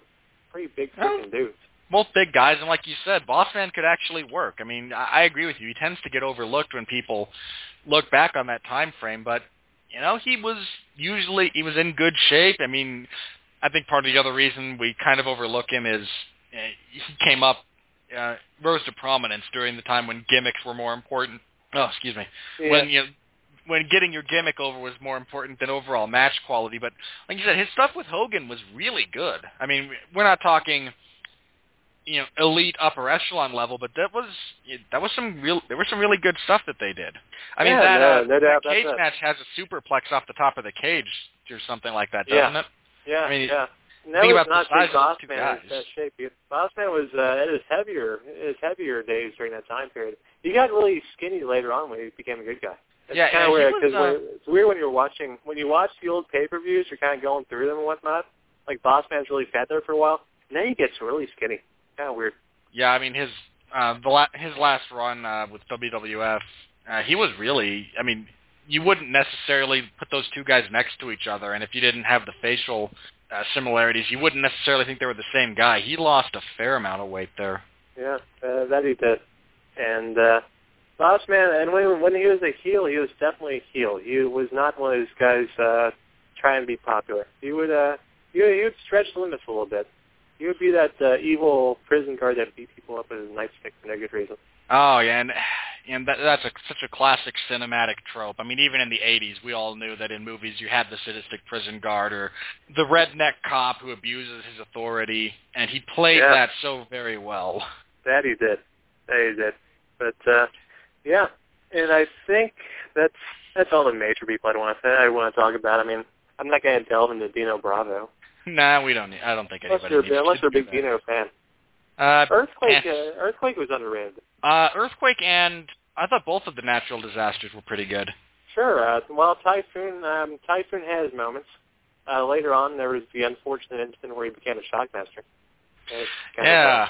pretty big freaking dudes.
both big guys, and like you said, Bossman could actually work. I mean, I, I agree with you. He tends to get overlooked when people look back on that time frame, but you know, he was usually he was in good shape. I mean, I think part of the other reason we kind of overlook him is uh, he came up, uh, rose to prominence during the time when gimmicks were more important. Oh, excuse me.
Yeah.
When you when getting your gimmick over was more important than overall match quality. But like you said, his stuff with Hogan was really good. I mean, we're not talking, you know, elite upper echelon level, but that was that was some real. There was some really good stuff that they did. I mean,
Yeah,
that,
no-
uh,
no doubt
that cage
that.
match has a superplex off the top of the cage or something like that, doesn't it?
Yeah,
I mean,
yeah. And that
think
was
about the
not
size of
Boss Man in best shape. He- Boss Man was uh, at his heavier, his heavier days during that time period. He got really skinny later on when he became a good guy. It's
Yeah,
kind of weird because
uh,
it's weird when you're watching when you watch the old pay-per-views. You're kind of going through them and whatnot. Like Boss Man's really fat there for a while, then he gets really skinny. Kind of weird.
Yeah, I mean his uh, the la- his last run uh, with WWF, uh, he was really. I mean, you wouldn't necessarily put those two guys next to each other, and if you didn't have the facial uh, similarities, you wouldn't necessarily think they were the same guy. He lost a fair amount of weight there.
Yeah, uh, that he did. And uh, Boss Man, and when when he was a heel, he was definitely a heel. He was not one of those guys uh, trying to be popular. He would uh, he, he would stretch the limits a little bit. He would be that uh, evil prison guard that beat people up with his nightstick for no good reason.
Oh yeah, and and that, that's a, such a classic cinematic trope. I mean, even in the '80s, we all knew that in movies you had the sadistic prison guard or the redneck cop who abuses his authority, and he played
Yeah.
that so very well.
That he did. That he did. But uh, yeah, and I think that's that's all the major people I'd want to say. I want to talk about. I mean, I'm not going to delve into Dino Bravo
Nah, we don't. Need, I don't think
unless
anybody
you're
needs
unless you're a big. Dino fan.
Uh,
Earthquake
eh.
uh, Earthquake was underrated.
Uh, earthquake and I thought both of the natural disasters were pretty good.
Sure. Uh, well, Typhoon um, Typhoon had his moments. Uh, later on, there was the unfortunate incident where he became a shockmaster. It's kind of,
Yeah.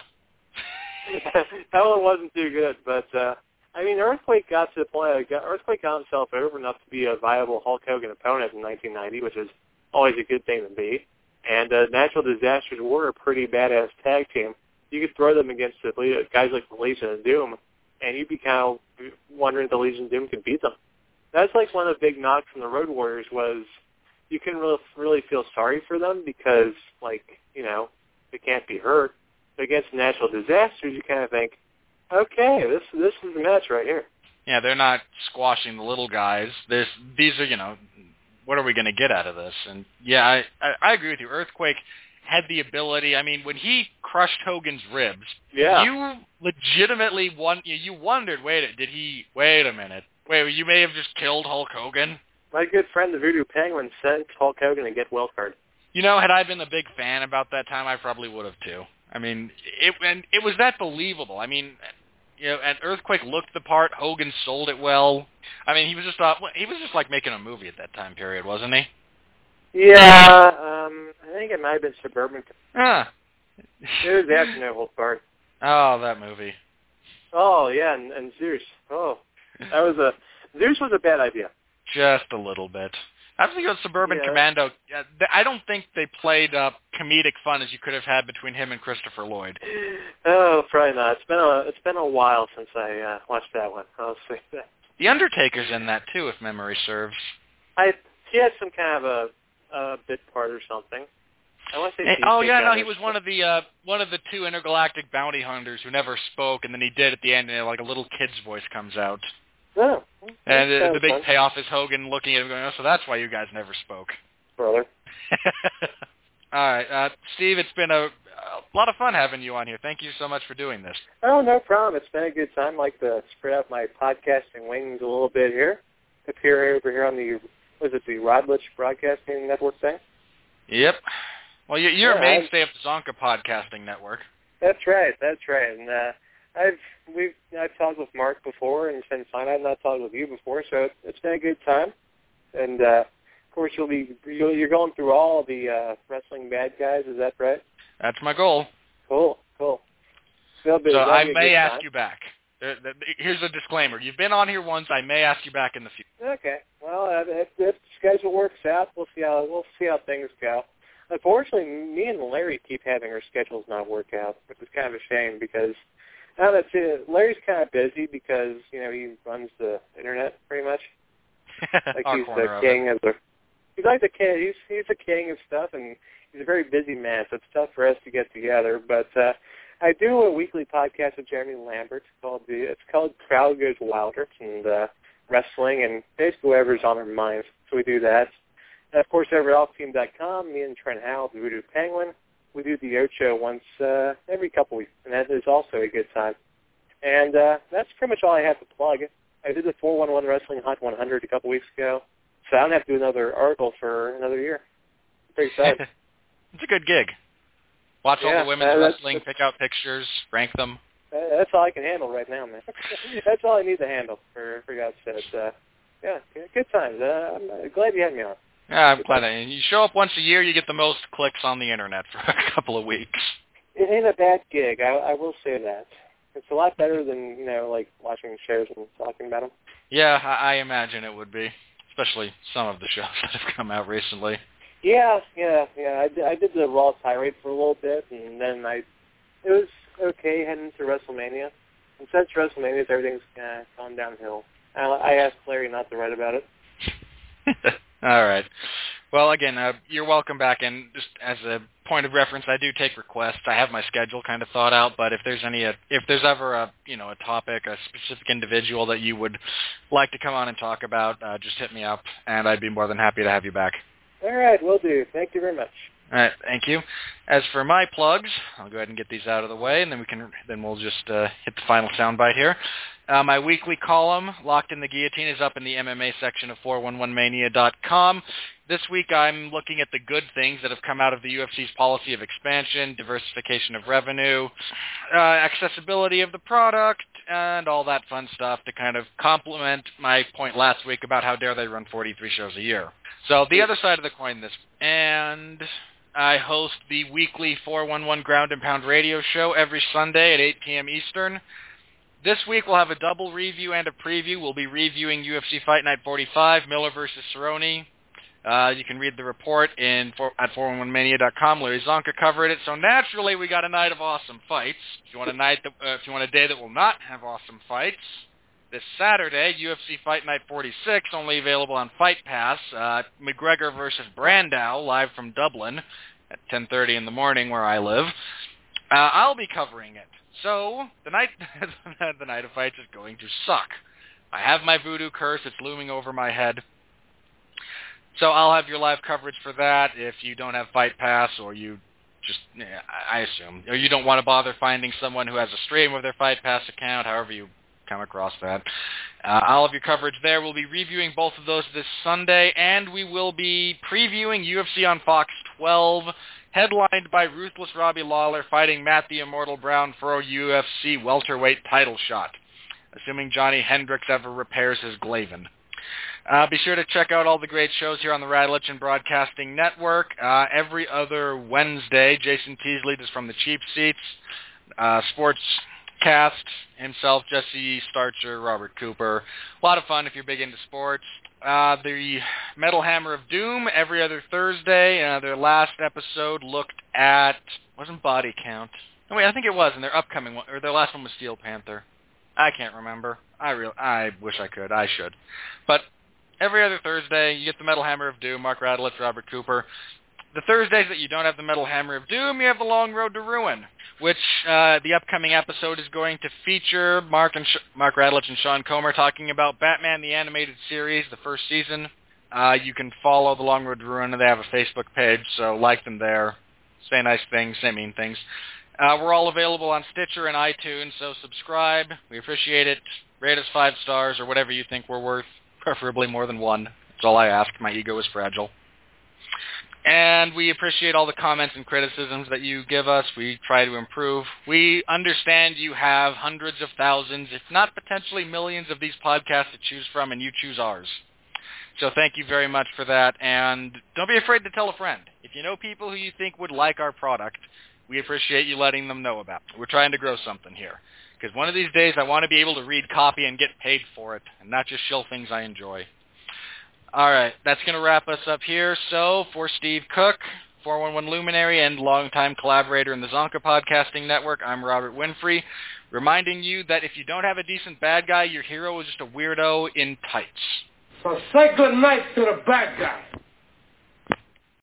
that one wasn't too good, but uh, I mean, Earthquake got to the point. Earthquake got himself over enough to be a viable Hulk Hogan opponent in 1990, which is always a good thing to be. And uh, Natural Disasters were a pretty badass tag team. You could throw them against the guys like the Legion of Doom, and you'd be kind of wondering if the Legion of Doom could beat them. That's like one of the big knocks from the Road Warriors was you couldn't really, really feel sorry for them because, like, you know, they can't be hurt. But against natural disasters, you kind of think, okay, this this is the match right here.
Yeah, they're not squashing the little guys. This these are, you know, what are we going to get out of this? And yeah, I, I I agree with you. Earthquake had the ability. I mean, when he crushed Hogan's ribs,
Yeah.
you legitimately won. You you wondered, wait, did he? Wait a minute. Wait, you may have just killed Hulk Hogan.
My good friend, the Voodoo Penguin, sent Hulk Hogan to get wild card.
You know, had I been a big fan about that time, I probably would have too. I mean, it and it was that believable. I mean, You know, and Earthquake looked the part. Hogan sold it well. I mean, he was just uh, he was just like making a movie at that time period, wasn't he?
Yeah, um, I think it might have been Suburban.
Ah.
It was after No Holds Barred.
Oh, that movie.
Oh yeah, and, and Zeus. Oh, that was a Zeus was a bad idea.
Just a little bit. I think it was Suburban
Yeah.
Commando. I don't think they played uh, comedic fun as you could have had between him and Christopher Lloyd.
Oh, probably not. It's been a it's been a while since I uh, watched that one. I'll say that.
The Undertaker's in that too, if memory serves.
I he had some kind of a, a bit part or something. I want to say.
Eh, oh yeah, no, he was one of the uh, one of the two intergalactic bounty hunters who never spoke, and then he did at the end, and like a little kid's voice comes out,
Oh,
and uh, the big
fun,
payoff is Hogan looking at him, going, "Oh, so that's why you guys never spoke."
brother.
All right, uh, Steve, it's been a, a lot of fun having you on here. Thank you so much for doing this.
Oh, no problem. It's been a good time. I like to spread out my podcasting wings a little bit here. Appear over here on the was it the Radulich Broadcasting Network thing?
Yep. Well, you- you're a
Yeah, I-
mainstay of the Zonka Podcasting Network.
That's right. That's right. And uh, I've we've I've talked with Mark before, and it's been fun. I've not talked with you before, so it's, been a good time. And uh, of course, you'll be you'll, you're going through all the uh, wrestling bad guys. Is that right?
That's my goal.
Cool. Cool.
So I may ask
time.
you back. Uh, Here's a disclaimer. You've been on here once. I may ask you back in the future.
Okay. Well, uh, if, if the schedule works out, we'll see how we'll see how things go. Unfortunately, me and Larry keep having our schedules not work out, which is kind of a shame because now that's it. Larry's kind of busy because you know he runs the internet pretty much. Like he's the
of
king of the. He's like the king. He's he's the king of stuff, and he's a very busy man. So it's tough for us to get together. But uh, I do a weekly podcast with Jeremy Lambert called the. It's called Crowd Goes Wilder and uh, wrestling and basically whatever's on our minds. So we do that. And of course, over at AlphaTeam.com, me and Trent Howell, the Voodoo Penguin, we do the Ocho once uh, every couple weeks, and that is also a good time. And uh, that's pretty much all I have to plug. I did the 411 Wrestling Hot 100 a couple weeks ago, so I don't have to do another article for another year. Pretty excited.
it's a good gig. Watch all the women's
uh,
wrestling, pick out pictures, rank them.
Uh, that's all I can handle right now, man. that's all I need to handle, for for God's sake. Uh, yeah, good- good times. Uh, I'm uh, glad you had me on.
Yeah, I'm glad. I, you show up once a year, you get the most clicks on the internet for a couple of weeks.
It ain't a bad gig. I, I will say that. It's a lot better than you know, like watching shows and talking about them.
Yeah, I, I imagine it would be, especially some of the shows that have come out recently.
Yeah, yeah, yeah. I did, I did the Raw tirade for a little bit, and then I, it was okay heading to WrestleMania. And since WrestleMania, everything's uh, gone downhill. I, I asked Larry not to write about it.
All right. Well, again, uh, you're welcome back. And just as a point of reference, I do take requests. I have my schedule kind of thought out, but if there's any, uh, if there's ever a, you know, a topic, a specific individual that you would like to come on and talk about, uh, just hit me up, and I'd be more than happy to have you back.
All right, will do. Thank you very much.
All right, thank you. As for my plugs, I'll go ahead and get these out of the way, and then we can then we'll just uh, hit the final soundbite here. Uh, my weekly column, Locked in the Guillotine, is up in the MMA section of 411mania.com. This week I'm looking at the good things that have come out of the UFC's policy of expansion, diversification of revenue, uh, accessibility of the product, and all that fun stuff to kind of complement my point last week about how dare they run 43 shows a year. So the other side of the coin this, and I host the weekly 411 Ground and Pound radio show every Sunday at 8 p.m. Eastern. This week we'll have a double review and a preview. We'll be reviewing UFC Fight Night 45, Miller versus Cerrone. Uh, you can read the report in for, at 411mania.com. Larry Zonka covered it. So naturally, we got a night of awesome fights. If you want a night, that, uh, if you want a day that will not have awesome fights, this Saturday, UFC Fight Night 46, only available on Fight Pass. Uh, McGregor versus Brandao, live from Dublin at 10:30 in the morning, where I live. Uh, I'll be covering it. So the night, the night of fights is going to suck. I have my voodoo curse; it's looming over my head. So I'll have your live coverage for that. If you don't have Fight Pass, or you just, I assume, or you don't want to bother finding someone who has a stream of their Fight Pass account, however you come across that. Uh, I'll have your coverage there. We'll be reviewing both of those this Sunday, and we will be previewing UFC on Fox 12 headlined by ruthless Robbie Lawler fighting Matt the Immortal Brown for a UFC welterweight title shot, assuming Johnny Hendricks ever repairs his Glavin. Uh, be sure to check out all the great shows here on the Radulich Broadcasting Network. Uh, every other Wednesday, Jason Teasley is from the Cheap Seats. Uh, sports cast himself, Jesse Starcher, Robert Cooper. A lot of fun if you're big into sports. Uh, the Metal Hammer of Doom every other Thursday. Uh, their last episode looked at wasn't Body Count. No, wait, I think it was, and their upcoming one or their last one was Steel Panther. I can't remember. I real I wish I could. I should. But every other Thursday, you get the Metal Hammer of Doom, Mark Radulich, Robert Cooper. The Thursdays that you don't have the Metal Hammer of Doom, you have the Long Road to Ruin, which uh, the upcoming episode is going to feature Mark and Sh- Mark Radulich and Sean Comer talking about Batman the Animated Series, the first season. Uh, you can follow the Long Road to Ruin. They have a Facebook page, so like them there. Say nice things, say mean things. Uh, we're all available on Stitcher and iTunes, so subscribe. We appreciate it. Rate us five stars or whatever you think we're worth, preferably more than one. That's all I ask. My ego is fragile. And we appreciate all the comments and criticisms that you give us. We try to improve. We understand you have hundreds of thousands, if not potentially millions of these podcasts to choose from, and you choose ours. So thank you very much for that. And don't be afraid to tell a friend. If you know people who you think would like our product, we appreciate you letting them know about it. We're trying to grow something here. Because one of these days I want to be able to read copy and get paid for it, and not just shill things I enjoy. All right, that's going to wrap us up here. So for Steve Cook, 411 Luminary, and longtime collaborator in the Zonka Podcasting Network, I'm Robert Winfree, reminding you that if you don't have a decent bad guy, your hero is just a weirdo in tights.
So say good night to the bad guy.